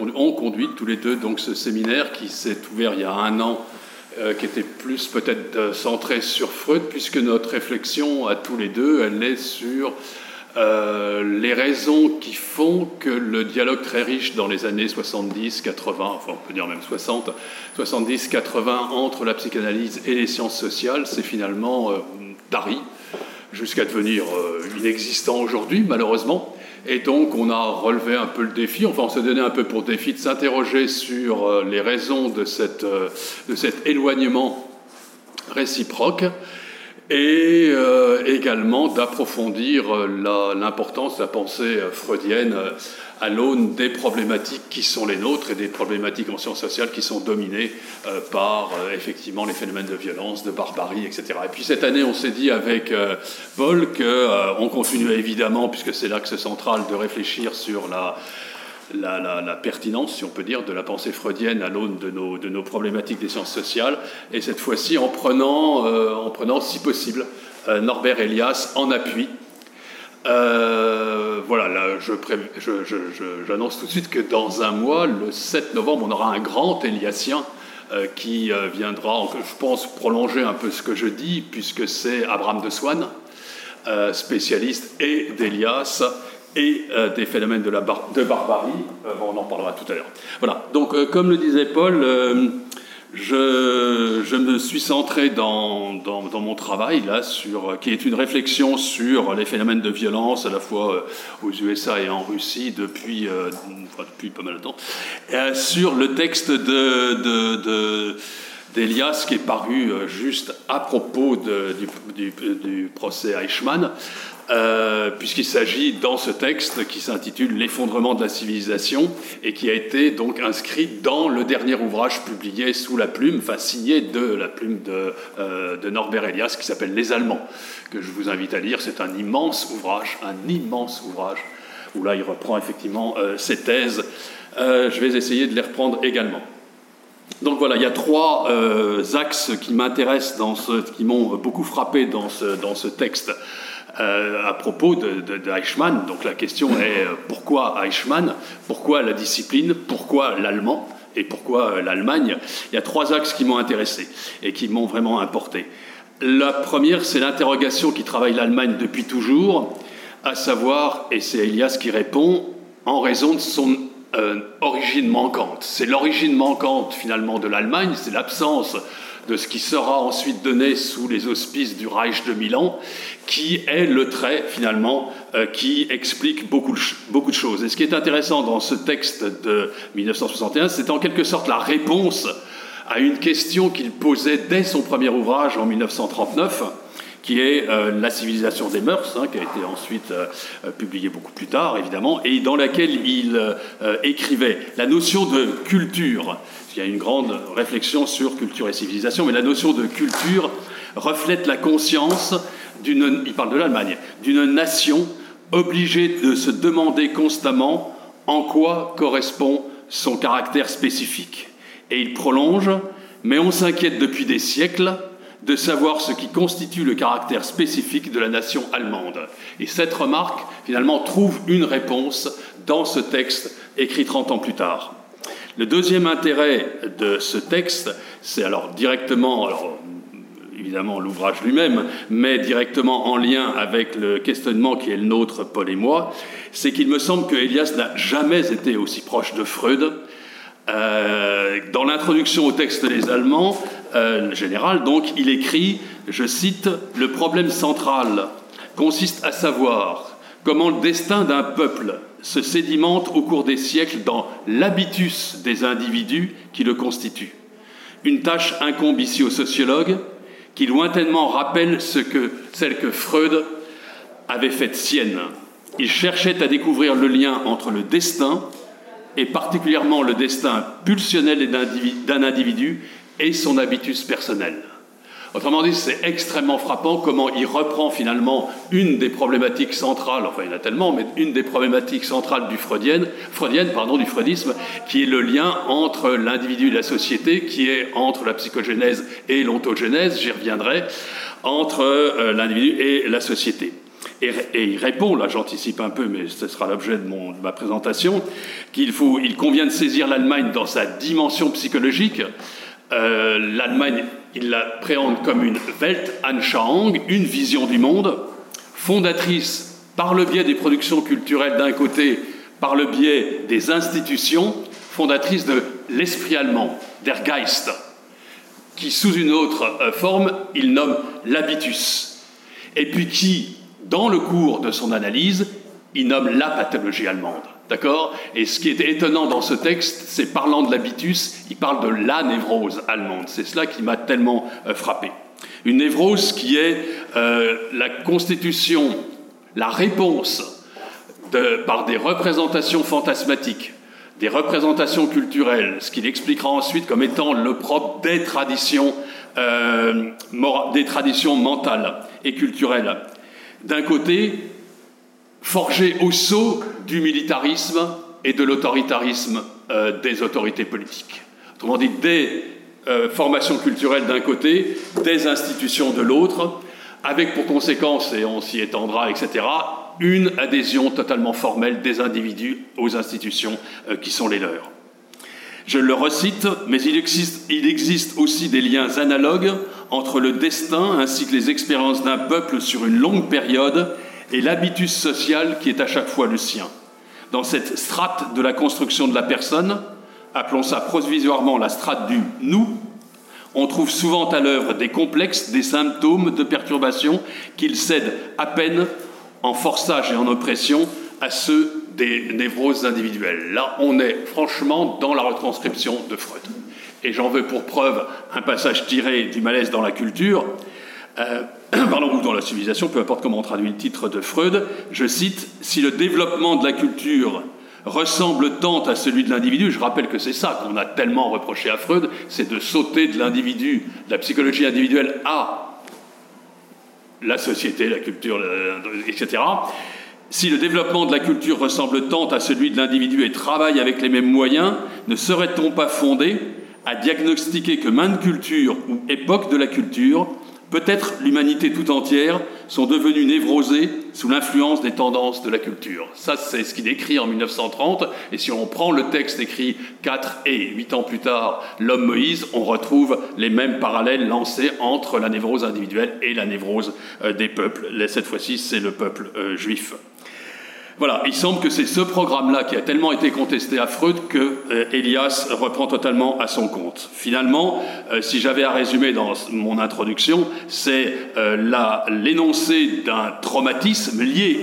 ont conduit tous les deux donc ce séminaire qui s'est ouvert il y a un an, qui était plus peut-être centré sur Freud, puisque notre réflexion à tous les deux, elle est sur les raisons qui font que le dialogue très riche dans les années 70, 80, enfin on peut dire même 60, 70, 80 entre la psychanalyse et les sciences sociales, c'est finalement tari jusqu'à devenir inexistant aujourd'hui, malheureusement. Et donc, on a relevé un peu le défi, enfin, on s'est donné un peu pour défi de s'interroger sur euh, les raisons euh, de cet éloignement réciproque et euh, également d'approfondir l'importance de la pensée freudienne à l'aune des problématiques qui sont les nôtres et des problématiques en sciences sociales qui sont dominées euh, par euh, effectivement les phénomènes de violence, de barbarie, etc. Et puis cette année, on s'est dit avec euh, Paul qu'on continuait évidemment, puisque c'est l'axe central, de réfléchir sur la, pertinence, si on peut dire, de la pensée freudienne à l'aune de nos, de nos, problématiques des sciences sociales, et cette fois-ci en prenant, en prenant, si possible, Norbert Elias en appui euh, voilà, là, j'annonce tout de suite que dans un mois, le 7 novembre, on aura un grand Eliasien euh, qui euh, viendra, je pense, prolonger un peu ce que je dis, puisque c'est Abraham de Swann, spécialiste et d'Elias et des phénomènes de, la de barbarie. on en parlera tout à l'heure. Voilà, donc comme le disait Paul, je, me suis centré dans, mon travail, là, sur, qui est une réflexion sur les phénomènes de violence, à la fois euh, aux USA et en Russie, depuis, euh, depuis pas mal de temps, euh, sur le texte de, d'Elias qui est paru juste à propos du, du, procès Eichmann, euh, puisqu'il s'agit dans ce texte qui s'intitule L'effondrement de la civilisation et qui a été donc inscrit dans le dernier ouvrage publié sous la plume, enfin signé de la plume de, euh, Norbert Elias qui s'appelle Les Allemands, que je vous invite à lire. C'est un immense ouvrage, un immense ouvrage, où là il reprend effectivement euh, ses thèses. je vais essayer de les reprendre également. Donc voilà, il y a trois axes qui m'intéressent, dans ce, qui m'ont beaucoup frappé dans ce, dans ce texte. Euh, à propos de. Donc la question est euh, pourquoi Eichmann Pourquoi la discipline Pourquoi l'allemand Et pourquoi euh, l'Allemagne? Il y a trois axes qui m'ont intéressé et qui m'ont vraiment importé. La première, c'est l'interrogation qui travaille l'Allemagne depuis toujours, à savoir, et c'est Elias qui répond, en raison de son origine manquante. C'est l'origine manquante finalement de l'Allemagne, c'est l'absence de ce qui sera ensuite donné sous les auspices du Reich de Milan, qui est le trait finalement euh, qui explique beaucoup, beaucoup de choses. Et ce qui est intéressant dans ce texte de 1961, c'est en quelque sorte la réponse à une question qu'il posait dès son premier ouvrage en 1939 qui est euh, La civilisation des mœurs, hein, qui a été ensuite euh, publié beaucoup plus tard, évidemment, et dans laquelle il écrivait la notion de culture il y a une grande réflexion sur culture et civilisation, mais la notion de culture reflète la conscience d'une, il parle de l'Allemagne, d'une nation obligée de se demander constamment en quoi correspond son caractère spécifique. Et il prolonge, mais on s'inquiète depuis des siècles de savoir ce qui constitue le caractère spécifique de la nation allemande. Et cette remarque, finalement, trouve une réponse dans ce texte écrit 30 ans plus tard. Le deuxième intérêt de ce texte, c'est alors directement, alors évidemment l'ouvrage lui-même, mais directement en lien avec le questionnement qui est le nôtre, Paul et moi, c'est qu'il me semble que Elias n'a jamais été aussi proche de Freud. Euh, dans l'introduction au texte des Allemands, euh, général, donc, il écrit, je cite, Le problème central consiste à savoir comment le destin d'un peuple se sédimente au cours des siècles dans l'habitus des individus qui le constituent. Une tâche incombe ici aux sociologues qui lointainement rappelle ce que, celle que Freud avait faite sienne. Il cherchait à découvrir le lien entre le destin, et particulièrement le destin pulsionnel d'un individu, et son habitus personnel. Autrement dit, c'est extrêmement frappant comment il reprend finalement une des problématiques centrales, enfin il y en a tellement, mais une des problématiques centrales du freudienne, freudienne pardon, du freudisme, qui est le lien entre l'individu et la société, qui est entre la psychogénèse et l'ontogénèse, j'y reviendrai, entre euh, l'individu et la société. Et, il répond, là j'anticipe un peu, mais ce sera l'objet de, de, ma présentation, qu'il il convient de saisir l'Allemagne dans sa dimension psychologique. Euh, L'Allemagne, il l'appréhende comme une Weltanschauung, une vision du monde, fondatrice par le biais des productions culturelles d'un côté, par le biais des institutions, fondatrice de l'esprit allemand, der Geist, qui sous une autre euh, forme, il nomme l'habitus, et puis qui, dans le cours de son analyse, il nomme la pathologie allemande. D'accord? Et ce qui est étonnant dans ce texte, c'est parlant de l'habitus, il parle de la névrose allemande. C'est cela qui m'a tellement euh, frappé. Une névrose qui est euh, la constitution, la réponse par des représentations fantasmatiques, des représentations culturelles, ce qu'il expliquera ensuite comme étant le propre des traditions, euh, des traditions mentales et culturelles. D'un côté, forgé au sceau du militarisme et de l'autoritarisme euh, des autorités politiques. Autrement dit, des euh, formations culturelles d'un côté, des institutions de l'autre, avec pour conséquence, et on s'y étendra, etc., une adhésion totalement formelle des individus aux institutions euh, qui sont les leurs. Je le recite, mais il existe, il existe, aussi des liens analogues entre le destin ainsi que les expériences d'un peuple sur une longue période et l'habitus social qui est à chaque fois le sien. Dans cette strate de la construction de la personne, appelons ça provisoirement la strate du nous, on trouve souvent à l'œuvre des complexes, des symptômes de perturbation qu'il cède à peine en forçage et en oppression à ceux des névroses individuelles. Là, on est franchement dans la retranscription de Freud. Et j'en veux pour preuve un passage tiré du malaise dans la culture, euh, pardon, ou dans la civilisation, peu importe comment on traduit le titre de Freud, je cite, si le développement de la culture ressemble tant à celui de l'individu, je rappelle que c'est ça qu'on a tellement reproché à Freud, c'est de sauter de l'individu, de la psychologie individuelle à la société, la culture, etc. Si le développement de la culture ressemble tant à celui de l'individu et travaille avec les mêmes moyens, ne serait-on pas fondé à diagnostiquer que maintes cultures ou époques de la culture Peut-être l'humanité tout entière sont devenues névrosées sous l'influence des tendances de la culture. Ça, c'est ce qu'il écrit en 1930. Et si on prend le texte écrit 4 et 8 ans plus tard, L'homme Moïse, on retrouve les mêmes parallèles lancés entre la névrose individuelle et la névrose euh, des peuples. Cette fois-ci, c'est le peuple euh, juif. Voilà, il semble que c'est ce programme-là qui a tellement été contesté à Freud que euh, Elias reprend totalement à son compte. Finalement, euh, si j'avais à résumer dans mon introduction, c'est euh, l'énoncé d'un traumatisme lié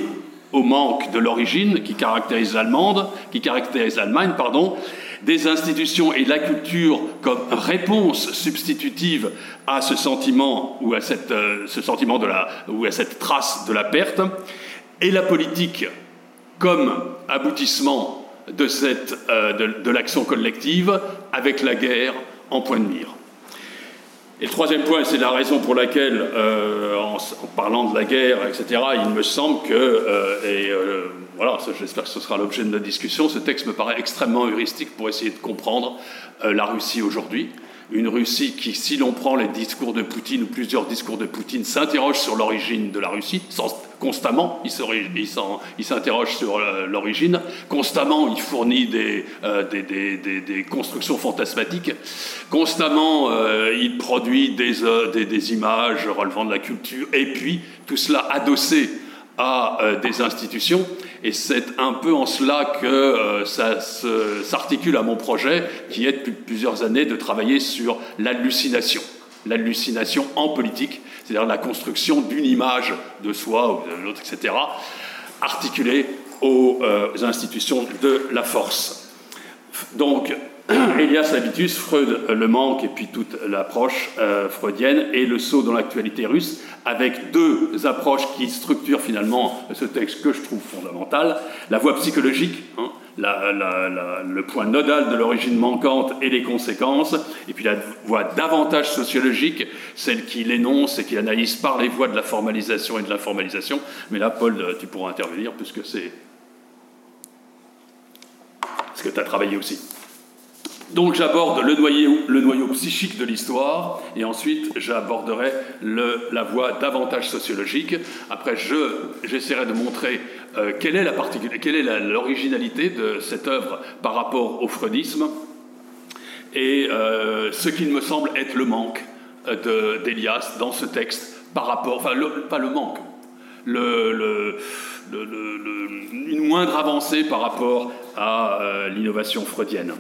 au manque de l'origine qui caractérise l'Allemande, qui caractérise l'Allemagne, pardon, des institutions et de la culture comme réponse substitutive à ce sentiment ou à cette, ce sentiment de la, ou à cette trace de la perte, et la politique comme aboutissement de, cette, euh, de, l'action collective avec la guerre en point de mire. Et le troisième point, c'est la raison pour laquelle, euh, en, parlant de la guerre, etc., il me semble que, euh, et voilà, j'espère que ce sera l'objet de notre discussion, ce texte me paraît extrêmement heuristique pour essayer de comprendre la Russie aujourd'hui. Une Russie qui, si l'on prend les discours de Poutine ou plusieurs discours de Poutine, s'interroge sur l'origine de la Russie, constamment, il s'interroge sur euh, l'origine, constamment il fournit des, euh, constructions fantasmatiques, constamment euh, il produit des, images relevant de la culture, et puis tout cela adossé à des institutions, et c'est un peu en cela que ça s'articule à mon projet, qui est depuis plusieurs années de travailler sur l'hallucination l'hallucination en politique, c'est-à-dire la construction d'une image de soi ou de l'autre, etc., articulée aux euh, institutions de la force. Donc, Elias Habitus, Freud le manque et puis toute l'approche euh, freudienne et le saut dans l'actualité russe, avec deux approches qui structurent finalement ce texte que je trouve fondamental. La voie psychologique, hein, le point nodal de l'origine manquante et les conséquences, et puis la voie davantage sociologique, celle qui l'énonce et qui analyse par les voies de la formalisation et de l'informalisation. Mais là, Paul, tu pourras intervenir puisque c'est ce que tu as travaillé aussi. Donc j'aborde le noyau, psychique de l'histoire et ensuite j'aborderai la voie davantage sociologique. Après, j'essaierai de montrer euh, quelle est, l'originalité de cette œuvre par rapport au freudisme et euh, ce qui me semble être le manque d'Elias dans ce texte par rapport, enfin pas le manque, une moindre avancée par rapport à euh, l'innovation freudienne.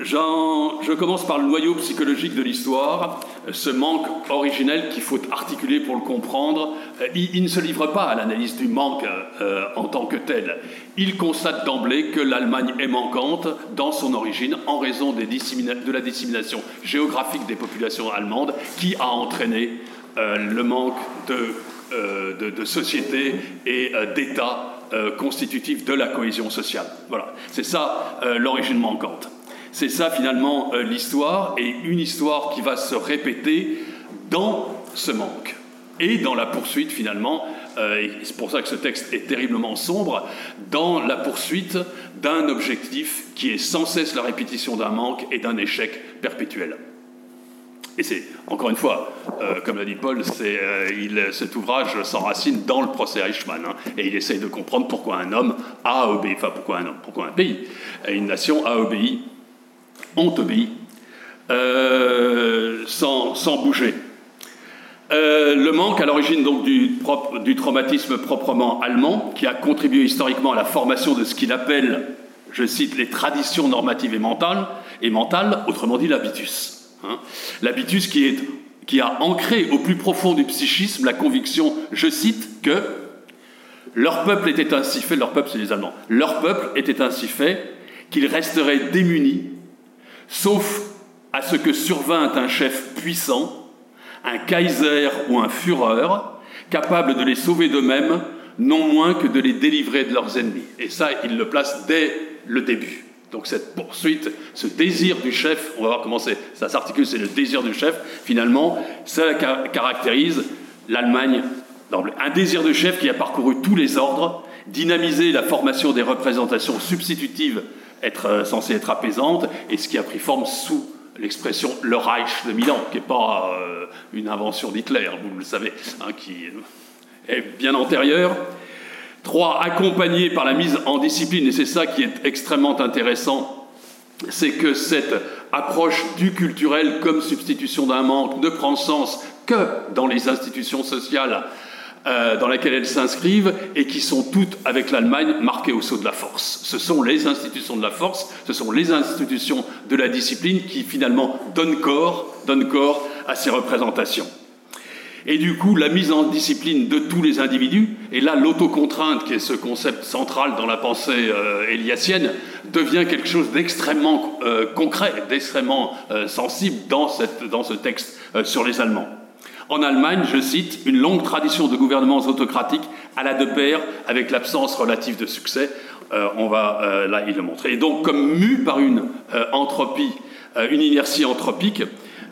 Je commence par le noyau psychologique de l'histoire, ce manque originel qu'il faut articuler pour le comprendre. Euh, il, ne se livre pas à l'analyse du manque euh, en tant que tel. Il constate d'emblée que l'Allemagne est manquante dans son origine en raison de la dissémination géographique des populations allemandes qui a entraîné le manque de euh, de, société et euh, d'État euh, constitutifs de la cohésion sociale. Voilà, c'est ça l'origine manquante. C'est ça finalement l'histoire, et une histoire qui va se répéter dans ce manque et dans la poursuite finalement, et c'est pour ça que ce texte est terriblement sombre, dans la poursuite d'un objectif qui est sans cesse la répétition d'un manque et d'un échec perpétuel. Et c'est, encore une fois, euh, comme l'a dit Paul, euh, il, cet ouvrage s'enracine dans le procès Eichmann, hein, et il essaye de comprendre pourquoi un homme a obéi, enfin pourquoi un homme, pourquoi un pays, une nation a obéi, ont obéi, euh, sans, bouger. le manque à l'origine donc du, traumatisme proprement allemand, qui a contribué historiquement à la formation de ce qu'il appelle, je cite, les traditions normatives et mentales, et mentales autrement dit l'habitus. Hein. L'habitus qui, qui a ancré au plus profond du psychisme la conviction, je cite, que leur peuple était ainsi fait, leur peuple c'est les Allemands, leur peuple était ainsi fait qu'il resterait démuni, sauf à ce que survint un chef puissant, un Kaiser ou un Führer, capable de les sauver d'eux-mêmes, non moins que de les délivrer de leurs ennemis. Et ça, il le place dès le début. Donc cette poursuite, ce désir du chef, on va voir comment ça s'articule, c'est le désir du chef, finalement, ça caractérise l'Allemagne Un désir de chef qui a parcouru tous les ordres, dynamisé la formation des représentations substitutives, être, euh, censées être apaisantes, et ce qui a pris forme sous l'expression le Reich de Milan, qui n'est pas euh, une invention d'Hitler, vous le savez, hein, qui est bien antérieure. Trois, accompagné par la mise en discipline, et c'est ça qui est extrêmement intéressant, c'est que cette approche du culturel comme substitution d'un manque ne prend sens que dans les institutions sociales euh, dans lesquelles elles s'inscrivent et qui sont toutes, avec l'Allemagne, marquées au saut de la force. Ce sont les institutions de la force, ce sont les institutions de la discipline qui finalement donnent corps, donnent corps à ces représentations. Et du coup, la mise en discipline de tous les individus, et là, l'autocontrainte, qui est ce concept central dans la pensée euh, éliassienne, devient quelque chose d'extrêmement euh, concret, d'extrêmement euh, sensible dans, cette, dans, ce texte sur les Allemands. En Allemagne, je cite, une longue tradition de gouvernements autocratiques à la de pair avec l'absence relative de succès. on va là il le montrer. Et donc, comme mu par une entropie, une inertie anthropique,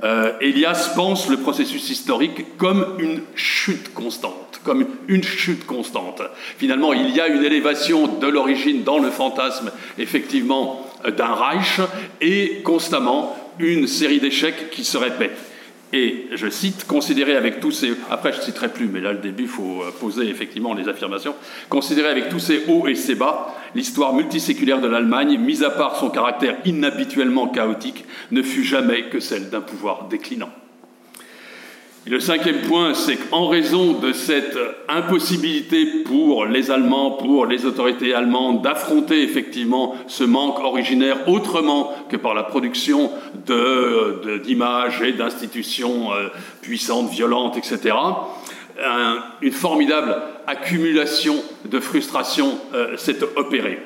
euh, Elias pense le processus historique comme une chute constante, comme une chute constante. Finalement, il y a une élévation de l'origine dans le fantasme, effectivement, d'un Reich, et constamment une série d'échecs qui se répètent. Et je cite, considéré avec tous ces. Après, je ne citerai plus, mais là, le début, il faut euh, poser effectivement les affirmations. Considéré avec tous ces hauts et ces bas, l'histoire multiséculaire de l'Allemagne, mis à part son caractère inhabituellement chaotique, ne fut jamais que celle d'un pouvoir déclinant le cinquième point, c'est qu'en raison de cette impossibilité pour les Allemands, pour les autorités allemandes, d'affronter effectivement ce manque originaire autrement que par la production d'images et d'institutions euh, puissantes, violentes, etc., une formidable accumulation de frustration euh, s'est opérée.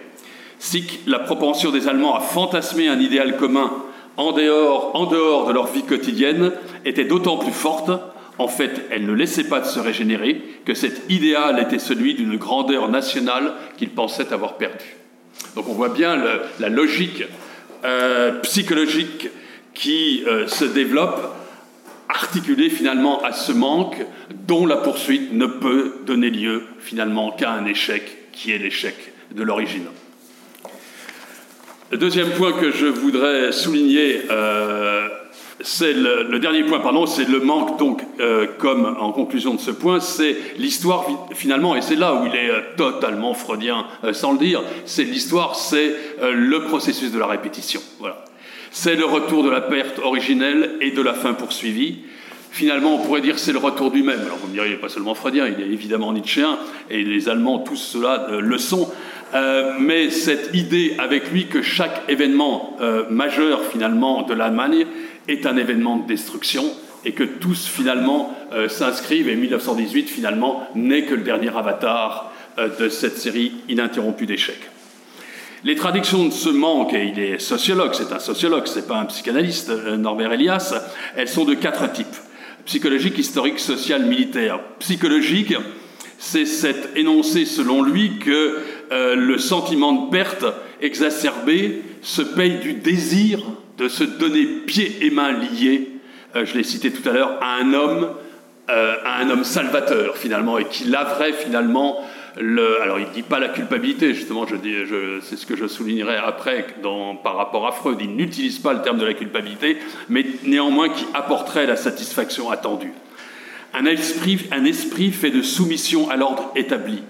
Si la propension des Allemands à fantasmer un idéal commun en dehors, en dehors de leur vie quotidienne était d'autant plus forte, en fait, elle ne laissait pas de se régénérer, que cet idéal était celui d'une grandeur nationale qu'ils pensaient avoir perdue. Donc on voit bien la logique euh, psychologique qui euh, se développe, articulée finalement à ce manque dont la poursuite ne peut donner lieu finalement qu'à un échec qui est l'échec de l'origine. Le deuxième point que je voudrais souligner, c'est le, dernier point, pardon, c'est le manque, donc, comme en conclusion de ce point, c'est l'histoire finalement, et c'est là où il est totalement freudien, sans le dire, c'est l'histoire, c'est le processus de la répétition. Voilà. C'est le retour de la perte originelle et de la fin poursuivie. Finalement, on pourrait dire que c'est le retour du même. Alors vous me direz, il n'est pas seulement freudien, il est évidemment nietzschéen, et les Allemands, tous cela euh, le sont. Euh, mais cette idée avec lui que chaque événement euh, majeur finalement de l'Allemagne est un événement de destruction et que tous finalement s'inscrivent et 1918 finalement n'est que le dernier avatar de cette série ininterrompue d'échecs. Les traductions de ce manque, et il est sociologue, c'est un sociologue, c'est pas un psychanalyste, euh, Norbert Elias, elles sont de quatre types psychologique, historique, social, militaire. Psychologique, c'est cet énoncé selon lui que euh, le sentiment de perte exacerbé se paye du désir de se donner pieds et mains liés, euh, je l'ai cité tout à l'heure, à un homme, à un homme salvateur finalement, et qui laverait finalement alors il ne dit pas la culpabilité, justement, je c'est ce que je soulignerai après par rapport à Freud. Il n'utilise pas le terme de la culpabilité, mais néanmoins qui apporterait la satisfaction attendue. Un esprit, un esprit fait de soumission à l'ordre établi,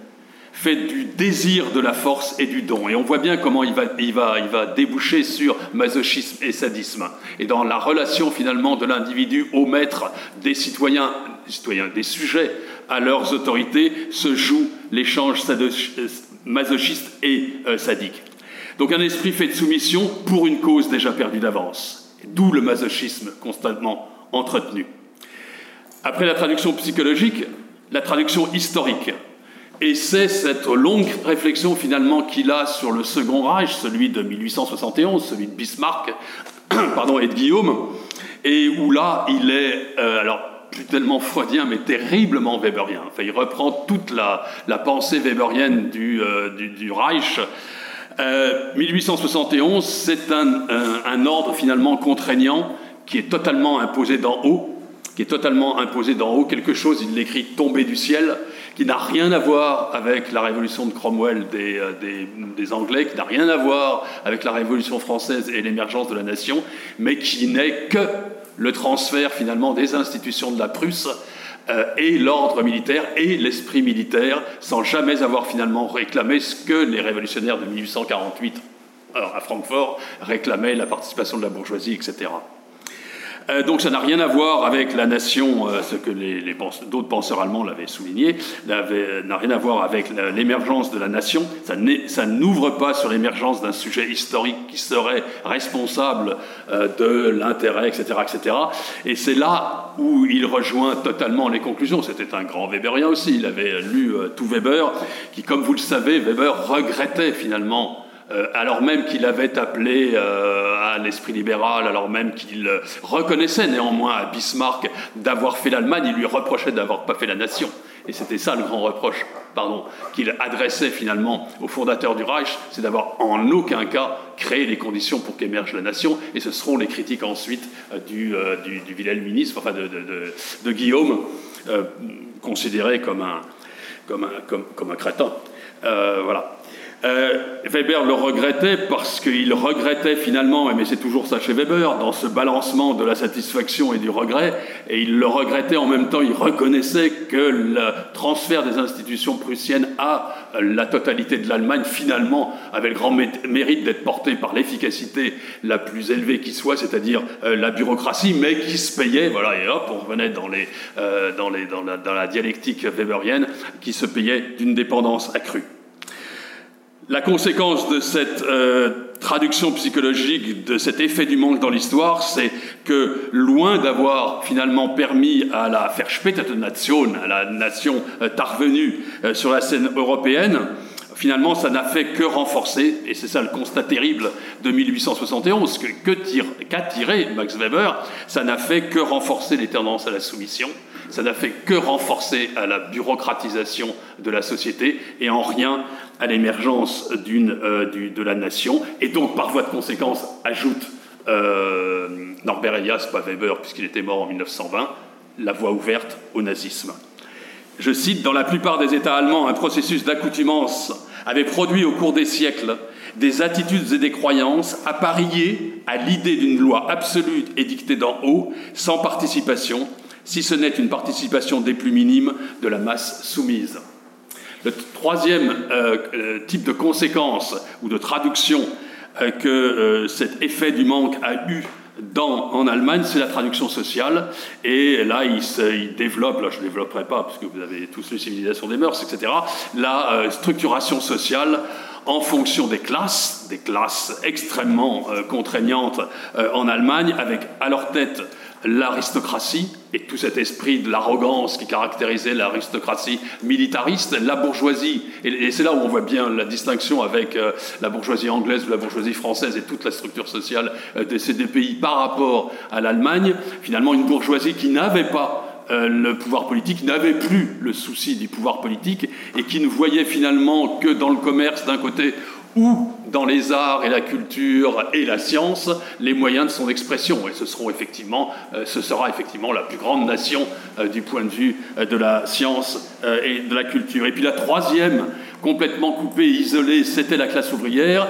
fait du désir de la force et du don. Et on voit bien comment il va, il va, il déboucher sur masochisme et sadisme. Et dans la relation finalement de l'individu au maître des citoyens, des, citoyens, des sujets à leurs autorités se joue l'échange masochiste et euh, sadique. Donc un esprit fait de soumission pour une cause déjà perdue d'avance, d'où le masochisme constamment entretenu. Après la traduction psychologique, la traduction historique. Et c'est cette longue réflexion finalement qu'il a sur le Second Reich, celui de 1871, celui de Bismarck pardon, et de Guillaume, et où là il est... Euh, alors plus tellement freudien, mais terriblement weberien. Enfin, il reprend toute la, pensée weberienne du, euh, Reich. 1871, euh, c'est un, un, ordre finalement contraignant qui est totalement imposé d'en haut, qui est totalement imposé d'en haut, quelque chose, il l'écrit tombé du ciel, qui n'a rien à voir avec la révolution de Cromwell des, euh, des, Anglais, qui n'a rien à voir avec la révolution française et l'émergence de la nation, mais qui n'est que le transfert finalement des institutions de la Prusse euh, et l'ordre militaire et l'esprit militaire sans jamais avoir finalement réclamé ce que les révolutionnaires de 1848 à Francfort réclamaient, la participation de la bourgeoisie, etc. Euh, donc ça n'a rien à voir avec la nation, euh, ce que d'autres penseurs allemands l'avaient souligné, n'a rien à voir avec l'émergence de la nation, ça n'ouvre pas sur l'émergence d'un sujet historique qui serait responsable euh, de l'intérêt, etc., etc. Et c'est là où il rejoint totalement les conclusions. C'était un grand Weberien aussi, il avait lu tout Weber, qui, comme vous le savez, Weber regrettait finalement euh, alors même qu'il avait appelé euh, à l'esprit libéral, alors même qu'il reconnaissait néanmoins à Bismarck d'avoir fait l'Allemagne, il lui reprochait d'avoir pas fait la nation. Et c'était ça le grand reproche, pardon, qu'il adressait finalement au fondateur du Reich, c'est d'avoir en aucun cas créé les conditions pour qu'émerge la nation. Et ce seront les critiques ensuite euh, du, du, du Wilhelminisme, enfin de, de, Guillaume, considéré comme un, comme un, comme un crétin. voilà. Euh, Weber le regrettait parce qu'il regrettait finalement, mais c'est toujours ça chez Weber, dans ce balancement de la satisfaction et du regret, et il le regrettait en même temps, il reconnaissait que le transfert des institutions prussiennes à la totalité de l'Allemagne, finalement, avait le grand mérite d'être porté par l'efficacité la plus élevée qui soit, c'est-à-dire euh, la bureaucratie, mais qui se payait, voilà, et hop, on revenait dans, euh, la dialectique weberienne, qui se payait d'une dépendance accrue. La conséquence de cette euh, traduction psychologique, de cet effet du manque dans l'histoire, c'est que loin d'avoir finalement permis à la Nation, à la nation euh, tarvenue euh, sur la scène européenne, finalement, ça n'a fait que renforcer, et c'est ça le constat terrible de 1871, que, qu'a tiré Max Weber, ça n'a fait que renforcer les tendances à la soumission, ça n'a fait que renforcer à la bureaucratisation de la société, et en rien à l'émergence euh, de la nation, et donc par voie de conséquence, ajoute euh, Norbert Elias, pas Weber, puisqu'il était mort en 1920, la voie ouverte au nazisme. Je cite, dans la plupart des États allemands, un processus d'accoutumance avait produit au cours des siècles des attitudes et des croyances appariées à l'idée d'une loi absolue édictée d'en haut, sans participation, si ce n'est une participation des plus minimes de la masse soumise. Le troisième euh, euh, type de conséquence ou de traduction euh, que cet effet du manque a eu dans, en Allemagne, c'est la traduction sociale. Et là, il, développe, là je ne développerai pas, parce que vous avez tous les civilisations des mœurs, etc., la structuration sociale en fonction des classes, des classes extrêmement contraignantes en Allemagne, avec à leur tête l'aristocratie et tout cet esprit de l'arrogance qui caractérisait l'aristocratie militariste, la bourgeoisie, et, c'est là où on voit bien la distinction avec euh, la bourgeoisie anglaise ou la bourgeoisie française et toute la structure sociale euh, de ces deux pays par rapport à l'Allemagne, finalement une bourgeoisie qui n'avait pas euh, le pouvoir politique n'avait plus le souci du pouvoir politique et qui ne voyait finalement que dans le commerce d'un côté ou dans les arts et la culture et la science les moyens de son expression. Et ce, seront effectivement, euh, ce sera effectivement la plus grande nation euh, du point de vue euh, de la science et de la culture. Et puis la troisième, complètement coupée, isolée, c'était la classe ouvrière,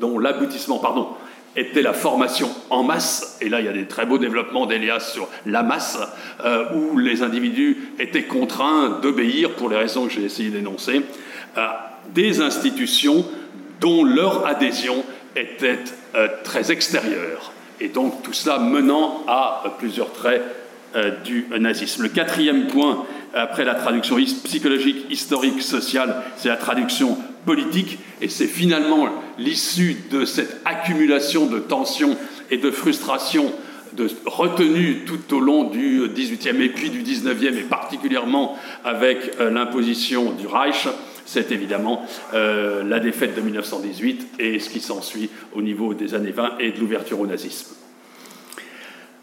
dont l'aboutissement, pardon, était la formation en masse, et là il y a des très beaux développements d'Elias sur la masse, où les individus étaient contraints d'obéir, pour les raisons que j'ai essayé d'énoncer, à des institutions dont leur adhésion était euh, très extérieure. Et donc tout cela menant à plusieurs traits euh, du nazisme. Le quatrième point, après la traduction psychologique, historique, sociale, c'est la traduction politique, et c'est finalement l'issue de cette accumulation de tensions et de frustrations de tout au long du XVIIIe et puis du XIXe, et particulièrement avec euh, l'imposition du Reich, c'est évidemment euh, la défaite de 1918 et ce qui s'ensuit au niveau des années 20 et de l'ouverture au nazisme.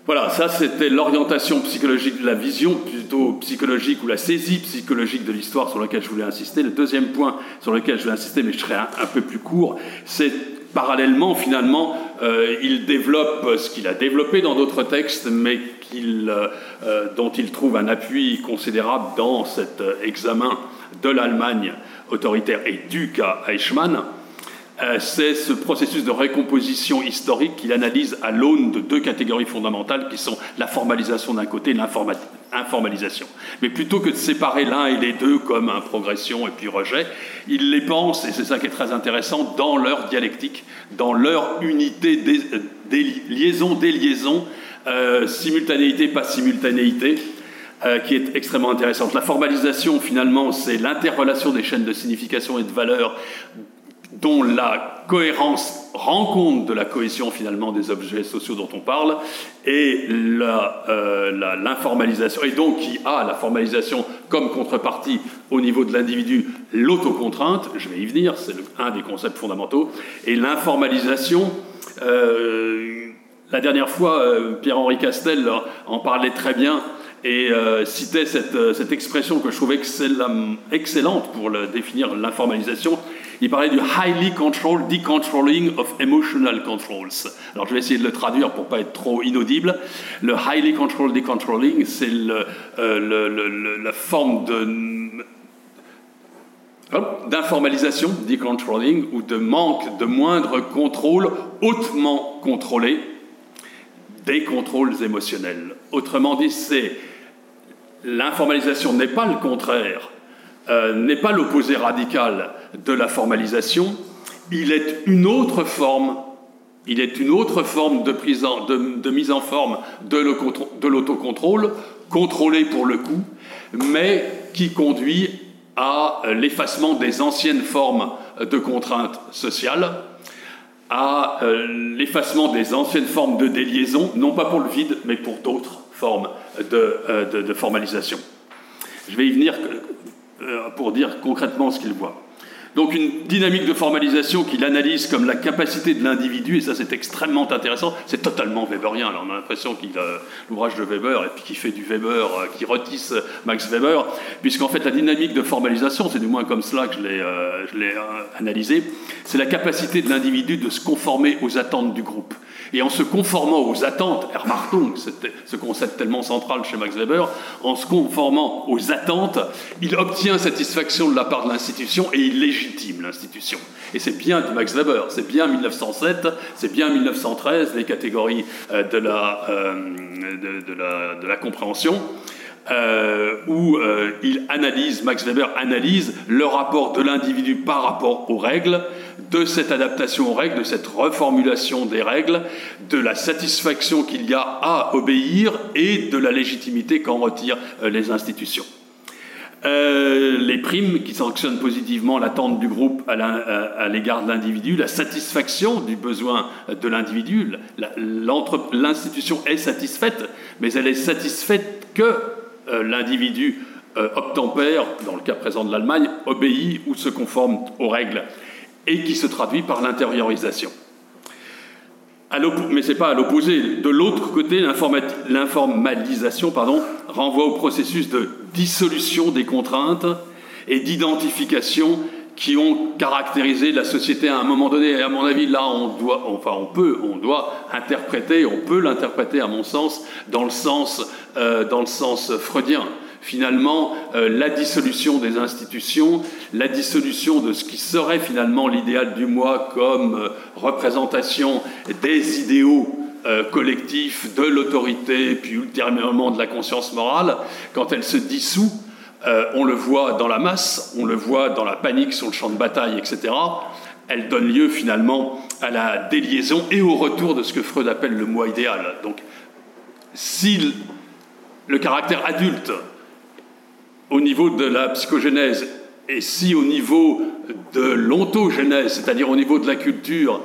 Voilà, ça c'était l'orientation psychologique la vision, plutôt psychologique ou la saisie psychologique de l'histoire sur laquelle je voulais insister. Le deuxième point sur lequel je vais insister, mais je serai un, peu plus court, c'est parallèlement finalement, euh, il développe ce qu'il a développé dans d'autres textes, mais euh, dont il trouve un appui considérable dans cet examen de l'Allemagne autoritaire et du cas Eichmann, euh, c'est ce processus de récomposition historique qu'il analyse à l'aune de deux catégories fondamentales qui sont la formalisation d'un côté et l'informalisation. Mais plutôt que de séparer l'un et les deux comme un progression et puis rejet, il les pense, et c'est ça qui est très intéressant, dans leur dialectique, dans leur unité des, liaisons, des liaisons, euh, simultanéité, pas simultanéité, euh, qui est extrêmement intéressante. La formalisation, finalement, c'est l'interrelation des chaînes de signification et de valeur dont la cohérence rend compte de la cohésion finalement des objets sociaux dont on parle, et euh, l'informalisation, et donc qui a la formalisation comme contrepartie au niveau de l'individu, l'autocontrainte, je vais y venir, c'est un des concepts fondamentaux, et l'informalisation, euh, la dernière fois, Pierre-Henri Castel en parlait très bien, et euh, citait euh, cette, expression que je trouvais excellente pour définir l'informalisation. Il parlait du highly controlled decontrolling of emotional controls. Alors je vais essayer de le traduire pour pas être trop inaudible. Le highly controlled decontrolling, c'est euh, la forme de d'informalisation, decontrolling, ou de manque de moindre contrôle hautement contrôlé des contrôles émotionnels. Autrement dit, c'est l'informalisation n'est pas le contraire, euh, n'est pas l'opposé radical de la formalisation, il est une autre forme, il est une autre forme de, de, mise en forme de l'autocontrôle, contrôlé pour le coup, mais qui conduit à l'effacement des anciennes formes de contraintes sociales, à euh, l'effacement des anciennes formes de déliaison, non pas pour le vide, mais pour d'autres formes euh, de, formalisation. Je vais y venir pour dire concrètement ce qu'il voit. Donc une dynamique de formalisation qu'il analyse comme la capacité de l'individu, et ça c'est extrêmement intéressant, c'est totalement Weberien. Alors on a l'impression qu'il a l'ouvrage de Weber et puis qu'il fait du Weber, euh, qui retisse Max Weber, puisqu'en fait la dynamique de formalisation, c'est du moins comme cela que je l'ai, euh, analysé, c'est la capacité de l'individu de se conformer aux attentes du groupe. Et en se conformant aux attentes, Ermartung, ce concept tellement central chez Max Weber, en se conformant aux attentes, il obtient satisfaction de la part de l'institution et il légitime l'institution. Et c'est bien de Max Weber, c'est bien 1907, c'est bien 1913, les catégories euh, de euh, de, la, de la compréhension. Euh, où il analyse, Max Weber analyse le rapport de l'individu par rapport aux règles, de cette adaptation aux règles, de cette reformulation des règles, de la satisfaction qu'il y a à obéir et de la légitimité qu'en retirent euh, les institutions. Euh, les primes qui sanctionnent positivement l'attente du groupe à l'égard de l'individu, la satisfaction du besoin de l'individu. L'institution est satisfaite, mais elle est satisfaite que euh, l'individu obtempère, dans le cas présent de l'Allemagne, obéit ou se conforme aux règles et qui se traduit par l'intériorisation. Mais ce n'est pas à l'opposé. De l'autre côté, l'informalisation renvoie au processus de dissolution des contraintes et d'identification qui ont caractérisé la société à un moment donné. Et à mon avis, là, on doit, enfin, on peut, on doit interpréter, on peut l'interpréter, à mon sens, dans le sens, euh, dans le sens freudien finalement euh, la dissolution des institutions, la dissolution de ce qui serait finalement l'idéal du moi comme euh, représentation des idéaux collectifs, de l'autorité, puis ultérieurement de la conscience morale, quand elle se dissout, on le voit dans la masse, on le voit dans la panique sur le champ de bataille, etc. Elle donne lieu finalement à la déliaison et au retour de ce que Freud appelle le moi idéal. Donc, si le caractère adulte au niveau de la psychogénèse, et si au niveau de l'ontogénèse, c'est-à-dire au niveau de la culture,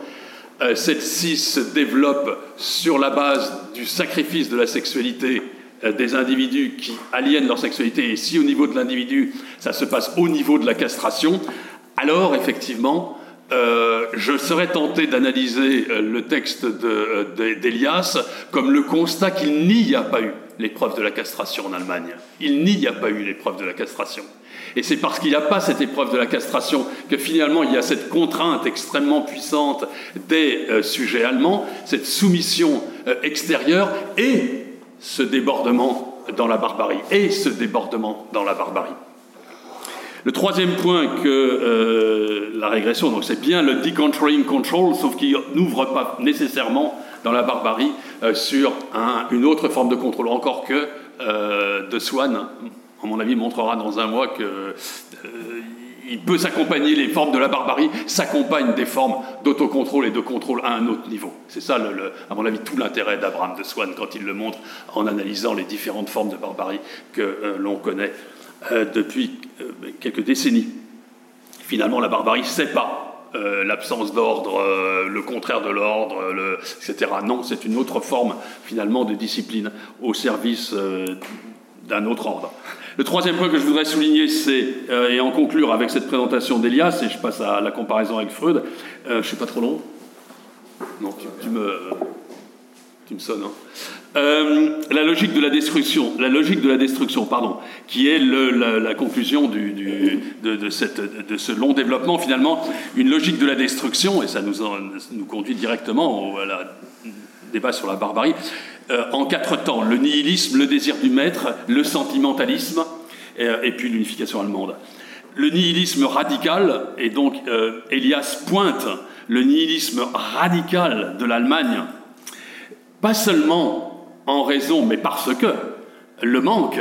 euh, celle-ci se développe sur la base du sacrifice de la sexualité euh, des individus qui aliènent leur sexualité, et si au niveau de l'individu, ça se passe au niveau de la castration, alors effectivement, euh, je serais tenté d'analyser le texte d'Elias comme le constat qu'il n'y a pas eu l'épreuve de la castration en Allemagne. Il n'y a pas eu l'épreuve de la castration. Et c'est parce qu'il n'y a pas cette épreuve de la castration que finalement il y a cette contrainte extrêmement puissante des euh, sujets allemands, cette soumission euh, extérieure et ce débordement dans la barbarie. Et ce débordement dans la barbarie. Le troisième point que euh, la régression, donc c'est bien le decontrolling control, sauf qu'il n'ouvre pas nécessairement dans la barbarie euh, sur une autre forme de contrôle, encore que euh, De Swan, à mon avis, montrera dans un mois que il peut s'accompagner, les formes de la barbarie s'accompagnent des formes d'autocontrôle et de contrôle à un autre niveau. C'est ça, à mon avis, tout l'intérêt d'Abraham de Swan quand il le montre en analysant les différentes formes de barbarie que l'on connaît depuis quelques décennies. Finalement, la barbarie, c'est pas euh, l'absence d'ordre, euh, le contraire de l'ordre, etc. Non, c'est une autre forme finalement de discipline au service euh, d'un autre ordre. Le troisième point que je voudrais souligner, c'est, et en conclure avec cette présentation d'Elias, et je passe à la comparaison avec Freud, je ne suis pas trop long Non, tu me me sonne. Hein. Euh, la logique de la destruction, la logique de la destruction, pardon, qui est la, conclusion de, ce long développement, finalement, une logique de la destruction, et ça nous, nous conduit directement au débat sur la barbarie, euh, en quatre temps le nihilisme, le désir du maître, le sentimentalisme, et, puis l'unification allemande. Le nihilisme radical, et donc Elias pointe le nihilisme radical de l'Allemagne pas seulement en raison, mais parce que le manque,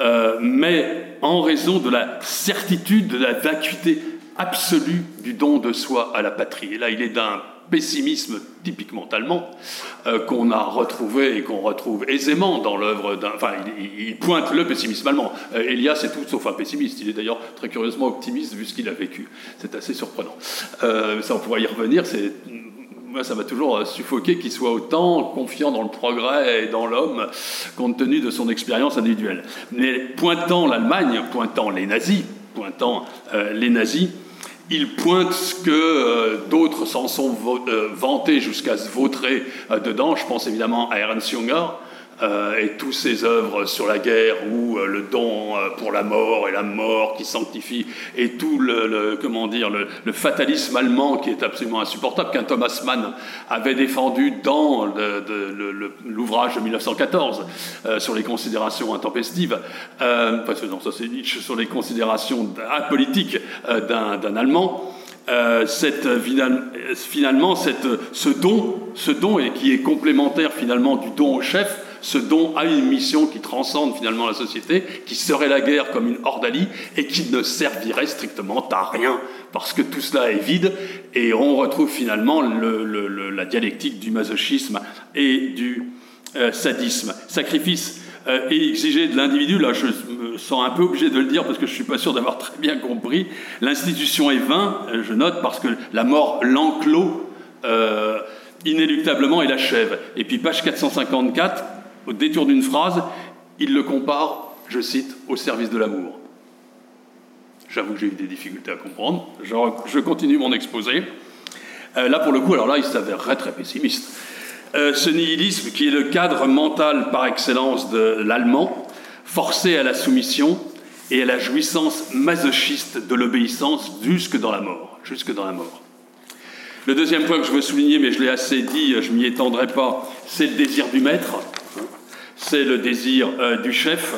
euh, mais en raison de la certitude, de la vacuité absolue du don de soi à la patrie. Et là, il est d'un pessimisme typiquement allemand euh, qu'on a retrouvé et qu'on retrouve aisément dans l'œuvre d'un... Enfin, il, pointe le pessimisme allemand. Euh, Elias est tout sauf un pessimiste. Il est d'ailleurs très curieusement optimiste vu ce qu'il a vécu. C'est assez surprenant. ça, on pourra y revenir. Moi, ça m'a toujours suffoqué qu'il soit autant confiant dans le progrès et dans l'homme, compte tenu de son expérience individuelle. Mais pointant l'Allemagne, pointant les nazis, pointant euh, les nazis, il pointe ce que euh, d'autres s'en sont euh, vantés jusqu'à se vautrer dedans. Je pense évidemment à Ernst Junger, euh, et tous ses œuvres sur la guerre ou euh, le don euh, pour la mort et la mort qui sanctifie et tout le, comment dire le, fatalisme allemand qui est absolument insupportable qu'un Thomas Mann avait défendu dans l'ouvrage de 1914 sur les considérations intempestives, euh, non ça c'est Nietzsche sur les considérations apolitiques d'un Allemand. cette, finalement cette, ce don, ce don et qui est complémentaire finalement du don au chef, ce don a une mission qui transcende finalement la société, qui serait la guerre comme une ordalie et qui ne servirait strictement à rien, parce que tout cela est vide, et on retrouve finalement la dialectique du masochisme et du euh, sadisme. Sacrifice euh, et exigé de l'individu, là je me sens un peu obligé de le dire parce que je ne suis pas sûr d'avoir très bien compris, l'institution est vain, euh, je note, parce que la mort l'enclos inéluctablement et l'achève. Et puis page 454, au détour d'une phrase, il le compare, je cite, au service de l'amour. J'avoue que j'ai eu des difficultés à comprendre. Je, continue mon exposé. Euh, là, pour le coup, alors là, il s'avérerait très pessimiste. Euh, ce nihilisme, qui est le cadre mental par excellence de l'allemand, forcé à la soumission et à la jouissance masochiste de l'obéissance jusque dans la mort. Jusque dans la mort. Le deuxième point que je veux souligner, mais je l'ai assez dit, je m'y étendrai pas, c'est le désir du maître c'est le désir euh, du chef.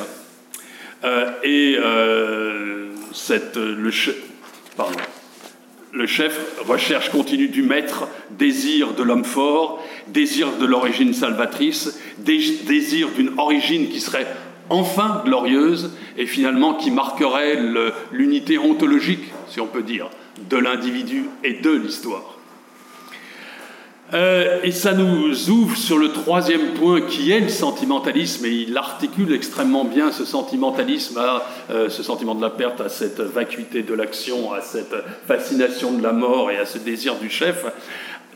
Euh, et euh, cette, le, le chef, recherche continue du maître, désir de l'homme fort, désir de l'origine salvatrice, désir d'une origine qui serait enfin glorieuse et finalement qui marquerait l'unité ontologique, si on peut dire, de l'individu et de l'histoire. Euh, et ça nous ouvre sur le troisième point qui est le sentimentalisme, et il articule extrêmement bien ce sentimentalisme à euh, ce sentiment de la perte, à cette vacuité de l'action, à cette fascination de la mort et à ce désir du chef.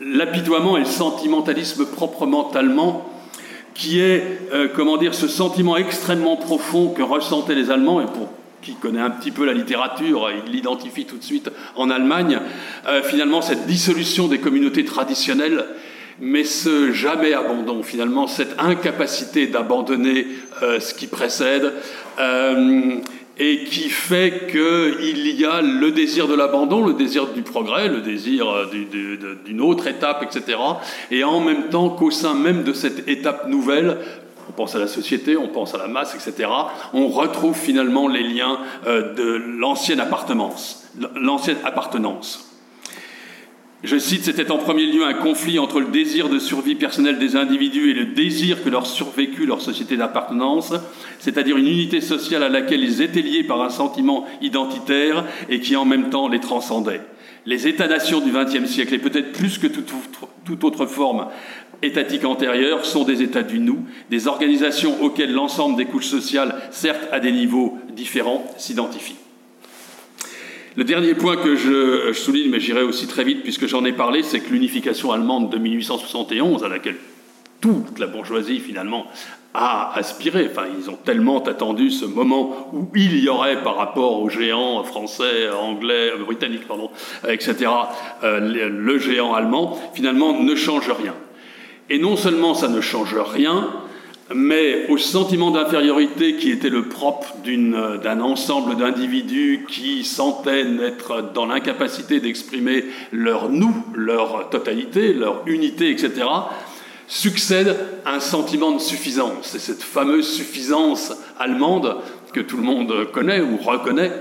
L'apitoiement et le sentimentalisme proprement allemand, qui est, euh, comment dire, ce sentiment extrêmement profond que ressentaient les Allemands, et pour qui connaît un petit peu la littérature, il l'identifie tout de suite en Allemagne, euh, finalement cette dissolution des communautés traditionnelles, mais ce jamais abandon, finalement cette incapacité d'abandonner euh, ce qui précède, euh, et qui fait qu'il y a le désir de l'abandon, le désir du progrès, le désir d'une autre étape, etc. Et en même temps qu'au sein même de cette étape nouvelle, on pense à la société, on pense à la masse, etc., on retrouve finalement les liens euh, de l'ancienne appartenance. L'ancienne appartenance. Je cite, c'était en premier lieu un conflit entre le désir de survie personnelle des individus et le désir que leur survécut leur société d'appartenance, c'est-à-dire une unité sociale à laquelle ils étaient liés par un sentiment identitaire et qui en même temps les transcendait. Les États-nations du XXe siècle, et peut-être plus que toute autre forme étatiques antérieures sont des états du nous, des organisations auxquelles l'ensemble des couches sociales, certes à des niveaux différents, s'identifient. Le dernier point que je, souligne, mais j'irai aussi très vite puisque j'en ai parlé, c'est que l'unification allemande de 1871, à laquelle toute la bourgeoisie finalement a aspiré, enfin ils ont tellement attendu ce moment où il y aurait par rapport aux géants français, anglais, britanniques, pardon, etc., euh, le géant allemand, finalement ne change rien. Et non seulement ça ne change rien, mais au sentiment d'infériorité qui était le propre d'un ensemble d'individus qui sentaient être dans l'incapacité d'exprimer leur nous, leur totalité, leur unité, etc., succède un sentiment de suffisance. C'est cette fameuse suffisance allemande que tout le monde connaît ou reconnaît,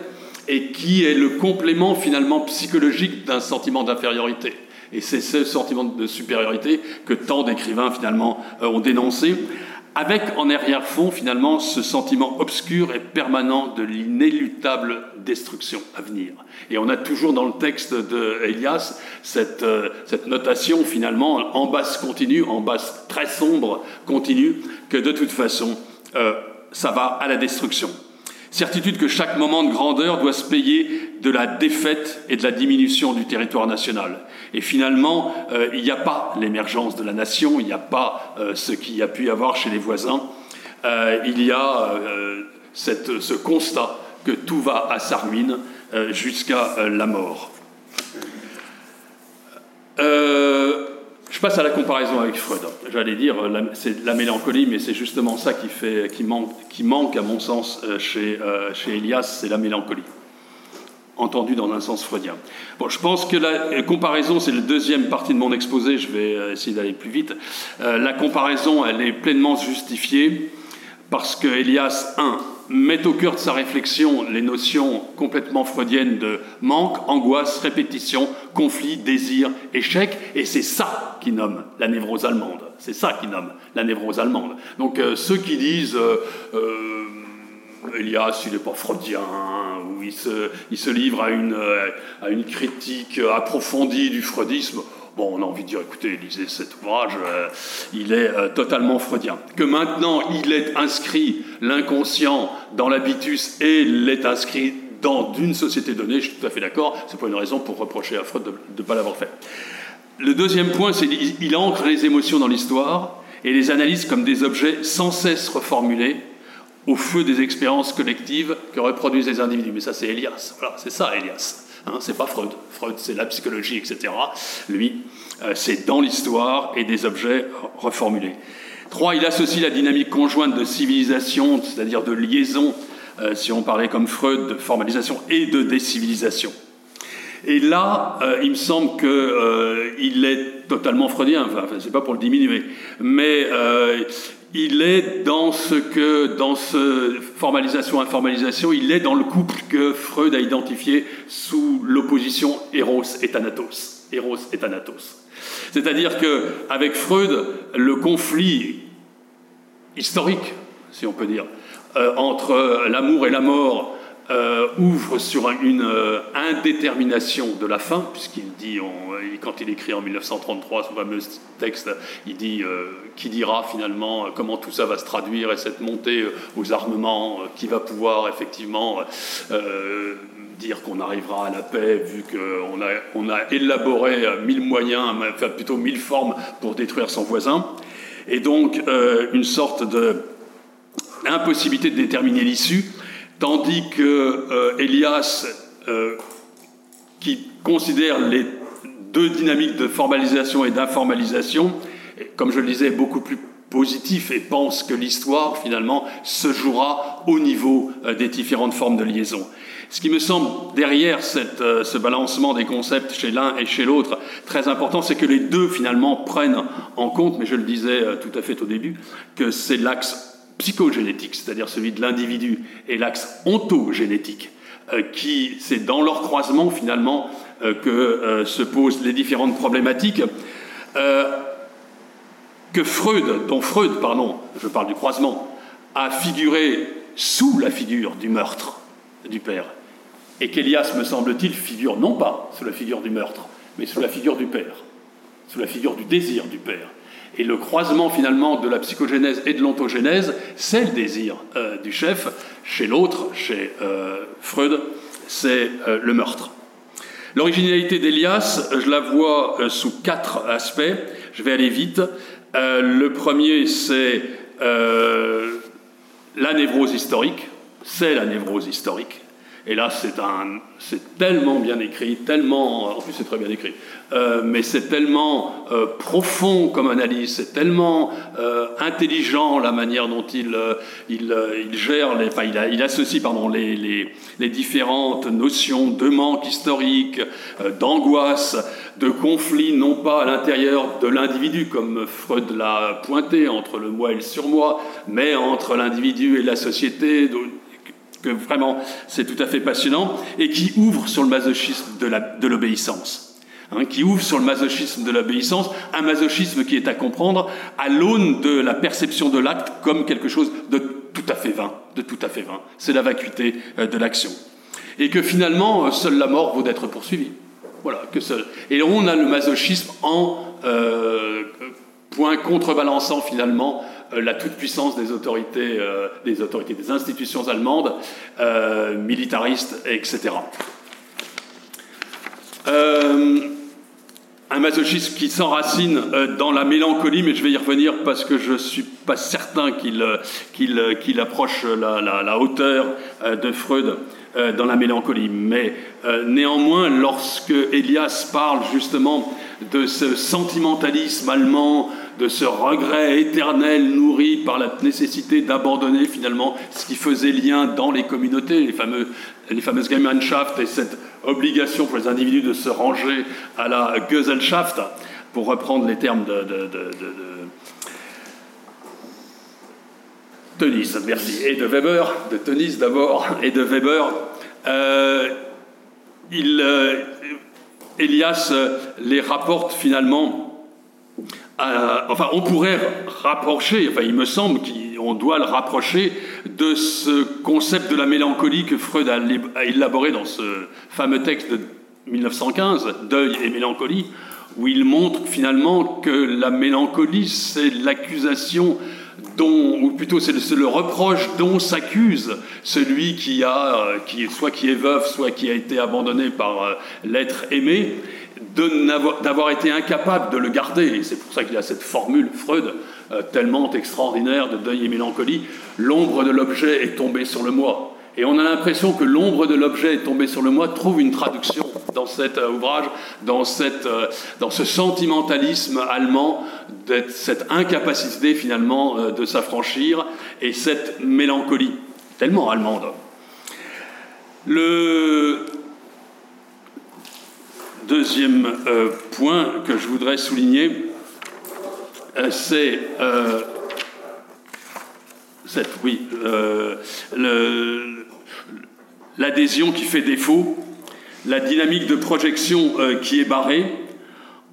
et qui est le complément finalement psychologique d'un sentiment d'infériorité. Et c'est ce sentiment de supériorité que tant d'écrivains finalement euh, ont dénoncé, avec en arrière-fond finalement ce sentiment obscur et permanent de l'inéluctable destruction à venir. Et on a toujours dans le texte de Elias cette, euh, notation finalement en basse continue, en basse très sombre continue, que de toute façon euh, ça va à la destruction. Certitude que chaque moment de grandeur doit se payer de la défaite et de la diminution du territoire national. Et finalement, euh, il n'y a pas l'émergence de la nation, il n'y a pas euh, ce qu'il y a pu y avoir chez les voisins. Euh, il y a ce constat que tout va à sa ruine jusqu'à la mort. je Je passe à la comparaison avec Freud. J'allais dire, c'est la mélancolie, mais c'est justement ça qui, fait, qui, manque, qui manque, à mon sens, chez, chez Elias, c'est la mélancolie entendu dans un sens freudien. Bon, je pense que la comparaison, c'est la deuxième partie de mon exposé, je vais euh, essayer d'aller plus vite. Euh, la comparaison, elle est pleinement justifiée parce que Elias, un, met au cœur de sa réflexion les notions complètement freudiennes de manque, angoisse, répétition, conflit, désir, échec, et c'est ça qui nomme la névrose allemande. C'est ça qui nomme la névrose allemande. Donc euh, ceux qui disent Elias, il n'est pas freudien, ou il se, livre euh, à une, critique approfondie du freudisme. On a envie de dire, écoutez, lisez cet ouvrage, euh, il est euh, totalement freudien. Que maintenant, il est inscrit, l'inconscient, dans l'habitus et l'est inscrit dans une société donnée, je suis tout à fait d'accord, c'est pas une raison pour reprocher à Freud de ne pas l'avoir fait. Le deuxième point, c'est qu'il ancre les émotions dans l'histoire et les analyse comme des objets sans cesse reformulés au feu des expériences collectives que reproduisent les individus. Mais ça, c'est Elias. Voilà, c'est ça, Elias. Hein, c'est pas Freud. Freud, c'est la psychologie, etc. Lui, euh, c'est dans l'histoire et des objets reformulés. Trois, il associe la dynamique conjointe de civilisation, c'est-à-dire de liaison, euh, si on parlait comme Freud, de formalisation et de décivilisation. Et là, euh, il me semble qu'il est totalement freudien, enfin, c'est pas pour le diminuer, mais il est dans ce que, dans ce formalisation-informalisation, il est dans le couple que Freud a identifié sous l'opposition Eros et Thanatos. Eros et Thanatos. C'est-à-dire qu'avec Freud, le conflit historique, si on peut dire, euh, entre l'amour et la mort euh, ouvre sur une euh, indétermination de la fin, puisqu'il dit, quand il écrit en 1933 son fameux texte, il dit qui dira finalement comment tout ça va se traduire et cette montée aux armements qui va pouvoir effectivement dire qu'on arrivera à la paix vu qu'on a, on a élaboré mille moyens, enfin plutôt mille formes pour détruire son voisin. Et donc une sorte de impossibilité de déterminer l'issue Tandis que euh, Elias, euh, qui considère les deux dynamiques de formalisation et d'informalisation, comme je le disais, beaucoup plus positif et pense que l'histoire, finalement, se jouera au niveau euh, des différentes formes de liaison. Ce qui me semble derrière ce balancement des concepts chez l'un et chez l'autre très important, c'est que les deux finalement prennent en compte, mais je le disais tout à fait au début, que c'est l'axe psychogénétique, c'est-à-dire celui de l'individu, et l'axe ontogénétique, euh, qui c'est dans leur croisement finalement euh, que euh, se posent les différentes problématiques. que Freud, dont Freud, pardon, je parle du croisement, a figuré sous la figure du meurtre du père, et qu'Elias, me semble-t-il, figure non pas sous la figure du meurtre, mais sous la figure du père, sous la figure du désir du père. Et le croisement finalement de la psychogénèse et de l'ontogénèse, c'est le désir euh, du chef. Chez l'autre, chez euh, Freud, c'est euh, le meurtre. L'originalité d'Elias, je la vois sous quatre aspects. Je vais aller vite. le premier, c'est la névrose historique. C'est la névrose historique. Et là, c'est un, c'est tellement bien écrit, tellement, en plus c'est très bien écrit, euh, mais c'est tellement euh, profond comme analyse, c'est tellement euh, intelligent la manière dont il, il, il gère, les, enfin, il, associe pardon, les, les, les, différentes notions de manque historique, d'angoisse, de conflit, non pas à l'intérieur de l'individu, comme Freud l'a pointé, entre le moi et le surmoi, mais entre l'individu et la société, que vraiment c'est tout à fait passionnant, et qui ouvre sur le masochisme de l'obéissance. Hein, qui ouvre sur le masochisme de l'obéissance, un masochisme qui est à comprendre à l'aune de la perception de l'acte comme quelque chose de tout à fait vain, de tout à fait vain. C'est la vacuité euh, de l'action. Et que finalement, euh, seule la mort vaut d'être poursuivie. Voilà, que seul. Et on a le masochisme en euh, point contrebalançant finalement la toute-puissance des autorités, euh, des autorités, des institutions allemandes, euh, militaristes, etc. un masochisme qui s'enracine dans la mélancolie, mais je vais y revenir parce que je ne suis pas certain qu'il approche la, la, hauteur de Freud dans la mélancolie. Mais néanmoins, lorsque Elias parle justement de ce sentimentalisme allemand, de ce regret éternel nourri par la nécessité d'abandonner finalement ce qui faisait lien dans les communautés, les, fameux, les fameuses Gemeinschaft et cette obligation pour les individus de se ranger à la Gesellschaft, pour reprendre les termes de, merci, et de Weber, de Tenis d'abord, et de Weber. Euh, il, euh, Elias les rapporte finalement enfin, on pourrait rapprocher, enfin, il me semble qu'on doit le rapprocher de ce concept de la mélancolie que Freud a, élaboré dans ce fameux texte de 1915, Deuil et mélancolie, où il montre finalement que la mélancolie, c'est l'accusation ou plutôt c'est le, reproche dont s'accuse celui qui a, qui, soit qui est veuf, soit qui a été abandonné par euh, l'être aimé, d'avoir été incapable de le garder. Et c'est pour ça qu'il y a cette formule Freud euh, tellement extraordinaire de deuil et mélancolie. L'ombre de l'objet est tombée sur le moi. Et on a l'impression que l'ombre de l'objet est tombée sur le moi trouve une traduction dans cet euh, ouvrage, euh, dans ce sentimentalisme allemand, cette incapacité finalement de s'affranchir et cette mélancolie tellement allemande. Le, deuxième euh, point que je voudrais souligner, euh, c'est euh, oui, l'adhésion qui fait défaut, la dynamique de projection qui est barrée,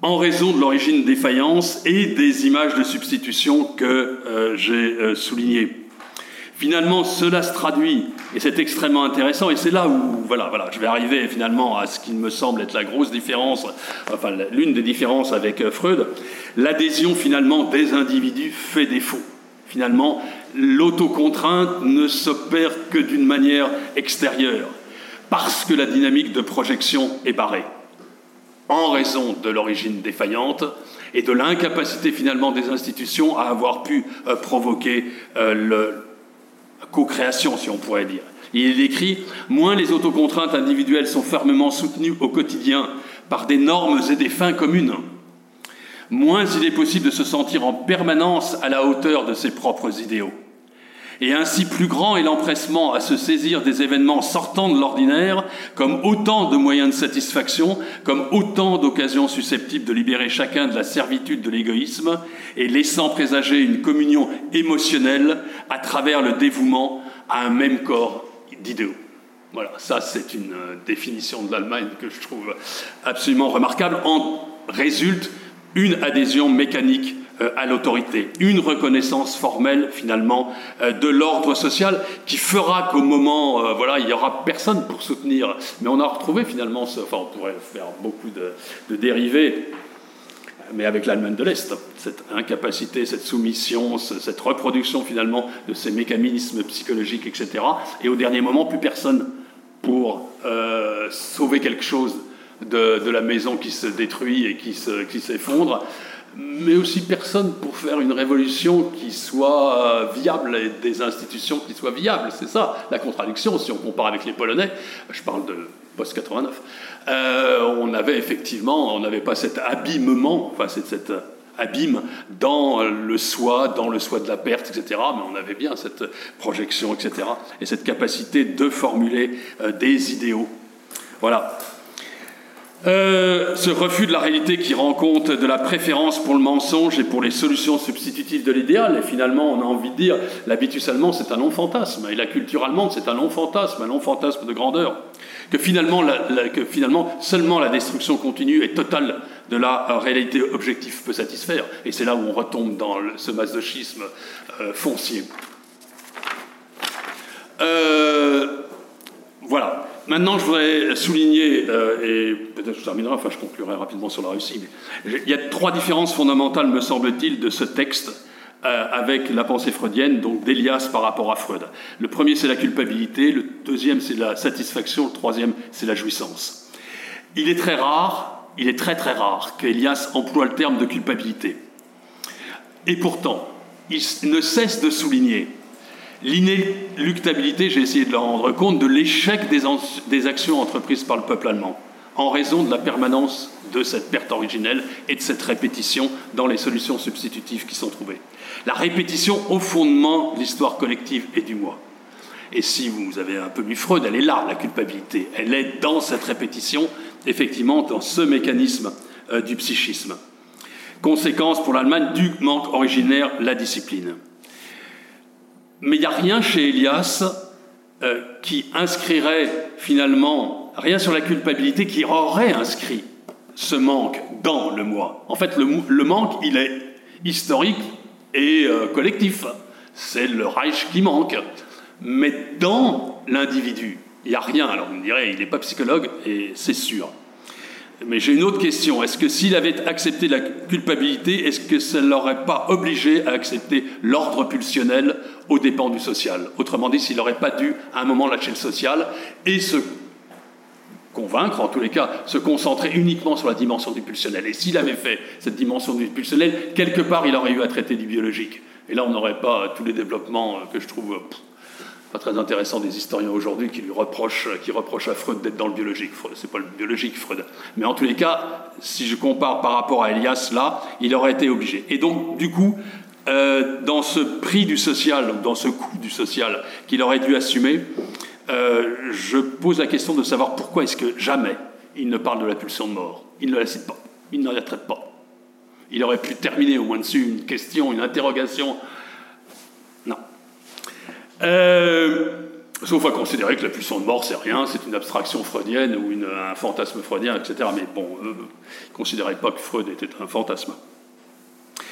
en raison de l'origine défaillance et des images de substitution que j'ai soulignées. Finalement, cela se traduit, et c'est extrêmement intéressant, et c'est là où, voilà, voilà, je vais arriver finalement à ce qui me semble être la grosse différence, enfin l'une des différences avec euh, Freud, l'adhésion finalement des individus fait défaut. Finalement, l'autocontrainte ne s'opère que d'une manière extérieure, parce que la dynamique de projection est barrée, en raison de l'origine défaillante et de l'incapacité finalement des institutions à avoir pu euh, provoquer euh, le, co-création, si on pourrait dire. Il écrit Moins les autocontraintes individuelles sont fermement soutenues au quotidien par des normes et des fins communes, moins il est possible de se sentir en permanence à la hauteur de ses propres idéaux. Et ainsi plus grand est l'empressement à se saisir des événements sortant de l'ordinaire comme autant de moyens de satisfaction, comme autant d'occasions susceptibles de libérer chacun de la servitude de l'égoïsme et laissant présager une communion émotionnelle à travers le dévouement à un même corps d'idéaux. Voilà, ça c'est une euh, définition de l'Allemagne que je trouve absolument remarquable. En résulte une adhésion mécanique euh, à l'autorité, une reconnaissance formelle finalement euh, de l'ordre social qui fera qu'au moment, euh, voilà, il y aura personne pour soutenir. Mais on a retrouvé finalement, enfin, on pourrait faire beaucoup de, dérivés, mais avec l'Allemagne de l'Est, cette incapacité, cette soumission, cette reproduction finalement de ces mécanismes psychologiques, etc. Et au dernier moment, plus personne pour sauver quelque chose de, la maison qui se détruit et qui s'effondre mais aussi personne pour faire une révolution qui soit euh, viable et des institutions qui soient viables. C'est ça la contradiction si on compare avec les Polonais. Je parle de post-89. Euh, on avait effectivement, on n'avait pas cet abîmement, enfin cet, abîme dans le soi, dans le soi de la perte, etc. Mais on avait bien cette projection, etc. Et cette capacité de formuler euh, des idéaux. Voilà. Euh, ce refus de la réalité qui rend compte de la préférence pour le mensonge et pour les solutions substitutives de l'idéal. Et finalement, on a envie de dire, l'habitus allemand, c'est un non-fantasme. Et la culture allemande, c'est un non-fantasme, un non-fantasme de grandeur. Que finalement, que finalement, seulement la destruction continue et totale de la réalité objective peut satisfaire. Et c'est là où on retombe dans ce masochisme euh, foncier. Euh, voilà. Maintenant, je voudrais souligner, euh, et peut-être je terminerai, enfin je conclurai rapidement sur la Russie, mais il y a trois différences fondamentales, me semble-t-il, de ce texte euh, avec la pensée freudienne, donc d'Elias par rapport à Freud. Le premier, c'est la culpabilité, le deuxième, c'est la satisfaction, le troisième, c'est la jouissance. Il est très rare, il est très très rare qu'Elias emploie le terme de culpabilité. Et pourtant, il ne cesse de souligner l'inéluctabilité, j'ai essayé de le rendre compte, de l'échec des, actions entreprises par le peuple allemand en raison de la permanence de cette perte originelle et de cette répétition dans les solutions substitutives qui sont trouvées. La répétition au fondement de l'histoire collective et du moi. Et si vous avez un peu lu Freud, elle est là, la culpabilité. Elle est dans cette répétition, effectivement, dans ce mécanisme euh, du psychisme. Conséquence pour l'Allemagne du manque originaire, la discipline. Mais il n'y a rien chez Elias euh, qui inscrirait finalement, rien sur la culpabilité qui aurait inscrit ce manque dans le moi. En fait, le, manque, il est historique et euh, collectif. C'est le Reich qui manque. Mais dans l'individu, il n'y a rien. Alors vous me il n'est pas psychologue, et c'est sûr. Mais j'ai une autre question. Est-ce que s'il avait accepté la culpabilité, est-ce que ça ne l'aurait pas obligé à accepter l'ordre pulsionnel aux dépens du social? Autrement dit, s'il n'aurait pas dû à un moment lâcher le social et se convaincre, en tous les cas, se concentrer uniquement sur la dimension du pulsionnel. Et s'il avait fait cette dimension du pulsionnel, quelque part, il aurait eu à traiter du biologique. Et là, on n'aurait pas tous les développements que je trouve pas très intéressant des historiens aujourd'hui qui lui reprochent, qui reprochent à Freud d'être dans le biologique. C'est pas le biologique, Freud. Mais en tous les cas, si je compare par rapport à Elias, là, il aurait été obligé. Et donc, du coup, euh, dans ce prix du social, dans ce coût du social qu'il aurait dû assumer, euh, je pose la question de savoir pourquoi est-ce que jamais il ne parle de la pulsion de mort. Il ne la cite pas. Il ne la traite pas. Il aurait pu terminer au moins dessus une question, une interrogation euh, sauf à considérer que la pulsion de mort, c'est rien, c'est une abstraction freudienne ou un fantasme freudien, etc. Mais bon, ils ne considéraient pas que Freud était un fantasme.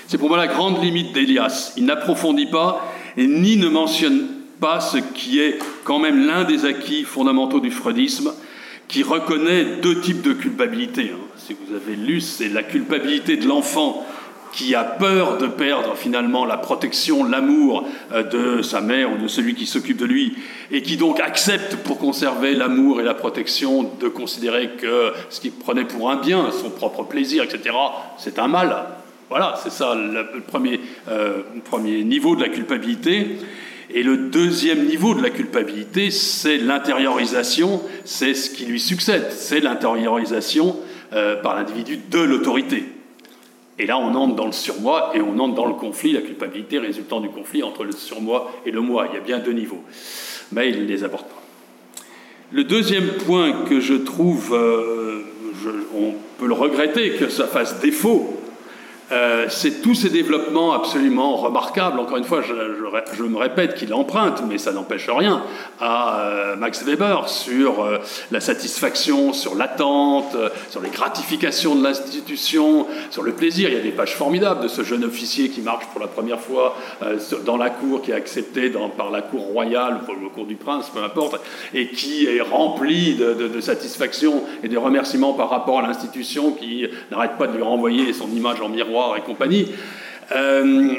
C'est pour moi la grande limite d'Elias. Il n'approfondit pas et ni ne mentionne pas ce qui est quand même l'un des acquis fondamentaux du freudisme, qui reconnaît deux types de culpabilité. Hein. Si vous avez lu, c'est la culpabilité de l'enfant qui a peur de perdre finalement la protection, l'amour euh, de sa mère ou de celui qui s'occupe de lui, et qui donc accepte pour conserver l'amour et la protection de considérer que ce qu'il prenait pour un bien, son propre plaisir, etc., c'est un mal. Voilà, c'est ça le premier, euh, premier niveau de la culpabilité. Et le deuxième niveau de la culpabilité, c'est l'intériorisation, c'est ce qui lui succède, c'est l'intériorisation euh, par l'individu de l'autorité. Et là, on entre dans le surmoi et on entre dans le conflit, la culpabilité résultant du conflit entre le surmoi et le moi. Il y a bien deux niveaux. Mais il ne les aborde pas. Le deuxième point que je trouve, euh, on peut le regretter que ça fasse défaut euh, c'est tous ces développements absolument remarquables. Encore une fois, je, me répète qu'il emprunte, mais ça n'empêche rien, à euh, Max Weber sur euh, la satisfaction, sur l'attente, sur les gratifications de l'institution, sur le plaisir. Il y a des pages formidables de ce jeune officier qui marche pour la première fois dans la cour, qui est accepté par la cour royale, ou le cour du prince, peu importe, et qui est rempli de, de satisfaction et de remerciements par rapport à l'institution qui n'arrête pas de lui renvoyer son image en miroir et compagnie. Euh,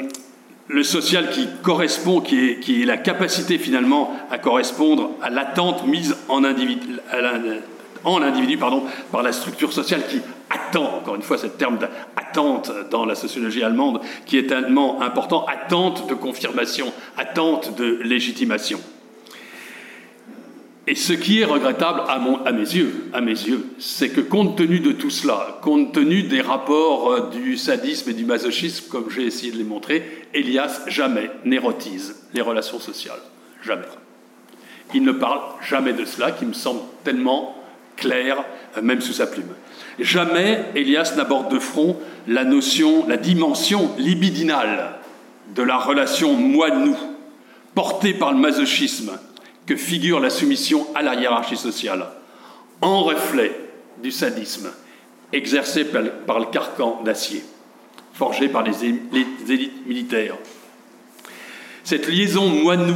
le social qui correspond, qui est, la capacité finalement à correspondre à l'attente mise en individu, en l'individu pardon, par la structure sociale qui attend, encore une fois, ce terme d'attente dans la sociologie allemande qui est tellement important, attente de confirmation, attente de légitimation. Et ce qui est regrettable à, mes yeux, mes yeux, c'est que compte tenu de tout cela, compte tenu des rapports euh, du sadisme et du masochisme, comme j'ai essayé de les montrer, Elias jamais n'érotise les relations sociales. Jamais. Il ne parle jamais de cela, qui me semble tellement clair, euh, même sous sa plume. Jamais Elias n'aborde de front la notion, la dimension libidinale de la relation moi-nous, portée par le masochisme que figure la soumission à la hiérarchie sociale, en reflet du sadisme exercé par le carcan d'acier, forgé par les élites militaires. Cette liaison moi-nous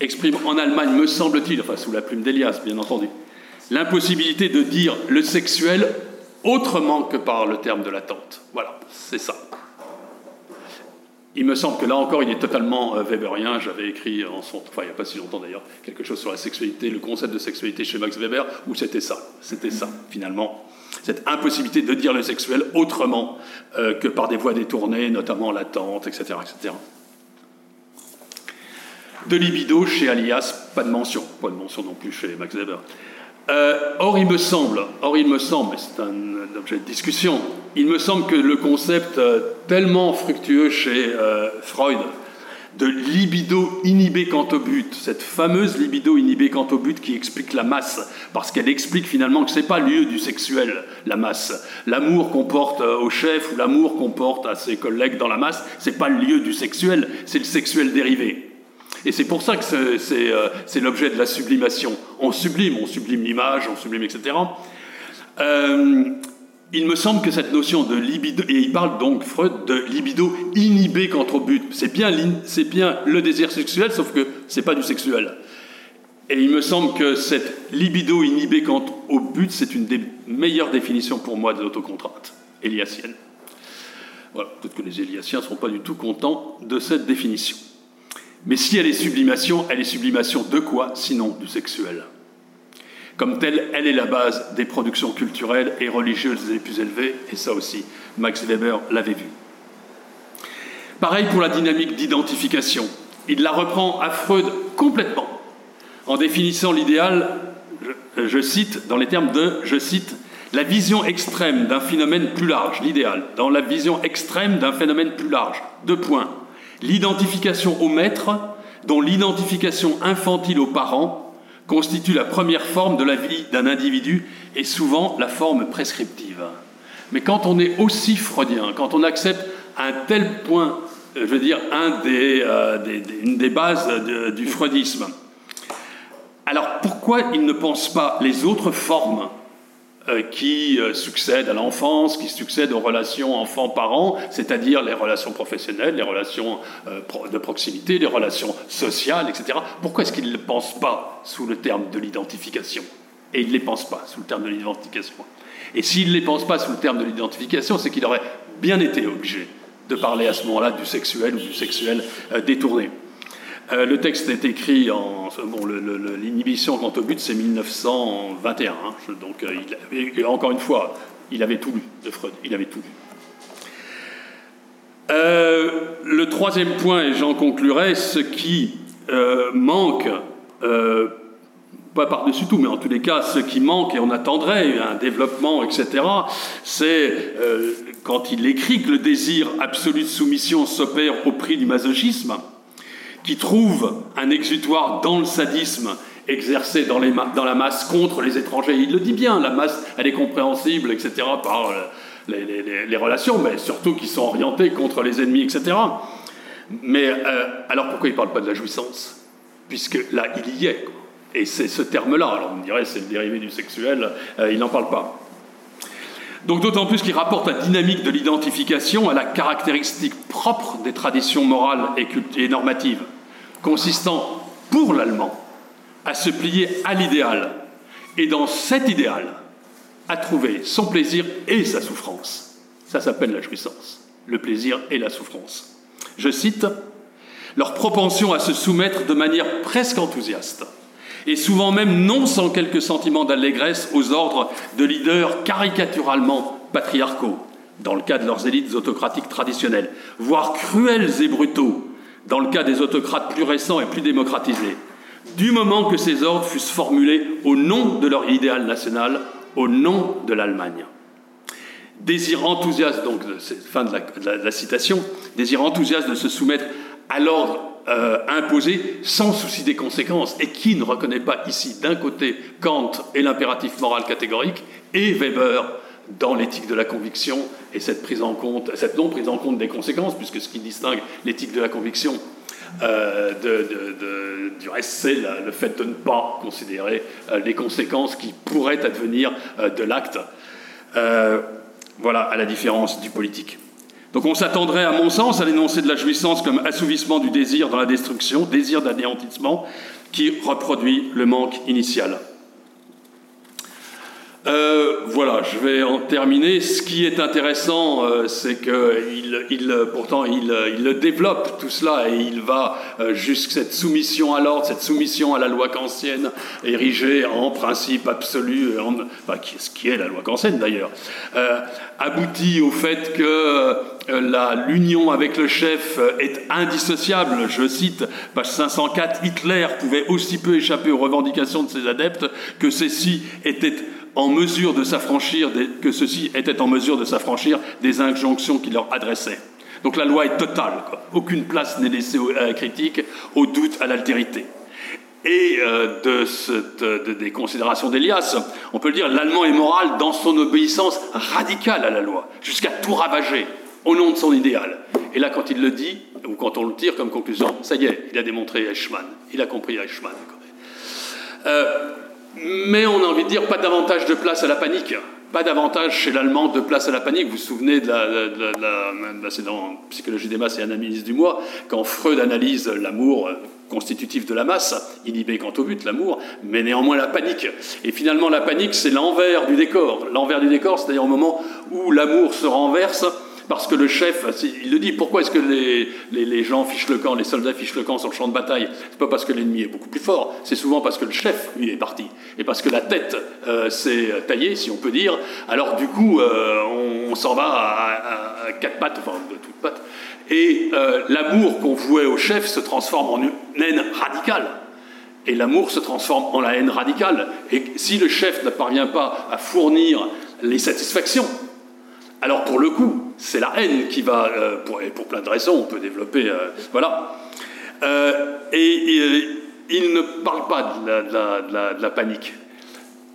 exprime en Allemagne, me semble-t-il, enfin sous la plume d'Elias bien entendu, l'impossibilité de dire le sexuel autrement que par le terme de l'attente. Voilà, c'est ça. Il me semble que là encore, il est totalement euh, Weberien. J'avais écrit en son, enfin il n'y a pas si longtemps d'ailleurs, quelque chose sur la sexualité, le concept de sexualité chez Max Weber, où c'était ça, c'était ça finalement, cette impossibilité de dire le sexuel autrement euh, que par des voies détournées, notamment l'attente, etc., etc. De libido chez Alias, pas de mention, pas de mention non plus chez Max Weber. Or, il me semble, or il me semble, c'est un objet de discussion, il me semble que le concept tellement fructueux chez Freud de libido inhibé quant au but, cette fameuse libido inhibée quant au but qui explique la masse, parce qu'elle explique finalement que ce n'est pas lieu du sexuel, la masse. L'amour qu'on porte euh, au chef ou l'amour qu'on porte à ses collègues dans la masse, ce n'est pas le lieu du sexuel, c'est le sexuel dérivé. Et c'est pour ça que euh, c'est l'objet de la sublimation. On sublime, on sublime l'image, on sublime, etc. Euh, il me semble que cette notion de libido, et il parle donc Freud de libido inhibé contre but, c'est bien, bien le désir sexuel, sauf que c'est pas du sexuel. Et il me semble que cette libido inhibé quant au but, c'est une des meilleures définitions pour moi de l'autocontrainte éliasienne. Voilà, peut-être que les éliasiens ne seront pas du tout contents de cette définition. Mais si elle est sublimation, elle est sublimation de quoi sinon du sexuel? Comme telle, elle est la base des productions culturelles et religieuses les plus élevées, et ça aussi, Max Weber l'avait vu. Pareil pour la dynamique d'identification. Il la reprend à Freud complètement, en définissant l'idéal, je, je, cite, dans les termes de, je cite, la vision extrême d'un phénomène plus large, l'idéal, dans la vision extrême d'un phénomène plus large. Deux points. L'identification au maître, dont l'identification infantile aux parents constitue la première forme de la vie d'un individu et souvent la forme prescriptive. Mais quand on est aussi freudien, quand on accepte un tel point, euh, je veux dire, euh, une des bases du freudisme, alors pourquoi il ne pense pas les autres formes qui euh, succèdent à l'enfance, qui succèdent aux relations enfants-parents, c'est-à-dire les relations professionnelles, les relations euh, de proximité, les relations sociales, etc. Pourquoi est-ce qu'il ne les pense pas sous le terme de l'identification? Et il ne les pense pas sous le terme de l'identification. Et s'il ne les pense pas sous le terme de l'identification, c'est qu'il aurait bien été obligé de parler à ce moment-là du sexuel ou du sexuel détourné. Euh, le texte est écrit en. Bon, l'inhibition quant au but, c'est 1921. Hein. donc, euh, encore une fois, il avait tout lu de Freud. Il avait tout lu. Euh, le troisième point, et j'en conclurai, ce qui manque, pas par-dessus tout, mais en tous les cas, ce qui manque, et on attendrait un développement, etc., c'est quand il écrit que le désir absolu de soumission s'opère au prix du masochisme qui trouve un exutoire dans le sadisme exercé dans, la masse contre les étrangers. Il le dit bien, la masse, elle est compréhensible, etc., par euh, les, relations, mais surtout qui sont orientées contre les ennemis, etc. Mais euh, alors pourquoi il ne parle pas de la jouissance? Puisque là, il y est. Et c'est ce terme-là, alors on dirait c'est le dérivé du sexuel, euh, il n'en parle pas. Donc d'autant plus qu'il rapporte la dynamique de l'identification à la caractéristique propre des traditions morales et normatives consistant pour l'allemand à se plier à l'idéal, et dans cet idéal, à trouver son plaisir et sa souffrance. Ça s'appelle la jouissance, le plaisir et la souffrance. Je cite, leur propension à se soumettre de manière presque enthousiaste, et souvent même non sans quelques sentiments d'allégresse aux ordres de leaders caricaturalement patriarcaux, dans le cas de leurs élites autocratiques traditionnelles, voire cruels et brutaux, dans le cas des autocrates plus récents et plus démocratisés, du moment que ces ordres fussent formulés au nom de leur idéal national, au nom de l'Allemagne. Désir enthousiaste, donc, fin de la, citation, désir enthousiaste de se soumettre à l'ordre euh, imposé sans souci des conséquences, et qui ne reconnaît pas ici d'un côté Kant et l'impératif moral catégorique, et Weber dans l'éthique de la conviction et cette prise en compte, cette non prise en compte des conséquences, puisque ce qui distingue l'éthique de la conviction euh, du reste, c'est le fait de ne pas considérer euh, les conséquences qui pourraient advenir euh, de l'acte. voilà, à la différence du politique. Donc on s'attendrait, à mon sens, à l'énoncé de la jouissance comme assouvissement du désir dans la destruction, désir d'anéantissement, qui reproduit le manque initial. Euh, voilà, je vais en terminer. Ce qui est intéressant, euh, c'est qu'il, il, pourtant, il, développe tout cela et il va euh, jusqu'à cette soumission à l'ordre, cette soumission à la loi kantienne, érigée en principe absolu, en, enfin, ce qui est la loi kantienne d'ailleurs, aboutit au fait que l'union avec le chef est indissociable. Je cite page 504, Hitler pouvait aussi peu échapper aux revendications de ses adeptes que ceux-ci étaient en mesure de s'affranchir que ceux-ci étaient en mesure de s'affranchir des injonctions qu'il leur adressait. Donc la loi est totale. Aucune place n'est laissée à la critique, au doute, à l'altérité. Et euh, de, des considérations d'Elias, on peut le dire, l'Allemand est moral dans son obéissance radicale à la loi, jusqu'à tout ravager au nom de son idéal. Et là, quand il le dit, ou quand on le tire comme conclusion, ça y est, il a démontré Eichmann, il a compris Eichmann. Euh, mais on a envie de dire pas davantage de place à la panique pas davantage chez l'allemand de place à la panique. Vous vous souvenez de la, c'est dans Psychologie des masses et Analyse du moi, quand Freud analyse l'amour constitutif de la masse, inhibé quant au but, l'amour, mais néanmoins la panique. Et finalement, la panique, c'est l'envers du décor. L'envers du décor, c'est-à-dire au moment où l'amour se renverse parce que le chef, il le dit, pourquoi est-ce que les, les, gens fichent le camp, les soldats fichent le camp sur le champ de bataille? C'est pas parce que l'ennemi est beaucoup plus fort, c'est souvent parce que le chef, lui, est parti, et parce que la tête euh, s'est taillée, si on peut dire. Alors du coup, euh, on, s'en va à, quatre pattes, enfin de toutes pattes, et euh, l'amour qu'on vouait au chef se transforme en une haine radicale. Et l'amour se transforme en la haine radicale. Et si le chef ne parvient pas à fournir les satisfactions, alors pour le coup, c'est la haine qui va, euh, pour, et pour plein de raisons, on peut développer, euh, voilà. Euh, et, il ne parle pas de la, panique,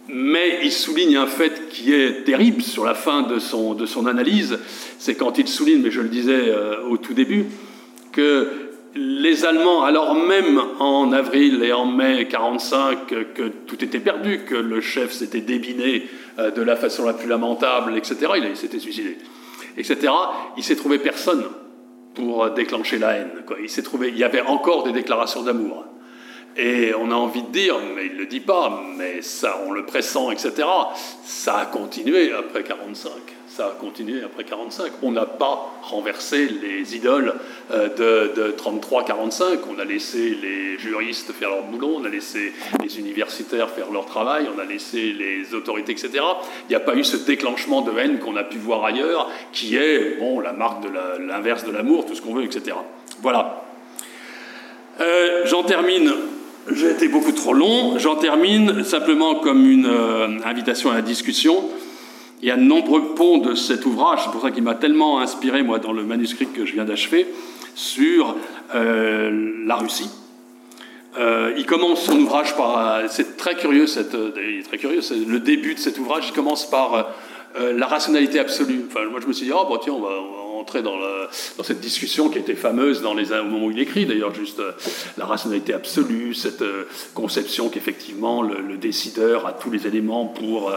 mais il souligne un fait qui est terrible sur la fin de son, de son analyse, c'est quand il souligne, mais je le disais au tout début, que les Allemands, alors même en avril et en mai 45, que tout était perdu, que le chef s'était débiné de la façon la plus lamentable, etc. Il, s'était suicidé, etc. Il s'est trouvé personne pour déclencher la haine. Il s'est trouvé, il y avait encore des déclarations d'amour. Et on a envie de dire, mais il ne le dit pas, mais ça, on le pressent, etc. Ça a continué après 45 ça a continué après 45. On n'a pas renversé les idoles euh, de, 33-45. On a laissé les juristes faire leur boulot, on a laissé les universitaires faire leur travail, on a laissé les autorités, etc. Il n'y a pas eu ce déclenchement de haine qu'on a pu voir ailleurs, qui est bon, la marque de l'inverse de l'amour, tout ce qu'on veut, etc. Voilà. Euh, j'en termine. J'ai été beaucoup trop long. J'en termine simplement comme une euh, invitation à la discussion. Il y a de nombreux ponts de cet ouvrage, c'est pour ça qu'il m'a tellement inspiré, moi, dans le manuscrit que je viens d'achever, sur euh, la Russie. Euh, il commence son ouvrage par. C'est très curieux, cette, très curieux, le début de cet ouvrage, il commence par euh, la rationalité absolue. Enfin, moi, je me suis dit, oh, bon, tiens, on va, entrer dans, cette discussion qui était fameuse dans les, au moment où il écrit, d'ailleurs, juste euh, la rationalité absolue, cette euh, conception qu'effectivement le, décideur a tous les éléments pour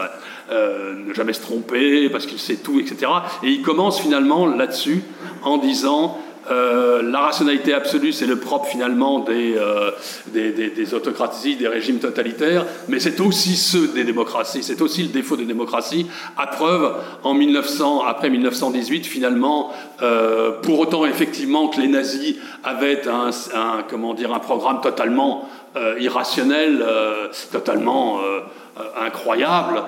ne jamais se tromper, parce qu'il sait tout, etc. Et il commence finalement là-dessus en disant euh, la rationalité absolue, c'est le propre finalement euh, des, des, autocraties, des régimes totalitaires, mais c'est aussi ceux des démocraties, c'est aussi le défaut des démocraties, à preuve en 1900, après 1918 finalement, euh, pour autant effectivement que les nazis avaient un, comment dire, un programme totalement irrationnel, totalement incroyable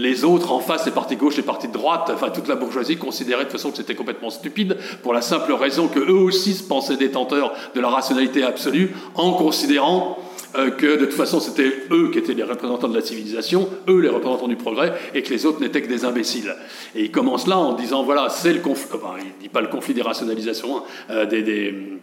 les autres en face, les partis gauche, les partis de droite, enfin toute la bourgeoisie considérait de toute façon que c'était complètement stupide pour la simple raison que eux aussi se pensaient détenteurs de la rationalité absolue en considérant euh, que de toute façon c'était eux qui étaient les représentants de la civilisation, eux les représentants du progrès, et que les autres n'étaient que des imbéciles. Et il commence là en disant voilà, c'est le conflit, enfin il dit pas le conflit des rationalisations, hein, euh, des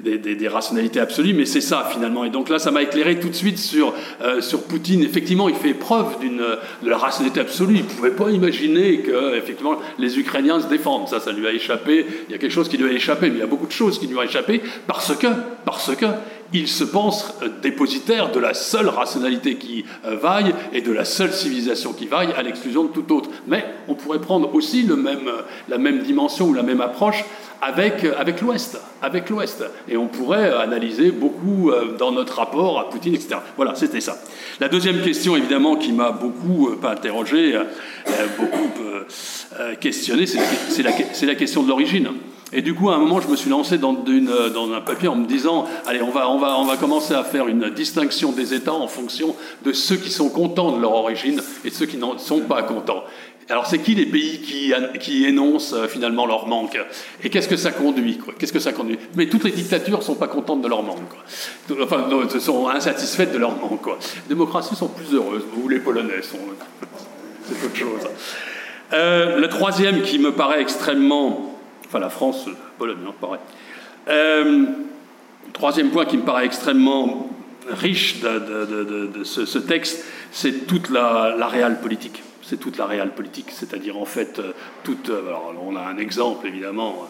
des, rationalités absolues, mais c'est ça finalement. Et donc là, ça m'a éclairé tout de suite sur, euh, sur Poutine. Effectivement, il fait preuve d'une, de la rationalité absolue. Il ne pouvait pas imaginer que effectivement, les Ukrainiens se défendent. Ça, ça lui a échappé. Il y a quelque chose qui lui a échappé, mais il y a beaucoup de choses qui lui ont échappé parce que, parce que il se pense dépositaire de la seule rationalité qui euh, vaille et de la seule civilisation qui vaille, à l'exclusion de toute autre. Mais on pourrait prendre aussi le même, la même dimension ou la même approche avec, avec l'Ouest, avec l'Ouest. Et on pourrait analyser beaucoup euh, dans notre rapport à Poutine, etc. Voilà, c'était ça. La deuxième question, évidemment, qui m'a beaucoup, euh, pas interrogé, euh, beaucoup questionné, c'est la, question de l'origine. Et du coup, à un moment, je me suis lancé dans, dans, un papier en me disant, allez, on va, commencer à faire une distinction des États en fonction de ceux qui sont contents de leur origine et ceux qui n'en sont pas contents. Alors c'est qui les pays qui, énoncent euh, finalement leur manque? Et qu'est-ce que ça conduit Qu'est-ce que ça conduit? Mais toutes les dictatures ne sont pas contentes de leur manque. Quoi. Enfin, sont insatisfaites de leur manque. Les démocraties sont plus heureuses, ou les Polonais sont... C'est autre chose. Euh, le troisième qui me paraît extrêmement... Enfin la France, Pologne, hein, pareil. Euh, troisième point qui me paraît extrêmement riche de, ce, texte, c'est toute la, réelle politique c'est toute la réelle politique. C'est-à-dire, en fait, euh, toute. Euh, on a un exemple, évidemment,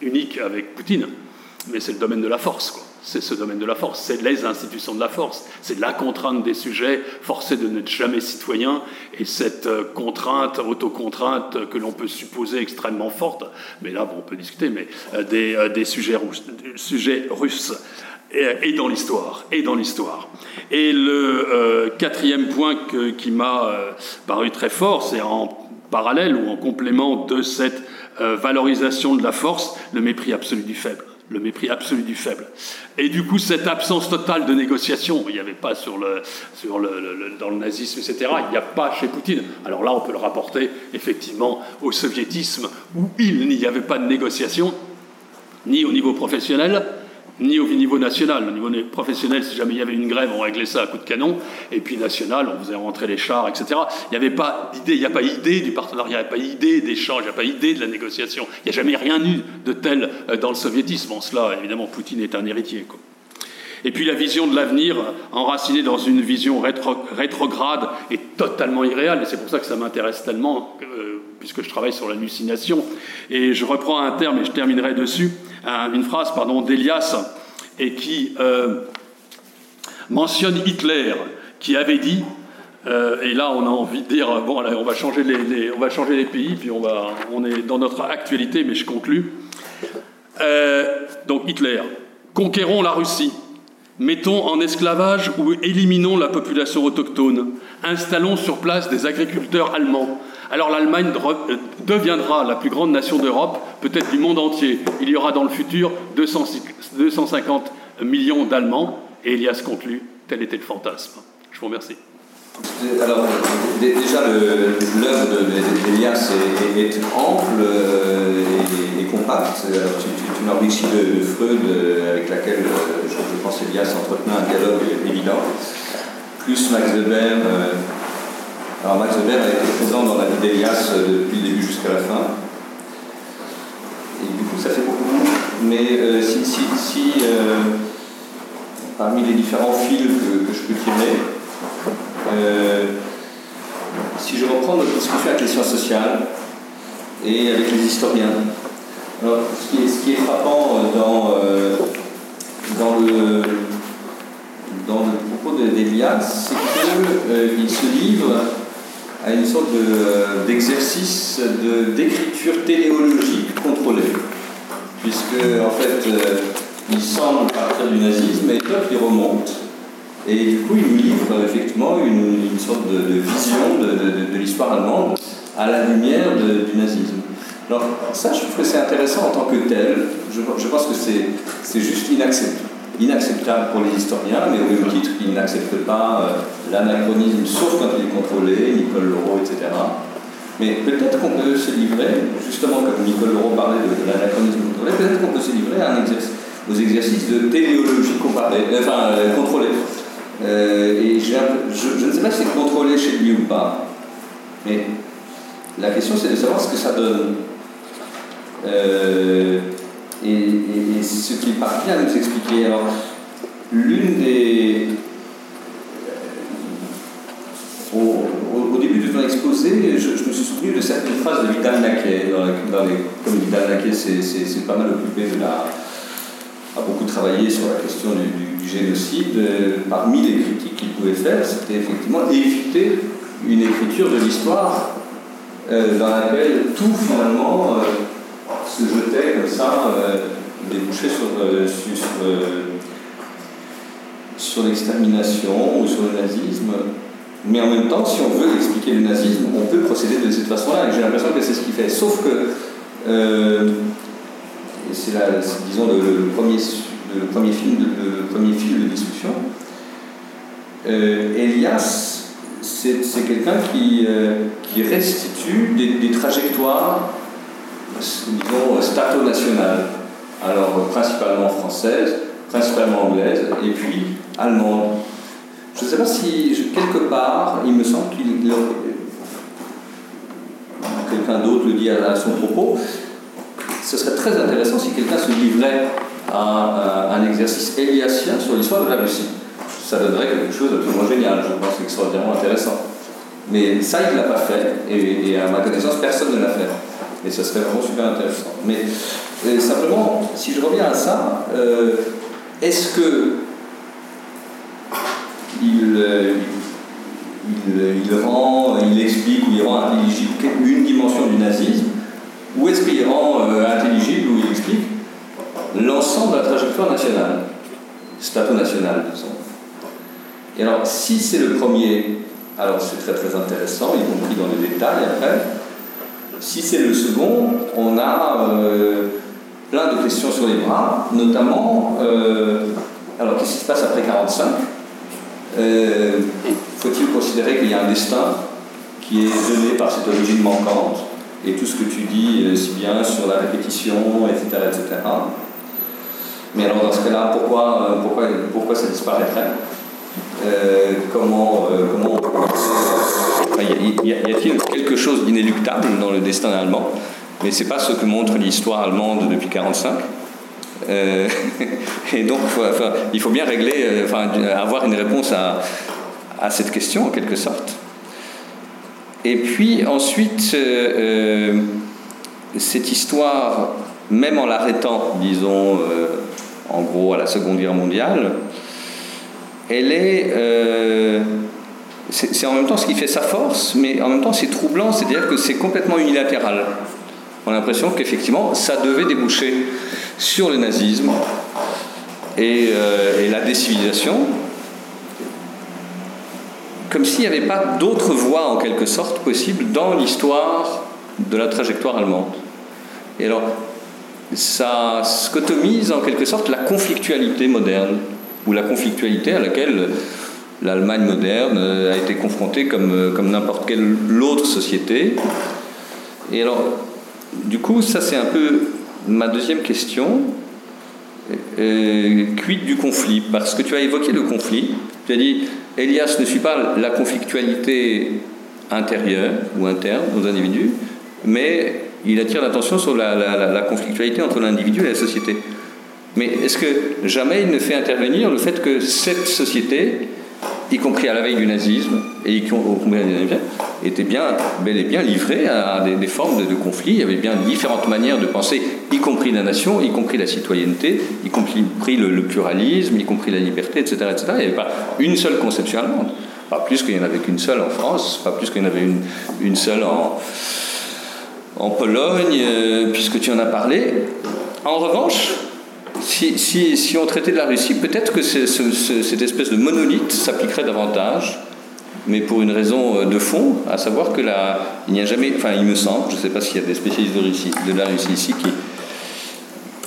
unique avec Poutine, mais c'est le domaine de la force, quoi. C'est ce domaine de la force, c'est les institutions de la force, c'est la contrainte des sujets, forcés de n'être jamais citoyens, et cette contrainte, autocontrainte que l'on peut supposer extrêmement forte, mais là, bon, on peut discuter, mais des, des sujets, russes et dans l'histoire, et dans l'histoire. Et le euh, quatrième point qui m'a euh, paru très fort, c'est en parallèle ou en complément de cette euh, valorisation de la force, le mépris absolu du faible. Le mépris absolu du faible. Et du coup, cette absence totale de négociation, il n'y avait pas sur le, sur le, dans le nazisme, etc., il n'y a pas chez Poutine. Alors là, on peut le rapporter effectivement au soviétisme, où il n'y avait pas de négociation, ni au niveau professionnel, ni au niveau national. Au niveau professionnel, si jamais il y avait une grève, on réglait ça à coup de canon. Et puis national, on faisait rentrer les chars, etc. Il n'y avait pas d'idée, il n'y a pas idée du partenariat, il n'y a pas idée d'échange, il n'y a pas idée de la négociation. Il n'y a jamais rien eu de tel euh, dans le soviétisme. En cela, évidemment, Poutine est un héritier. Et puis la vision de l'avenir, enracinée dans une vision rétrograde et totalement irréelle, et c'est pour ça que ça m'intéresse tellement, euh, puisque je travaille sur l'hallucination. Et je reprends un terme et je terminerai dessus une phrase pardon, d'Elias et qui euh, mentionne Hitler, qui avait dit, euh, et là on a envie de dire, bon, on, va changer les, on va changer les pays, puis on, va, on est dans notre actualité, mais je conclus. Euh, donc Hitler, conquérons la Russie, mettons en esclavage ou éliminons la population autochtone, installons sur place des agriculteurs allemands, alors l'Allemagne euh, deviendra la plus grande nation d'Europe, peut-être du monde entier. Il y aura dans le futur 250 millions d'Allemands. Et Elias conclut, tel était le fantasme. Je vous remercie. Alors, déjà, l'œuvre d'Elias est, ample euh, et, compacte. tu, m'enrichis de, Freud, euh, avec laquelle je, pense Elias entretenait un dialogue évident, plus Max Weber. Alors Max Weber a été présent dans la vie d'Elias euh, depuis le début jusqu'à la fin. Et du coup, ça fait beaucoup. Mais euh, si, si, euh, parmi les différents fils que, je peux tirer, si je reprends notre discussion avec les sciences sociales et avec les historiens, alors, ce, qui est, ce qui est frappant dans, dans le dans le propos d'Elias, c'est qu'il se livre à une sorte d'exercice de, d'écriture téléologique contrôlée. Puisque, en fait, euh, il semble partir du nazisme et toi il remonte. Et du coup, il nous livre effectivement une, sorte de, vision de, l'histoire allemande à la lumière du nazisme. Alors, ça, je trouve que c'est intéressant en tant que tel. Je, pense que c'est juste inacceptable inacceptable pour les historiens, mais au même titre qu'ils n'acceptent pas euh, l'anachronisme, sauf quand il est contrôlé, Nicole Leroux, etc. Mais peut-être qu'on peut se livrer, justement comme Nicole Leroux parlait de, l'anachronisme contrôlé, peut-être qu'on peut se livrer aux exercices de téléologie comparée, euh, enfin euh, contrôlée. Et je, ne sais pas si c'est contrôlé chez lui ou pas, mais la question c'est de savoir ce que ça donne. Et, ce qui parvient à nous expliquer. Alors, l'une des. Euh, au, début de ton exposé, je, me suis souvenu de certaines phrases de Vidal Naquet. Comme Vidal Naquet c'est pas mal occupé de la. A beaucoup travaillé sur la question du, génocide. Euh, parmi les critiques qu'il pouvait faire, c'était effectivement éviter une écriture de l'histoire euh, dans laquelle tout finalement se jetait comme ça, euh, débouchait sur, euh, euh, sur, l'extermination ou sur le nazisme. Mais en même temps, si on veut expliquer le nazisme, on peut procéder de cette façon-là. Et j'ai l'impression que c'est ce qu'il fait. Sauf que, c'est disons le, premier, le premier film, le premier de discussion, Elias c'est quelqu'un qui, euh, qui, restitue des, trajectoires, disons, stato-nationales. Alors, principalement françaises, principalement anglaises, et puis allemandes. Je ne sais pas si, quelque part, il me semble qu'il. Quelqu'un d'autre le dit à, son propos. Ce serait très intéressant si quelqu'un se livrait à un exercice éliassien sur l'histoire de la Russie ça donnerait quelque chose d'absolument génial, je pense, extraordinairement intéressant. Mais ça, il ne l'a pas fait, et, à ma connaissance, personne ne l'a fait. Et ça serait vraiment super intéressant. Mais simplement, si je reviens à ça, euh, est-ce que il, euh, il, rend, il explique ou il rend intelligible une dimension du nazisme, ou est-ce qu'il rend euh, intelligible ou il explique l'ensemble de la trajectoire nationale, stato-nationale, disons et alors, si c'est le premier, alors c'est très très intéressant, y compris dans les détails après. Si c'est le second, on a euh, plein de questions sur les bras, notamment, euh, alors qu'est-ce qui se passe après 45 euh, Faut-il considérer qu'il y a un destin qui est donné par cette origine manquante? Et tout ce que tu dis si bien sur la répétition, etc. etc. Mais alors dans ce cas-là, pourquoi, pourquoi, pourquoi ça disparaîtrait? Euh, comment, euh, comment y, a-t-il quelque chose d'inéluctable dans le destin allemand? Mais c'est pas ce que montre l'histoire allemande depuis 1945. Euh, et donc, il faut bien régler, enfin, avoir une réponse à, cette question en quelque sorte. Et puis ensuite, cette histoire, même en l'arrêtant, disons, en gros à la Seconde Guerre mondiale, elle est. Euh, c'est en même temps ce qui fait sa force, mais en même temps c'est troublant, c'est-à-dire que c'est complètement unilatéral. On a l'impression qu'effectivement ça devait déboucher sur le nazisme et, euh, la décivilisation, comme s'il n'y avait pas d'autre voie en quelque sorte possible dans l'histoire de la trajectoire allemande. Et alors, ça scotomise en quelque sorte la conflictualité moderne ou la conflictualité à laquelle l'Allemagne moderne a été confrontée comme, comme n'importe quelle autre société. Et alors, du coup, ça c'est un peu ma deuxième question. Euh, quid du conflit Parce que tu as évoqué le conflit. Tu as dit, Elias ne suit pas la conflictualité intérieure ou interne aux individus, mais il attire l'attention sur la, la conflictualité entre l'individu et la société. Mais est-ce que jamais il ne fait intervenir le fait que cette société, y compris à la veille du nazisme, et y compris était bien, bel et bien livrée à des, formes de, conflit. Il y avait bien différentes manières de penser, y compris la nation, y compris la citoyenneté, y compris le, pluralisme, y compris la liberté, etc., etc. Il n'y avait pas une seule conception allemande. Pas plus qu'il n'y en avait qu'une seule en France, pas plus qu'il y en avait une, une seule en, en Pologne, euh, puisque tu en as parlé. En revanche, si, si, si, on traitait de la Russie, peut-être que cette espèce de monolithe s'appliquerait davantage, mais pour une raison euh, de fond, à savoir que la, il n'y a jamais, enfin il me semble, je ne sais pas s'il y a des spécialistes de, la Russie ici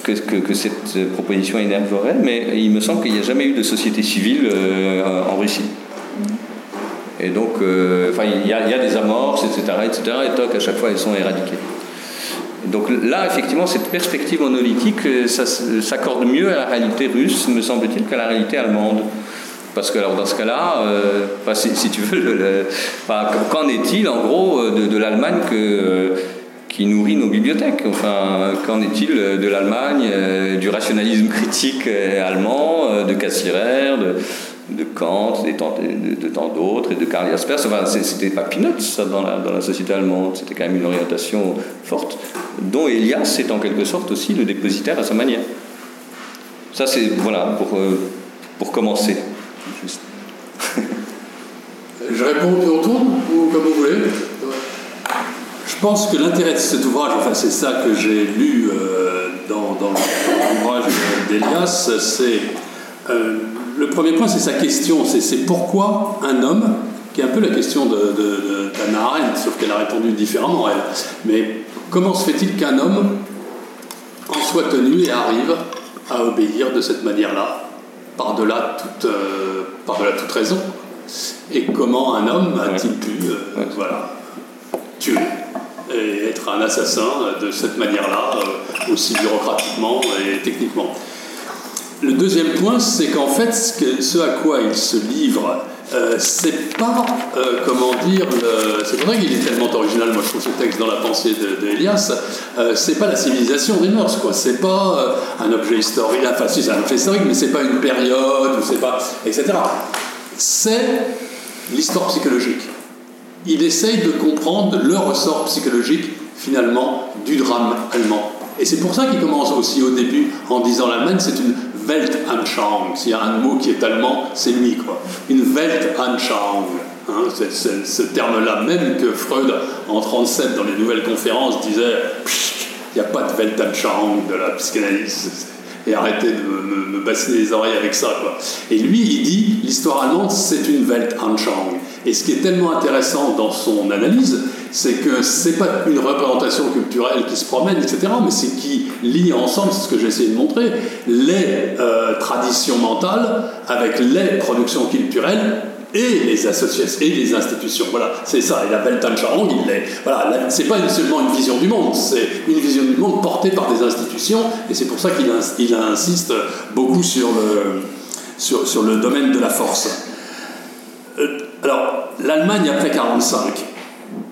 que, cette proposition énerverait, mais il me semble qu'il n'y a jamais eu de société civile euh, en Russie. Et donc, euh, enfin, il y, a, il y, a, des amorces, etc., etc., et toc, à chaque fois, elles sont éradiquées. Donc là, effectivement, cette perspective monolithique euh, s'accorde mieux à la réalité russe, me semble-t-il, qu'à la réalité allemande. Parce que alors dans ce cas-là, euh, si, tu veux, qu'en est-il en gros euh, de, l'Allemagne qui nourrit nos bibliothèques? Enfin, qu'en est-il de l'Allemagne, du rationalisme critique allemand, de Cassirer, de Kant, et de, tant d'autres, et de Karl Jaspers. Enfin, c'était pas peanuts, ça, dans la, dans la société allemande. C'était quand même une orientation forte, dont Elias est en quelque sorte aussi le dépositaire à sa manière. Ça, c'est, voilà, pour, euh, pour commencer. Je réponds au tour ou comme vous voulez Je pense que l'intérêt de cet ouvrage, enfin, c'est ça que j'ai lu euh, dans, dans l'ouvrage d'Elias, c'est. Euh, le premier point, c'est sa question. C'est pourquoi un homme, qui est un peu la question de, de, Arendt, sauf qu'elle a répondu différemment, elle. Mais comment se fait-il qu'un homme en soit tenu et arrive à obéir de cette manière-là, par-delà toute, euh, par toute raison? Et comment un homme a-t-il pu euh, voilà, tuer et être un assassin de cette manière-là, euh, aussi bureaucratiquement et techniquement? Le deuxième point, c'est qu'en fait, ce, à quoi il se livre, euh, c'est pas, euh, comment dire, c'est pour ça qu'il est tellement original, moi je trouve ce texte dans la pensée de, Elias, c'est pas la civilisation des mœurs, quoi, c'est pas un objet historique, enfin si c'est un objet historique, mais c'est pas une période, c'est pas, etc. C'est l'histoire psychologique il essaye de comprendre le ressort psychologique finalement du drame allemand. Et c'est pour ça qu'il commence aussi au début en disant l'Allemagne c'est une Weltanschauung. S'il y a un mot qui est allemand, c'est lui quoi. Une Weltanschauung. Hein, ce terme-là même que Freud en 1937 dans les nouvelles conférences disait il n'y a pas de Weltanschauung de la psychanalyse et arrêtez de me, me, les oreilles avec ça. Quoi. Et lui, il dit l'histoire allemande, c'est une Weltanschauung. Et ce qui est tellement intéressant dans son analyse, c'est que c'est pas une représentation culturelle qui se promène, etc., mais c'est qui lie ensemble, c'est ce que j'ai essayé de montrer, les euh, traditions mentales avec les productions culturelles et les associations et les institutions. Voilà, c'est ça. Et la Weltanschauung, il est. Voilà, c'est pas seulement une vision du monde, c'est une vision du monde portée par des institutions, et c'est pour ça qu'il il insiste beaucoup sur le, sur, sur le domaine de la force. Euh, alors, l'Allemagne après 45.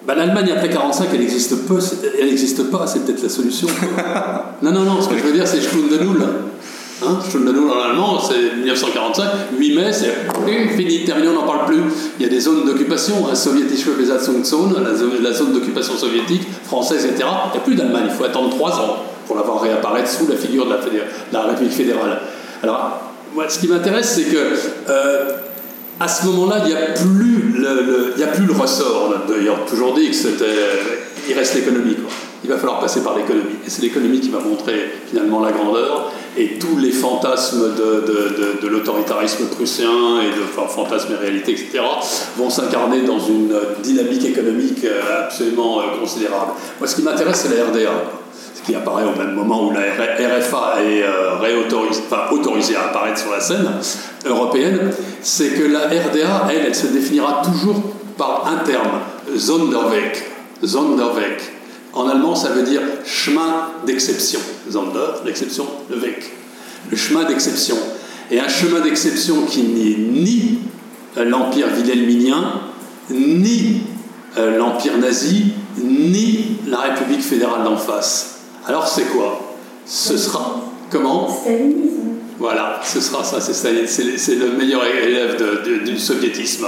Ben, L'Allemagne après 45, elle n'existe pas, elle n'existe pas, c'est peut-être la solution. non, non, non, ce que je veux dire, c'est Stundenull. Hein, Stundenull en allemand, c'est 1945, 8 mai, c'est fini, terminé, on n'en parle plus. Il y a des zones d'occupation, hein, soviétische Besatzungszone, la zone, la zone d'occupation soviétique, française, etc. Il n'y a plus d'Allemagne, il faut attendre 3 ans pour la voir réapparaître sous la figure de la, de la République fédérale. Alors, moi, ce qui m'intéresse, c'est que euh, à ce moment-là, il n'y a, plus le, a plus le ressort. D'ailleurs, toujours dit que c'était. Il reste l'économie. Il va falloir passer par l'économie. Et c'est l'économie qui va montrer finalement la grandeur. Et tous les fantasmes de, de, l'autoritarisme prussien et de fantasmes et réalité, etc., vont s'incarner dans une dynamique économique euh, absolument euh, considérable. Moi, ce qui m'intéresse, c'est la RDA qui apparaît au même moment où la RFA est euh, autorisée à apparaître sur la scène européenne, c'est que la RDA, elle, elle se définira toujours par un terme, Sonderweg. Sonderweg. En allemand, ça veut dire chemin d'exception. Sonder, l'exception, le Weg. Le chemin d'exception. Et un chemin d'exception qui n'est ni l'empire wilhelminien, ni euh, l'empire nazi, ni la République fédérale d'en face. Alors c'est quoi? Ce sera comment? Voilà, ce sera ça, c'est le meilleur élève du soviétisme.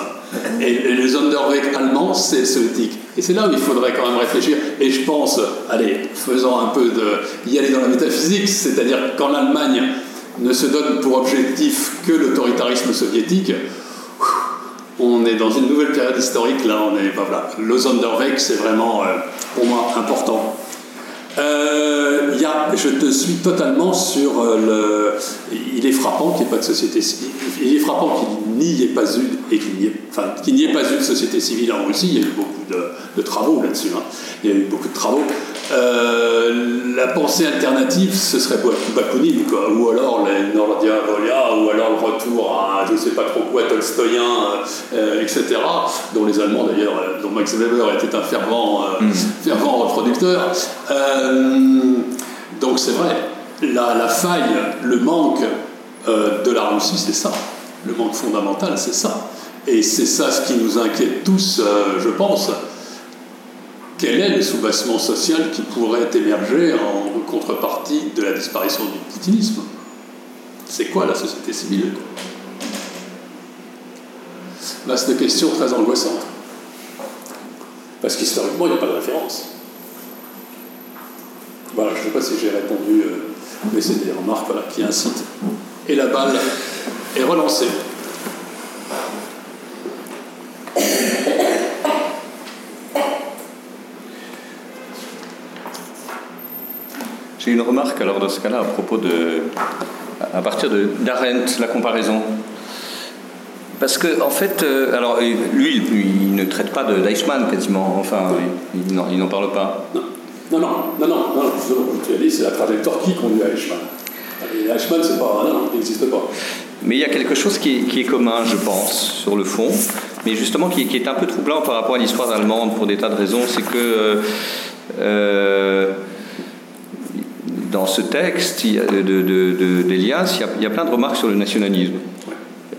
Et, le Sonderweg allemand, c'est soviétique. Et c'est là où il faudrait quand même réfléchir. Et je pense, allez, faisant un peu de. y aller dans la métaphysique, c'est-à-dire quand l'Allemagne ne se donne pour objectif que l'autoritarisme soviétique, on est dans une nouvelle période historique, là, on est. voilà. Le Sonderweg, c'est vraiment, euh, pour moi, important. Euh, y a, je te suis totalement sur euh, le. Il est frappant qu'il n'y ait pas de société civile. Il est frappant qu'il n'y ait pas eu et qu'il n'y ait, enfin, qu'il n'y ait pas eu de société civile en Russie. Il y a eu beaucoup de, travaux là-dessus. Hein. Il y a eu beaucoup de travaux. Euh, la pensée alternative, ce serait Bakounine, quoi, ou alors les Nordia Volia, ou alors le retour à je ne sais pas trop quoi, Tolstoyen, euh, etc., dont les Allemands d'ailleurs, euh, dont Max Weber était un fervent, mm. fervent reproducteur. donc c'est vrai, la, la, faille, le manque de la Russie, c'est ça. Le manque fondamental, c'est ça. Et c'est ça ce qui nous inquiète tous, je pense quel est le soubassement social qui pourrait émerger en contrepartie de la disparition du poutinisme C'est quoi la société civile? C'est une question très angoissante. Parce qu'historiquement, il n'y a pas de référence. Voilà, je ne sais pas si j'ai répondu, euh, mais c'est des remarques qui incitent. Et la balle est relancée. J'ai une remarque alors dans ce cas-là à propos de, à partir de d'Arendt, la comparaison. Parce que en fait, euh, alors lui, il ne traite pas de d'Eichmann quasiment, enfin, il, n'en parle pas. Non, non, non, non, non, non tu as dit, c'est la trajectoire qui conduit à Eichmann. Et Eichmann, c'est pas, non, il n'existe pas. Mais il y a quelque chose qui est, qui est, commun, je pense, sur le fond, mais justement qui, qui, est un peu troublant par rapport à l'histoire allemande pour des tas de raisons. C'est que euh, euh, dans ce texte d'Elias, de, de, de, il, il y a plein de remarques sur le nationalisme.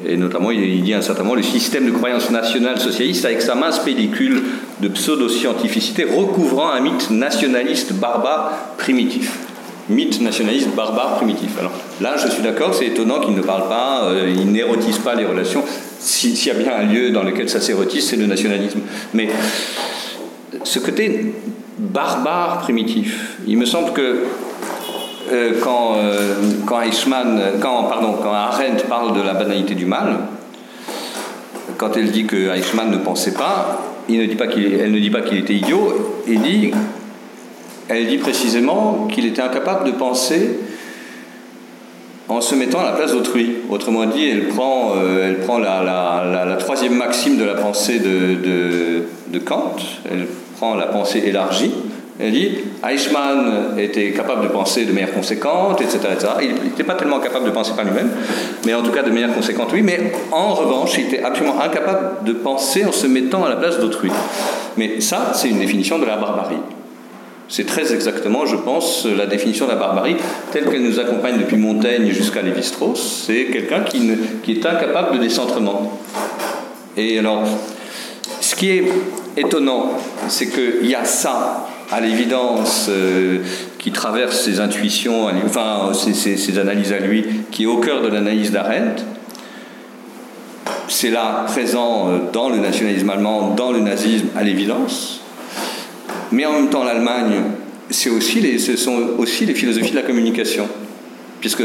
Et notamment, il dit un certain moment le système de croyance nationale socialiste avec sa mince pellicule de pseudo-scientificité recouvrant un mythe nationaliste barbare primitif mythe nationaliste barbare primitif. Alors là, je suis d'accord, c'est étonnant qu'il ne parle pas, euh, il n'érotise pas les relations. S'il y a bien un lieu dans lequel ça s'érotise, c'est le nationalisme. Mais ce côté barbare primitif, il me semble que quand, euh, quand Eichmann, quand, pardon, quand Arendt parle de la banalité du mal, quand elle dit que Eichmann ne pensait pas, il ne dit pas qu'il, elle ne dit pas qu'il était idiot, il dit elle dit précisément qu'il était incapable de penser en se mettant à la place d'autrui. Autrement dit, elle prend, euh, elle prend la, la, la, troisième maxime de la pensée de, de, Kant, elle prend la pensée élargie. Elle dit Eichmann était capable de penser de manière conséquente, etc. Il n'était pas tellement capable de penser par lui-même, mais en tout cas de manière conséquente, oui. Mais en revanche, il était absolument incapable de penser en se mettant à la place d'autrui. Mais ça, c'est une définition de la barbarie. C'est très exactement, je pense, la définition de la barbarie telle qu'elle nous accompagne depuis Montaigne jusqu'à Lévi-Strauss. C'est quelqu'un qui, est incapable de décentrement. Et alors, ce qui est étonnant, c'est qu'il y a ça, à l'évidence, euh, qui traverse ses intuitions, enfin ses, ses, ses, analyses à lui, qui est au cœur de l'analyse d'Arendt. C'est là présent euh, dans le nationalisme allemand, dans le nazisme, à l'évidence. Mais en même temps, l'Allemagne, c'est aussi les, ce sont aussi les philosophies de la communication, puisque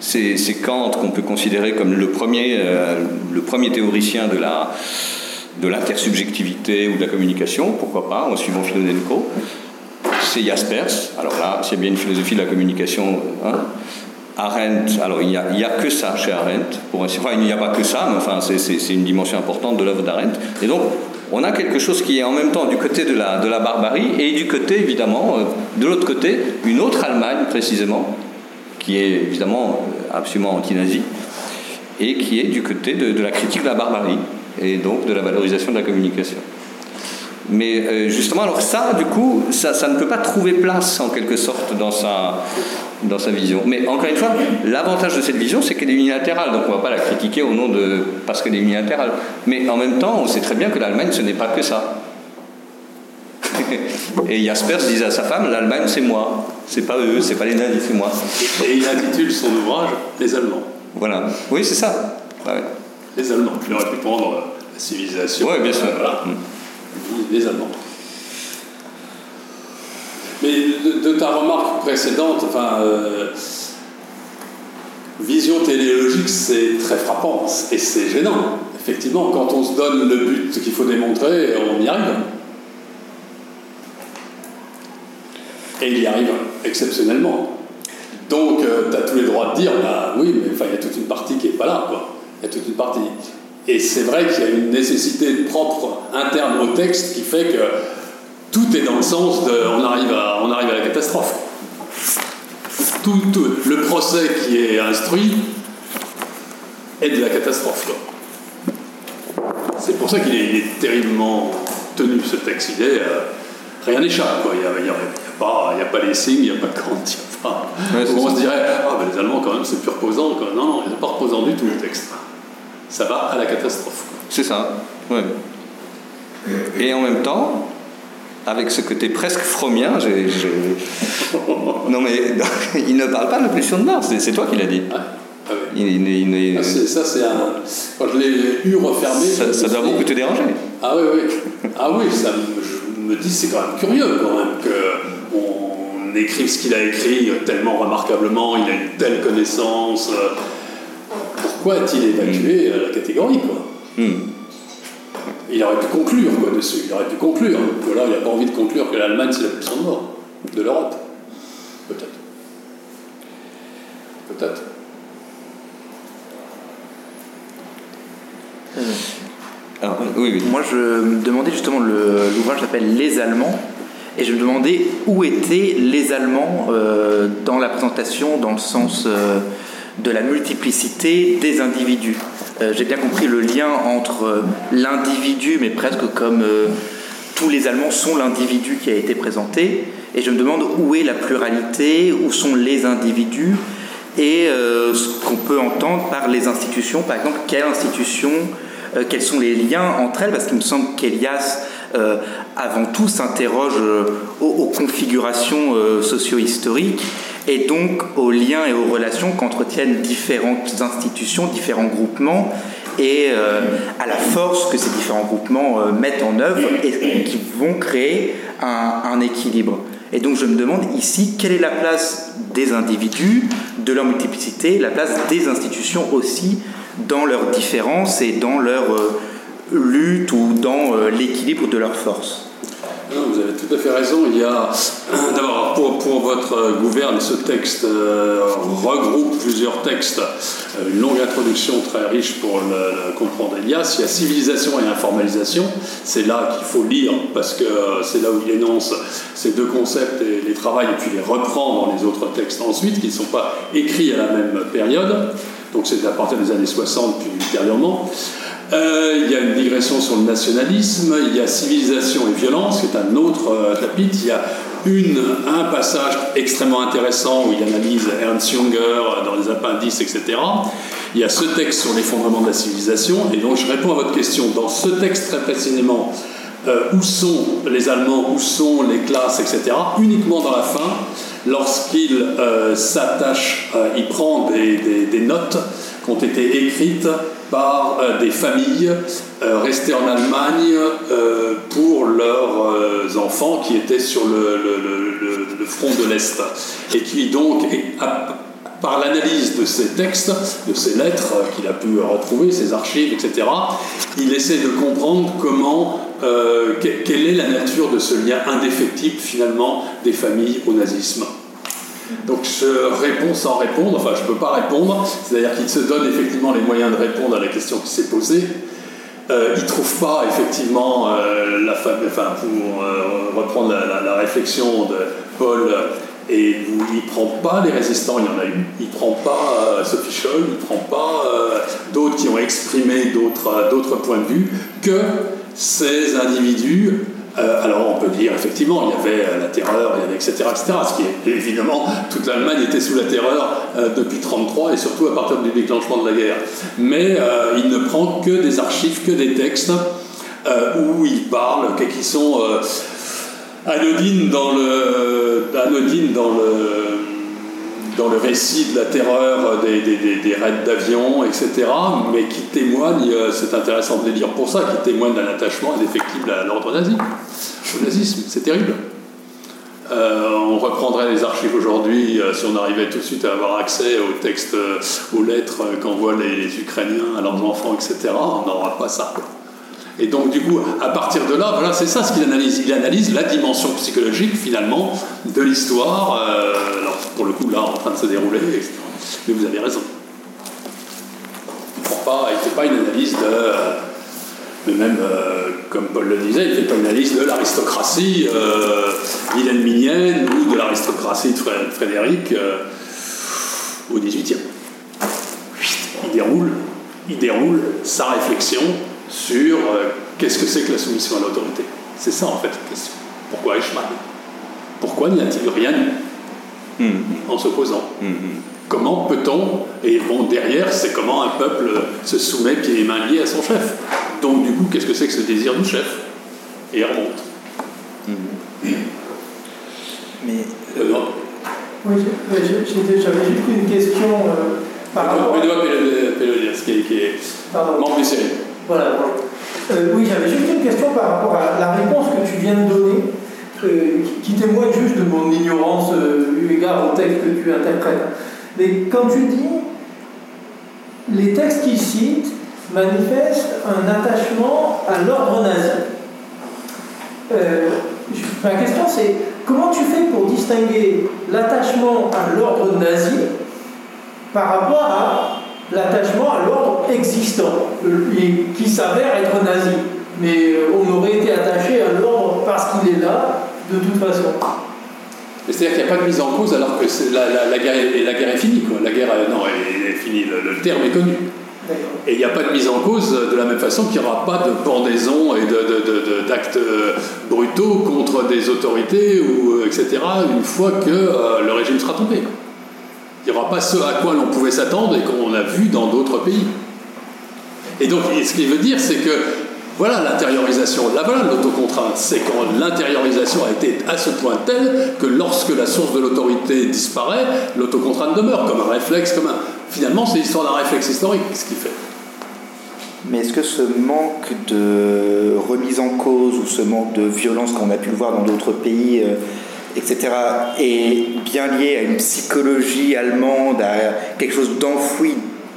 c'est, Kant qu'on peut considérer comme le premier, euh, le premier théoricien de la de l'intersubjectivité ou de la communication, pourquoi pas, en suivant Filonenko. C'est Jaspers, alors là, c'est bien une philosophie de la communication. Hein. Arendt, alors il n'y a, que ça chez Arendt, pour enfin il n'y a pas que ça, mais enfin c'est une dimension importante de l'œuvre d'Arendt. Et donc on a quelque chose qui est en même temps du côté de la, barbarie et du côté, évidemment, euh, de l'autre côté, une autre Allemagne, précisément, qui est évidemment absolument anti-nazi, et qui est du côté de, la critique de la barbarie, et donc de la valorisation de la communication. Mais euh, justement, alors ça, du coup, ça, ça, ne peut pas trouver place, en quelque sorte, dans sa, dans sa vision. Mais encore une fois, l'avantage de cette vision, c'est qu'elle est unilatérale, donc on ne va pas la critiquer au nom de parce qu'elle est unilatérale. Mais en même temps, on sait très bien que l'Allemagne, ce n'est pas que ça. Et Jaspers disait à sa femme, l'Allemagne, c'est moi. C'est pas eux, c'est pas les nazis, c'est moi. Et il intitule son ouvrage Les Allemands. Voilà. Oui, c'est ça. Ouais. Les Allemands. Il aurait pu prendre la civilisation. Oui, bien sûr. Voilà. Les Allemands. Mais de, de, ta remarque précédente, enfin, euh, vision téléologique, c'est très frappant et c'est gênant. Effectivement, quand on se donne le but qu'il faut démontrer, on y arrive. Et il y arrive exceptionnellement. Donc, euh, tu as tous les droits de dire, bah oui, mais il y a toute une partie qui n'est pas là, quoi. Il y a toute une partie. Et c'est vrai qu'il y a une nécessité propre interne au texte qui fait que tout est dans le sens de on arrive à, on arrive à la catastrophe. Tout, tout, le procès qui est instruit est de la catastrophe. C'est pour ça qu'il est, terriblement tenu ce texte. Il est, euh, rien n'échappe. Il n'y a, a, pas les signes, il n'y a pas de Kant. Pas... Ouais, on se dirait ah, ben, les Allemands, quand même, c'est plus reposant. Quoi. Non, non, il n'est pas reposant du tout le texte. Ça va à la catastrophe. C'est ça. Ouais. Et en même temps, avec ce côté presque fromien. J ai, j ai... Non, mais il ne parle pas de pollution de Mars, c'est toi qui l'as dit. Ah, ah oui. il, il, il... Ah, ça, c'est un. Quand je l'ai eu refermé. Ça, ça doit beaucoup te déranger. Ah oui, oui. Ah oui, ça, je me dis, c'est quand même curieux, quand même, qu'on écrive ce qu'il a écrit tellement remarquablement, il a une telle connaissance. Pourquoi a-t-il évacué la catégorie, quoi hmm. Il aurait pu conclure quoi dessus, il aurait pu conclure. Ou alors il n'a pas envie de conclure que l'Allemagne c'est la puissance mort de l'Europe. Peut-être. Peut-être. Alors, oui, oui. Moi je me demandais justement, l'ouvrage s'appelle Les Allemands. Et je me demandais où étaient les Allemands dans la présentation, dans le sens de la multiplicité des individus. J'ai bien compris le lien entre l'individu, mais presque comme tous les Allemands sont l'individu qui a été présenté, et je me demande où est la pluralité, où sont les individus, et euh, ce qu'on peut entendre par les institutions, par exemple, quelle institution, euh, quels sont les liens entre elles, parce qu'il me semble qu'Elias, euh, avant tout, s'interroge aux, configurations socio-historiques et donc aux liens et aux relations qu'entretiennent différentes institutions, différents groupements, et à la force que ces différents groupements mettent en œuvre et qui vont créer un équilibre. Et donc je me demande ici quelle est la place des individus, de leur multiplicité, la place des institutions aussi dans leurs différences et dans leur euh, lutte ou dans euh, l'équilibre de leurs forces vous avez tout à fait raison. Il y a d'abord pour, pour, votre gouverne, ce texte euh, regroupe plusieurs textes, euh, une longue introduction très riche pour le, comprendre Elias. Il y a civilisation et informalisation. C'est là qu'il faut lire parce que euh, c'est là où il énonce ces deux concepts et les travaille et puis les reprend dans les autres textes ensuite qui ne sont pas écrits à la même période. Donc c'est à partir des années 60 puis ultérieurement. Euh, il y a une digression sur le nationalisme, il y a civilisation et violence, qui est un autre euh, chapitre. Il y a un passage extrêmement intéressant où il analyse Ernst Junger euh, dans les appendices, etc. Il y a ce texte sur l'effondrement de la civilisation, et donc je réponds à votre question. Dans ce texte très précisément, où sont les Allemands, où sont les classes, etc., uniquement dans la fin, lorsqu'il s'attache, il prend des, des notes qui ont été écrites par euh, des familles euh, restées en Allemagne euh, pour leurs enfants qui étaient sur le, front de l'Est. Et qui donc, par l'analyse de ces textes, de ces lettres qu'il a pu retrouver, ces archives, etc., il essaie de comprendre comment, quelle est la nature de ce lien indéfectible finalement des familles au nazisme. Donc je réponds sans répondre, enfin je ne peux pas répondre, c'est-à-dire qu'il se donne effectivement les moyens de répondre à la question qui s'est posée. Euh, il ne trouve pas effectivement euh, la enfin pour euh, reprendre la, réflexion de Paul, et il ne prend pas les résistants, il y en a eu, il ne prend pas Sophie Scholl, il ne prend pas d'autres qui ont exprimé d'autres points de vue que ces individus euh, alors on peut dire effectivement il y avait euh, la terreur, etc. etc. ce qui est évidemment toute l'Allemagne était sous la terreur euh, depuis 1933 et surtout à partir du déclenchement de la guerre. Mais il ne prend que des archives, que des textes où il parle, qui sont anodines dans le, anodines dans le dans le récit de la terreur des, des, raids d'avion, etc., mais qui témoignent, c'est intéressant de les lire pour ça, qui témoignent d'un attachement indéfectible à l'ordre nazi au nazisme. C'est terrible. Euh, on reprendrait les archives aujourd'hui euh, si on arrivait tout de suite à avoir accès aux textes, euh, aux lettres qu'envoient les, Ukrainiens à leurs enfants, etc. On n'aura pas ça. Et donc, du coup, à partir de là, voilà, c'est ça ce qu'il analyse. Il analyse la dimension psychologique, finalement, de l'histoire. alors, pour le coup, là, en train de se dérouler, etc. Mais vous avez raison. Il ne fait pas une analyse de mais même, euh, comme Paul le disait, il ne fait pas une analyse de l'aristocratie euh, wilhelminienne ou de l'aristocratie de Frédéric euh, au XVIIIe. Il déroule, il déroule sa réflexion sur euh, qu'est-ce que c'est que la soumission à l'autorité. C'est ça en fait la question. Pourquoi Eichmann Pourquoi n'y a-t-il rien mm-hmm. en s'opposant mm-hmm. Comment peut-on, et bon, derrière, c'est comment un peuple se soumet pieds et mains liés à son chef. Donc, du coup, qu'est-ce que c'est que ce désir du chef Et il remonte. Mais. Euh, oui, j'avais juste une question euh, par rapport. à... ce qui est, qui est membre séries. Voilà. Euh, oui, j'avais juste une question par rapport à la réponse que tu viens de donner, qui témoigne juste de mon ignorance eu égard au texte que tu interprètes. Mais quand tu dis les textes qu'il cite manifestent un attachement à l'ordre nazi, euh, ma question c'est comment tu fais pour distinguer l'attachement à l'ordre nazi par rapport à l'attachement à l'ordre existant, qui s'avère être nazi mais euh, on aurait été attaché à l'ordre parce qu'il est là, de toute façon. C'est-à-dire qu'il n'y a pas de mise en cause alors que la, guerre, est, la guerre est finie. Quoi. La guerre, non, elle est finie, le, terme est connu. Et il n'y a pas de mise en cause de la même façon qu'il n'y aura pas de pendaison et d'actes euh, brutaux contre des autorités, ou, etc., une fois que euh, le régime sera tombé. Il n'y aura pas ce à quoi l'on pouvait s'attendre et qu'on a vu dans d'autres pays. Et donc, ce qu'il veut dire, c'est que voilà l'intériorisation. Là, voilà l'autocontrainte. C'est quand l'intériorisation a été à ce point telle que lorsque la source de l'autorité disparaît, l'autocontrainte demeure comme un réflexe, comme un. Finalement, c'est l'histoire d'un réflexe historique, ce qu'il fait. Mais est-ce que ce manque de remise en cause ou ce manque de violence qu'on a pu le voir dans d'autres pays, euh, etc., est bien lié à une psychologie allemande, à quelque chose d'enfoui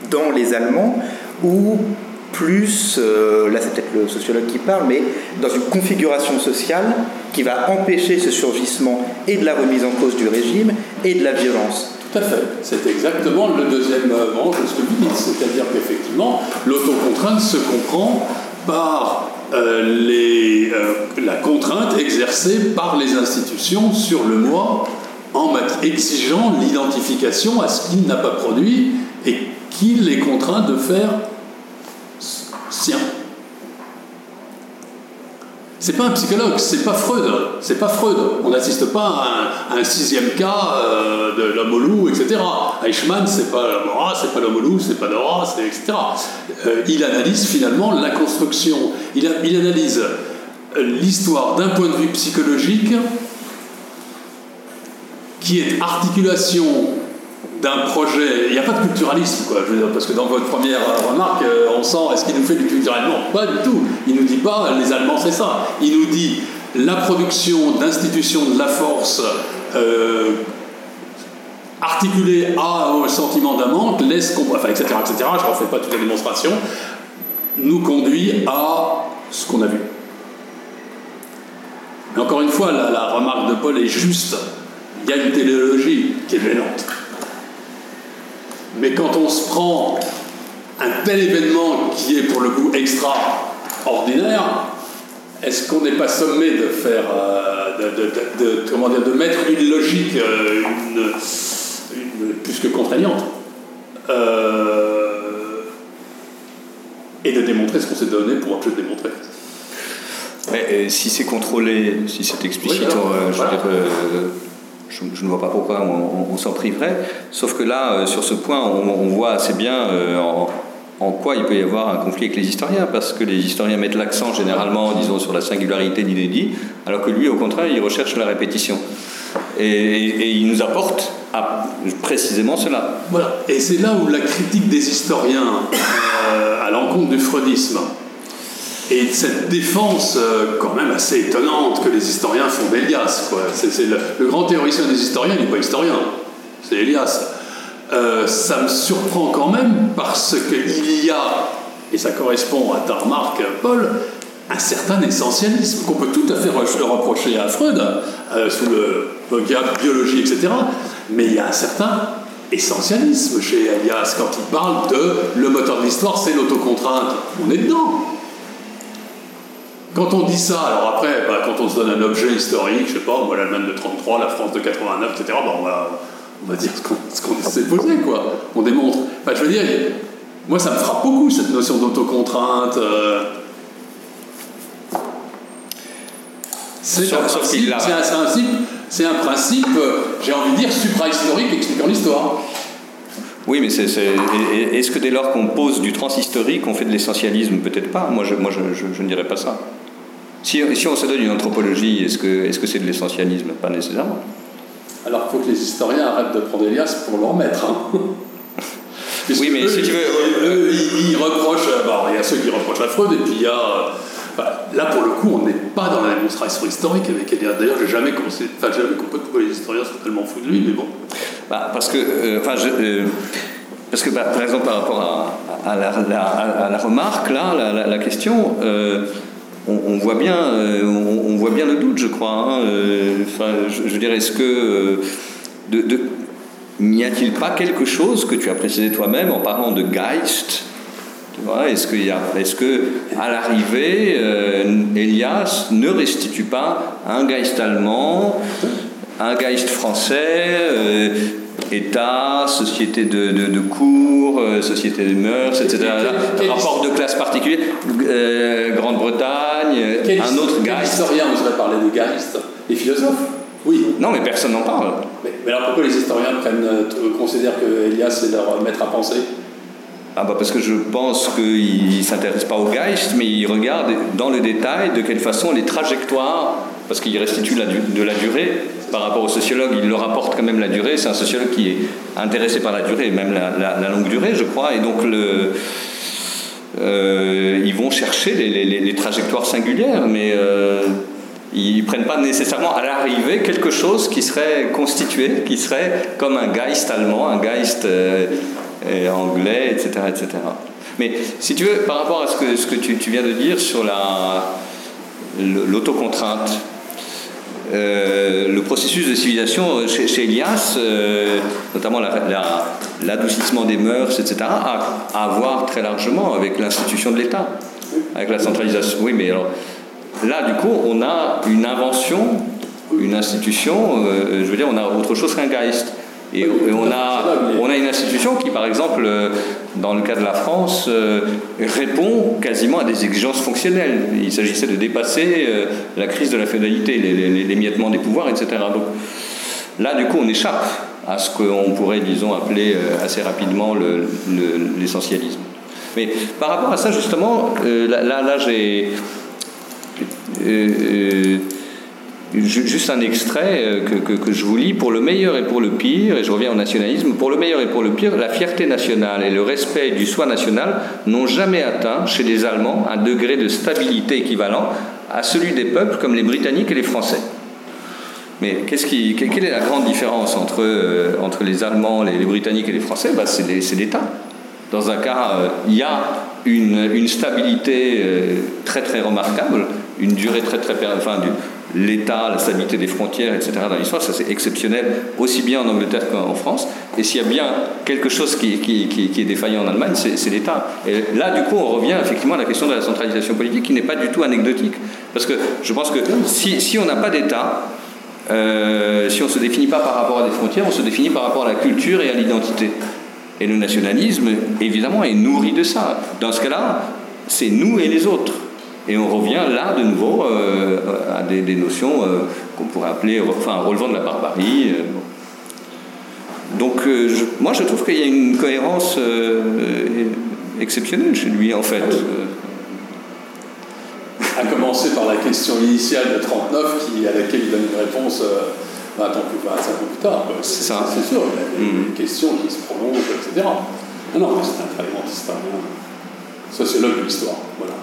dans les Allemands, ou plus, euh, là c'est peut-être le sociologue qui parle, mais dans une configuration sociale qui va empêcher ce surgissement et de la remise en cause du régime et de la violence. Tout à fait. C'est exactement le deuxième branche de ce que vous dites. C'est-à-dire qu'effectivement, l'autocontrainte se comprend par les, euh, la contrainte exercée par les institutions sur le moi en exigeant l'identification à ce qu'il n'a pas produit et qu'il est contraint de faire sien. C'est pas un psychologue, c'est pas Freud, c'est pas Freud. On n'assiste pas à un, sixième cas euh, de l'homme au loup, etc. Eichmann, c'est pas la Mora, c'est pas l'homme au loup, c'est pas c'est etc. Euh, il analyse finalement la construction, il, il analyse euh, l'histoire d'un point de vue psychologique qui est articulation d'un projet. Il n'y a pas de culturalisme, quoi, je veux dire, parce que dans votre première remarque, euh, on sent est-ce qu'il nous fait du culturellement? Pas du tout. Il nous dit pas les Allemands c'est ça. Il nous dit la production d'institutions de la force euh, articulée à un sentiment d'un manque, laisse qu'on, enfin, etc., etc. Je ne refais pas toute la démonstration, nous conduit à ce qu'on a vu. Mais encore une fois, la, la remarque de Paul est juste. Il y a une téléologie qui est gênante. Mais quand on se prend un tel événement qui est pour le coup extraordinaire, est-ce qu'on n'est pas sommé de faire, euh, de, comment dire, de mettre une logique euh, une, plus que contraignante euh, et de démontrer ce qu'on s'est donné pour un peu démontrer si c'est contrôlé, si c'est explicite, je veux dire, je, ne vois pas pourquoi on, s'en priverait. Sauf que là, euh, sur ce point, on, voit assez bien euh, en, quoi il peut y avoir un conflit avec les historiens, parce que les historiens mettent l'accent généralement, disons, sur la singularité d'inédit, alors que lui, au contraire, il recherche la répétition. Et, il nous apporte précisément cela. Voilà. Et c'est là où la critique des historiens euh, à l'encontre du freudisme et cette défense euh, quand même assez étonnante que les historiens font d'Elias. C'est, le, grand théoricien des historiens, n'est pas historien, c'est Elias. Euh, ça me surprend quand même parce qu'il y a, et ça correspond à ta remarque, Paul, un certain essentialisme qu'on peut tout à fait reprocher à Freud, euh, sous le regard biologie, etc. Mais il y a un certain essentialisme chez Elias quand il parle de le moteur de l'histoire, c'est l'autocontrainte. On est dedans. Quand on dit ça, alors après, bah, quand on se donne un objet historique, je sais pas, moi l'Allemagne de 33, la France de 89, etc., bah, on, va, on va dire ce qu'on s'est posé, quoi. On démontre. Enfin, je veux dire, moi ça me frappe beaucoup cette notion d'autocontrainte. Euh. C'est un, principe, c'est un, principe, euh, j'ai envie de dire, supra-historique expliquant l'histoire. Oui, mais c'est, est-ce que dès lors qu'on pose du transhistorique, on fait de l'essentialisme? Peut-être pas. Moi, je, moi, je ne dirais pas ça. Si, on se donne une anthropologie, est-ce que c'est -ce c'est de l'essentialisme? Pas nécessairement. Alors il faut que les historiens arrêtent de prendre Elias pour leur maître. Hein. oui, mais si tu veux. ils, reprochent. Euh, il y a ceux qui reprochent à Freud, et puis il y a. là, pour le coup, on n'est pas dans la démonstration historique avec Elias. D'ailleurs, j'ai jamais, enfin, compris pourquoi les historiens sont tellement fous de lui, mais bon. Bah, parce que. Euh, enfin, euh, parce que, bah, par exemple, par rapport à, la, remarque, là, la, question, on, voit bien, euh, on, voit bien le doute, je crois. Hein, euh, je, dirais, est-ce que euh, n'y a-t-il pas quelque chose que tu as précisé toi-même en parlant de Geist est-ce, qu'il y a, est-ce que à l'arrivée, euh, Elias ne restitue pas un Geist allemand, un Geist français, euh, État, société de, de, cours, euh, société de mœurs, etc. rapport de classe particulier, Grande-Bretagne, un autre Geist. Quel historien oserait parler de Geist? Les philosophes? Oui. Non, mais personne n'en parle. Mais, alors pourquoi les historiens prennent, considèrent que Elias est leur maître à penser? Ah bah parce que je pense qu'il ne s'intéresse pas au Geist, mais il regarde dans le détail de quelle façon les trajectoires, parce qu'il restitue de la durée par rapport au sociologue, il leur apporte quand même la durée, c'est un sociologue qui est intéressé par la durée, même la, longue durée je crois, et donc le, euh, ils vont chercher les, trajectoires singulières, mais euh, ils ne prennent pas nécessairement à l'arrivée quelque chose qui serait constitué, qui serait comme un Geist allemand, un Geist... Euh, et anglais, etc., etc. Mais si tu veux, par rapport à ce que, tu, viens de dire sur l'autocontrainte, euh, le processus de civilisation chez, chez Elias, euh, notamment l'adoucissement des mœurs, etc., a à voir très largement avec l'institution de l'État, avec la centralisation. Oui, mais alors là, du coup, on a une invention, une institution, euh, je veux dire, on a autre chose qu'un Geist. Et, on, a, on a une institution qui, par exemple, euh, dans le cas de la France, euh, répond quasiment à des exigences fonctionnelles. Il s'agissait de dépasser euh, la crise de la féodalité, l'émiettement des pouvoirs, etc. Donc là, du coup, on échappe à ce qu'on pourrait, disons, appeler assez rapidement l'essentialisme. Mais par rapport à ça, justement, là, là j'ai Juste un extrait euh, que, que, je vous lis. Pour le meilleur et pour le pire, et je reviens au nationalisme, pour le meilleur et pour le pire, la fierté nationale et le respect du soi national n'ont jamais atteint chez les Allemands un degré de stabilité équivalent à celui des peuples comme les Britanniques et les Français. Mais quelle est la grande différence entre, euh, entre les Allemands, les, Britanniques et les Français? Bah, C'est l'État. Dans un cas, euh, il y a une, une stabilité très très remarquable, une durée très très... Enfin, du, l'État, la stabilité des frontières, etc. dans l'histoire, ça c'est exceptionnel, aussi bien en Angleterre qu'en France. Et s'il y a bien quelque chose qui, qui, est défaillant en Allemagne, c'est l'État. Et là, du coup, on revient effectivement à la question de la centralisation politique, qui n'est pas du tout anecdotique. Parce que je pense que si, si on n'a pas d'État, euh, si on ne se définit pas par rapport à des frontières, on se définit par rapport à la culture et à l'identité. Et le nationalisme, évidemment, est nourri de ça. Dans ce cas-là, c'est nous et les autres. Et on revient là de nouveau euh, à des, notions euh, qu'on pourrait appeler, enfin, relevant de la barbarie. Euh, Donc, moi, je trouve qu'il y a une cohérence exceptionnelle chez lui, en fait. À commencer par la question initiale de 39, qui, à laquelle il donne une réponse 20 ans plus, 25 ans plus tard. C'est ça. C'est sûr, il y a une mm. question qui se prolonge, etc. Non, non, c'est un très grand historien, sociologue de l'histoire. Voilà.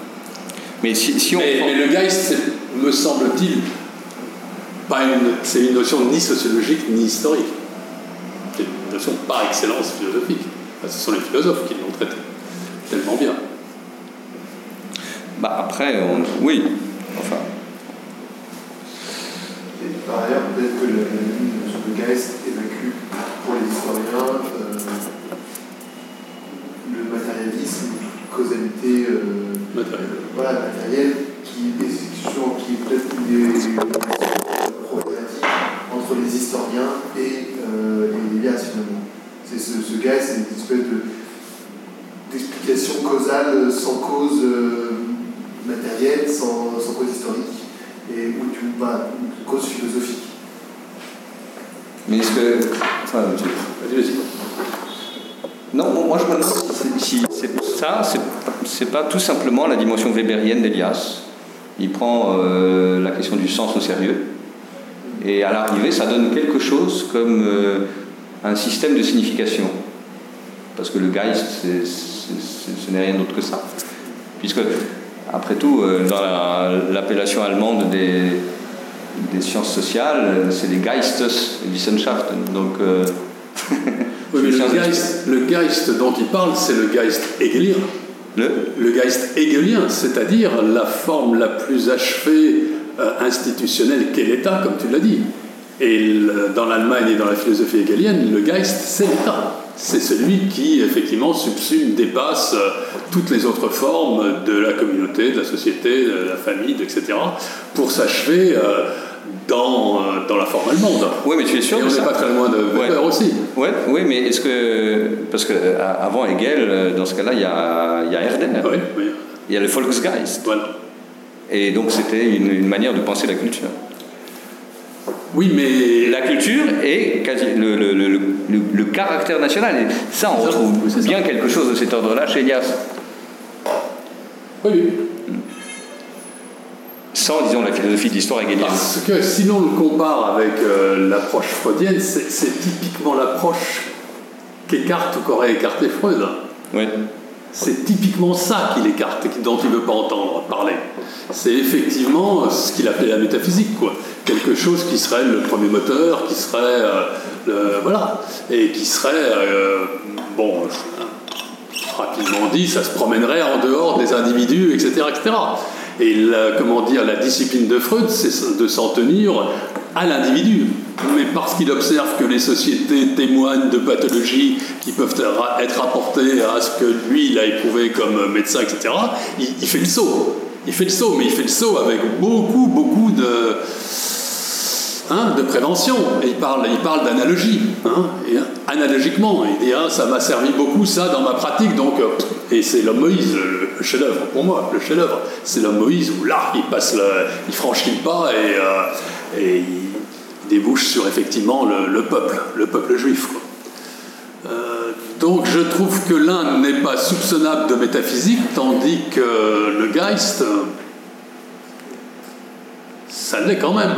Mais si, on mais, le Geist, me semble-t-il, c'est une notion ni sociologique ni historique. C'est une notion par excellence philosophique. ce sont les philosophes qui l'ont traité tellement bien. Bah après, oui, enfin. Et par ailleurs, peut-être que le, le Geist évacue pour les historiens euh, le matérialisme, causalité. Euh, matériel. Voilà, matériel qui des discussions qui peut-être des problématiques entre les historiens et euh, les liens finalement. C'est ce, ce gars, c'est une espèce de d'explication causale sans cause euh, matérielle, sans, sans, cause historique, et où tu bah, une cause philosophique. Mais est-ce que. Enfin, vas-y, vas-y. Non, moi je me demande si c'est ça, c'est pas tout simplement la dimension weberienne d'Elias. Il prend euh, la question du sens au sérieux, et à l'arrivée, ça donne quelque chose comme euh, un système de signification. Parce que le Geist, ce n'est rien d'autre que ça. Puisque, après tout, euh, dans l'appellation allemande des, sciences sociales, c'est les Geistes Wissenschaften. Donc. Oui, mais le Geist, dont il parle, c'est le Geist hegelien. Le, le Geist hegelien, c'est-à-dire la forme la plus achevée euh, institutionnelle qu'est l'État, comme tu l'as dit. Et dans l'Allemagne et dans la philosophie hegelienne, le Geist, c'est l'État. C'est celui qui, effectivement, subsume, dépasse euh, toutes les autres formes de la communauté, de la société, de la famille, etc., pour s'achever euh, dans, euh, dans la forme allemande. Oui, mais tu es sûr Et on n'est pas très loin de Weber aussi. Ouais, oui, mais est-ce que. Parce qu'avant Hegel, dans ce cas-là, il y a, y a Herder. Oui, oui. Il y a le Volksgeist. Voilà. Et donc c'était une, une manière de penser la culture. Oui, mais La culture est quasi le, le- le- le- caractère national. Et ça, on ça. retrouve ça. bien quelque chose de cet ordre-là chez Elias. oui, oui. Sans, disons, la philosophie de l'histoire hegelienne. Parce que si l'on le compare avec euh, l'approche freudienne, c'est typiquement l'approche qu'écarte ou qu'aurait écarté Freud. Ouais. C'est typiquement ça qu'il écarte et dont il ne veut pas entendre parler. C'est effectivement ce qu'il appelait la métaphysique, quoi. Quelque chose qui serait le premier moteur, qui serait. euh, le- voilà. Et qui serait. euh, bon, rapidement dit, ça se promènerait en dehors des individus, etc. etc. Et la, comment dire, la discipline de Freud, c'est de s'en tenir à l'individu. Mais parce qu'il observe que les sociétés témoignent de pathologies qui peuvent être rapportées à ce que lui, il a éprouvé comme médecin, etc., il fait le saut. Il fait le saut, mais il fait le saut avec beaucoup, beaucoup de, hein, de prévention. Et il parle, il parle d'analogie. hein. Hein, analogiquement, il ça m'a servi beaucoup ça dans ma pratique. Donc, euh, et c'est l'homme Moïse, le, chef-d'œuvre pour moi. Le chef-d'œuvre, c'est l'homme Moïse où là, il passe, il franchit le pas et, euh, et il débouche sur effectivement le, le peuple, le peuple juif. Euh, donc je trouve que l'un n'est pas soupçonnable de métaphysique, tandis que le Geist, ça l'est quand même.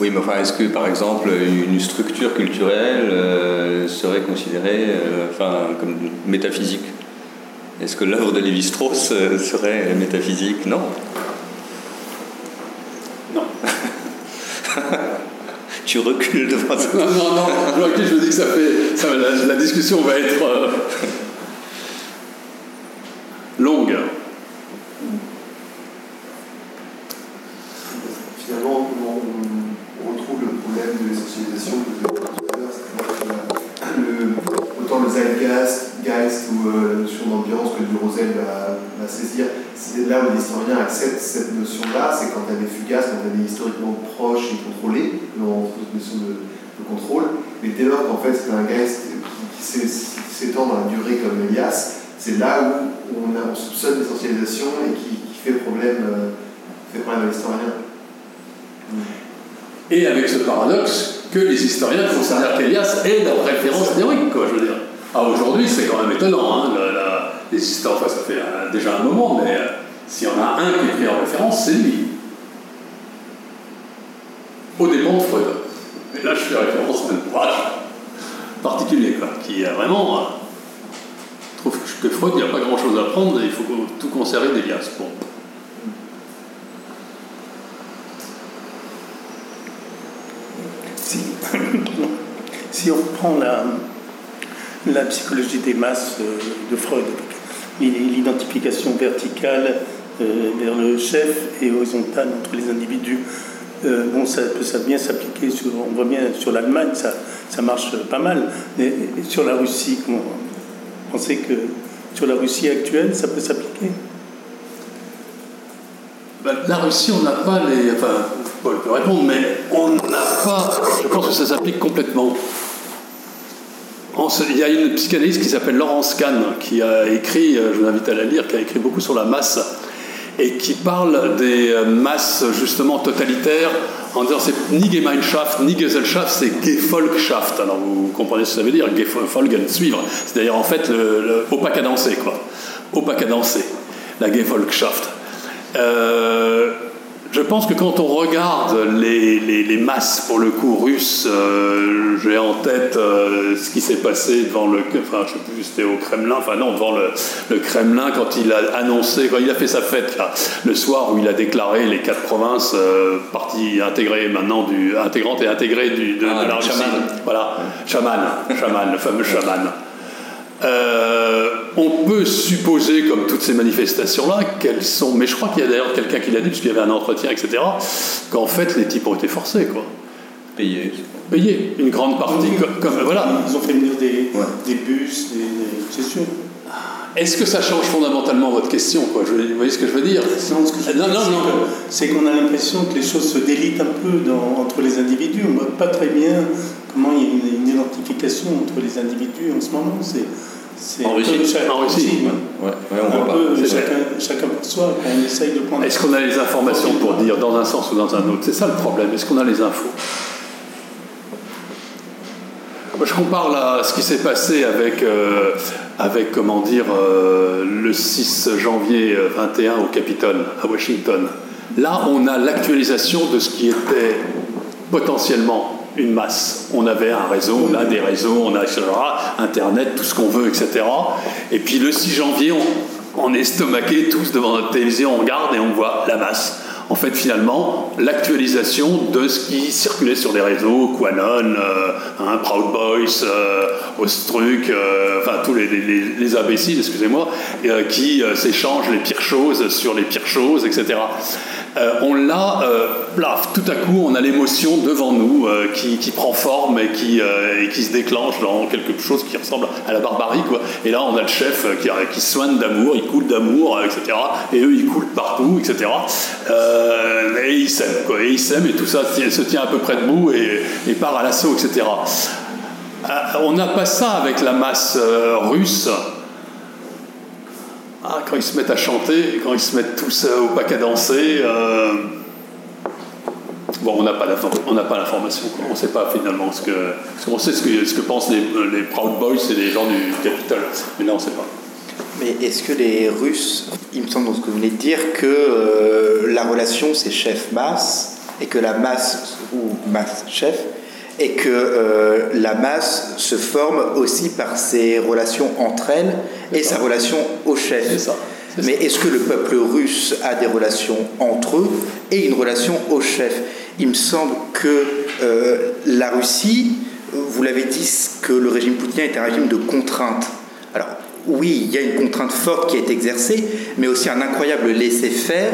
Oui, mais enfin, est-ce que par exemple une structure culturelle euh, serait considérée euh, enfin, comme métaphysique? Est-ce que l'œuvre de Lévi-Strauss euh, serait métaphysique? Non. Non. Tu recules devant ça. Non, non, non, je recule, je me dis que ça fait. ça- la, la discussion va être euh, longue. Finalement, on, problème de l'essentialisation que vous avez tout à l'heure, autant le zeitgeist Geist ou euh, la notion d'ambiance que du Rosel va, va saisir, c'est là où l'historien accepte cette notion-là, c'est quand elle est fugace, quand elle est historiquement proche et contrôlée, on trouve cette notion de, de contrôle, mais dès lors qu'en fait c'est un Geist qui s'étend dans la durée comme Elias, c'est là où on, a, on soupçonne l'essentialisation et qui, qui fait problème, euh, fait problème à l'historien. Et avec ce paradoxe que les historiens considèrent qu'Elias est leur référence théorique, quoi, je veux dire. Ah, aujourd'hui, c'est quand même étonnant. Hein, les historiens, enfin, ça fait euh, déjà un moment, mais euh, s'il y en a un qui est pris en référence, c'est lui. Au dépend de Freud. Et là, je fais référence à un ouvrage particulier, quoi, qui est vraiment. euh, trouve que Freud, il n'y a pas grand chose à prendre et il faut tout conserver d'Elias. Bon. Si, on reprend la, la psychologie des masses euh, de Freud, l'identification verticale euh, vers le chef et horizontale entre les individus, euh, bon, ça peut ça bien s'appliquer sur, on voit bien sur l'Allemagne, ça, ça marche pas mal, mais sur la Russie, comment pensez que sur la Russie actuelle, ça peut s'appliquer? Ben, la Russie, on n'a pas les. Enfin, Paul peut répondre, mais on n'a pas. Je pense que ça s'applique complètement. Il y a une psychanalyste qui s'appelle Laurence Kahn qui a écrit, euh, je vous invite à la lire, qui a écrit beaucoup sur la masse et qui parle des euh, masses justement totalitaires en disant c'est ni Gemeinschaft ni Gesellschaft, c'est Gefolgschaft. Alors vous comprenez ce que ça veut dire, Gefolgen, suivre. C'est d'ailleurs en fait le, pas cadencé, quoi. Au pas cadencé, la Gefolgschaft. Euh, je pense que quand on regarde les, les- les masses, pour le coup, russes, euh, j'ai en tête euh, ce qui s'est passé devant le... Enfin, je sais plus, c'était au Kremlin, enfin non, devant le, le Kremlin, quand il a annoncé, quand il a fait sa fête, là, le soir où il a déclaré les quatre provinces euh, parties intégrées maintenant, du, intégrantes et intégrées du, de, Ah, de la Russie. chaman. Voilà, chaman, chaman, le fameux chaman. Euh, on peut supposer, comme toutes ces manifestations-là, qu'elles sont. Mais je crois qu'il y a d'ailleurs quelqu'un qui l'a dit, puisqu'il y avait un entretien, etc., qu'en fait, les types ont été forcés, quoi. Payer. Payer une grande partie. Comme, voilà. Ils ont fait venir des, des bus, des, c'est sûr. Est-ce que ça change fondamentalement votre question quoi? Je, Vous voyez ce que je veux dire? Non, ce que je non, non, non. C'est qu'on a l'impression que les choses se délitent un peu dans, entre les individus. On ne voit pas très bien comment il y a une, une, identification entre les individus en ce moment. C'est en Russie, en Russie. Ouais. Ouais, on voit peu, pas. Chacun, chacun pour soi, on essaye de prendre. Est-ce qu'on a les informations pour dire dans un sens ou dans un autre? C'est ça le problème. Est-ce qu'on a les infos? Je compare là ce qui s'est passé avec, euh, avec comment dire, euh, le 6 janvier 21 au Capitole, à Washington. Là, on a l'actualisation de ce qui était potentiellement une masse. On avait un réseau, on a des réseaux, on a etc., Internet, tout ce qu'on veut, etc. Et puis le 6 janvier, on, on est estomaqué tous devant notre télévision, on regarde et on voit la masse. En fait, finalement, l'actualisation de ce qui circulait sur les réseaux, Quanon, euh, hein, Proud Boys, euh, Ostruc, euh, enfin tous les, les, les imbéciles, excusez-moi, euh, qui s'échangent les pires choses sur les pires choses, etc. Euh, on l'a, euh, tout à coup, on a l'émotion devant nous euh, qui, qui, prend forme et qui, et qui se déclenche dans quelque chose qui ressemble à la barbarie. Quoi. Et là, on a le chef qui, qui soigne d'amour, il coule d'amour, etc. Et eux, ils coulent partout, etc. et ils s'aiment. Et ils s'aiment, et tout ça se tient à peu près debout et, et part à l'assaut, etc. on n'a pas ça avec la masse russe. Ah, quand ils se mettent à chanter, quand ils se mettent tous au pack à danser, euh... bon, on n'a pas l'information. On ne sait pas finalement ce que. Parce qu'on sait ce que, ce que pensent les, les, Proud Boys et les gens du Capitole, mais là, on ne sait pas. Mais est-ce que les Russes, il me semble dans ce que vous venez de dire, que euh, la relation c'est chef-masse, et que la masse, ou masse-chef, et que euh, la masse se forme aussi par ses relations entre elles et sa relation au chef. C'est ça. Mais est-ce que le peuple russe a des relations entre eux et une relation au chef? Il me semble que euh, la Russie, vous l'avez dit, que le régime poutinien est un régime de contrainte. Alors oui, il y a une contrainte forte qui est exercée, mais aussi un incroyable laisser-faire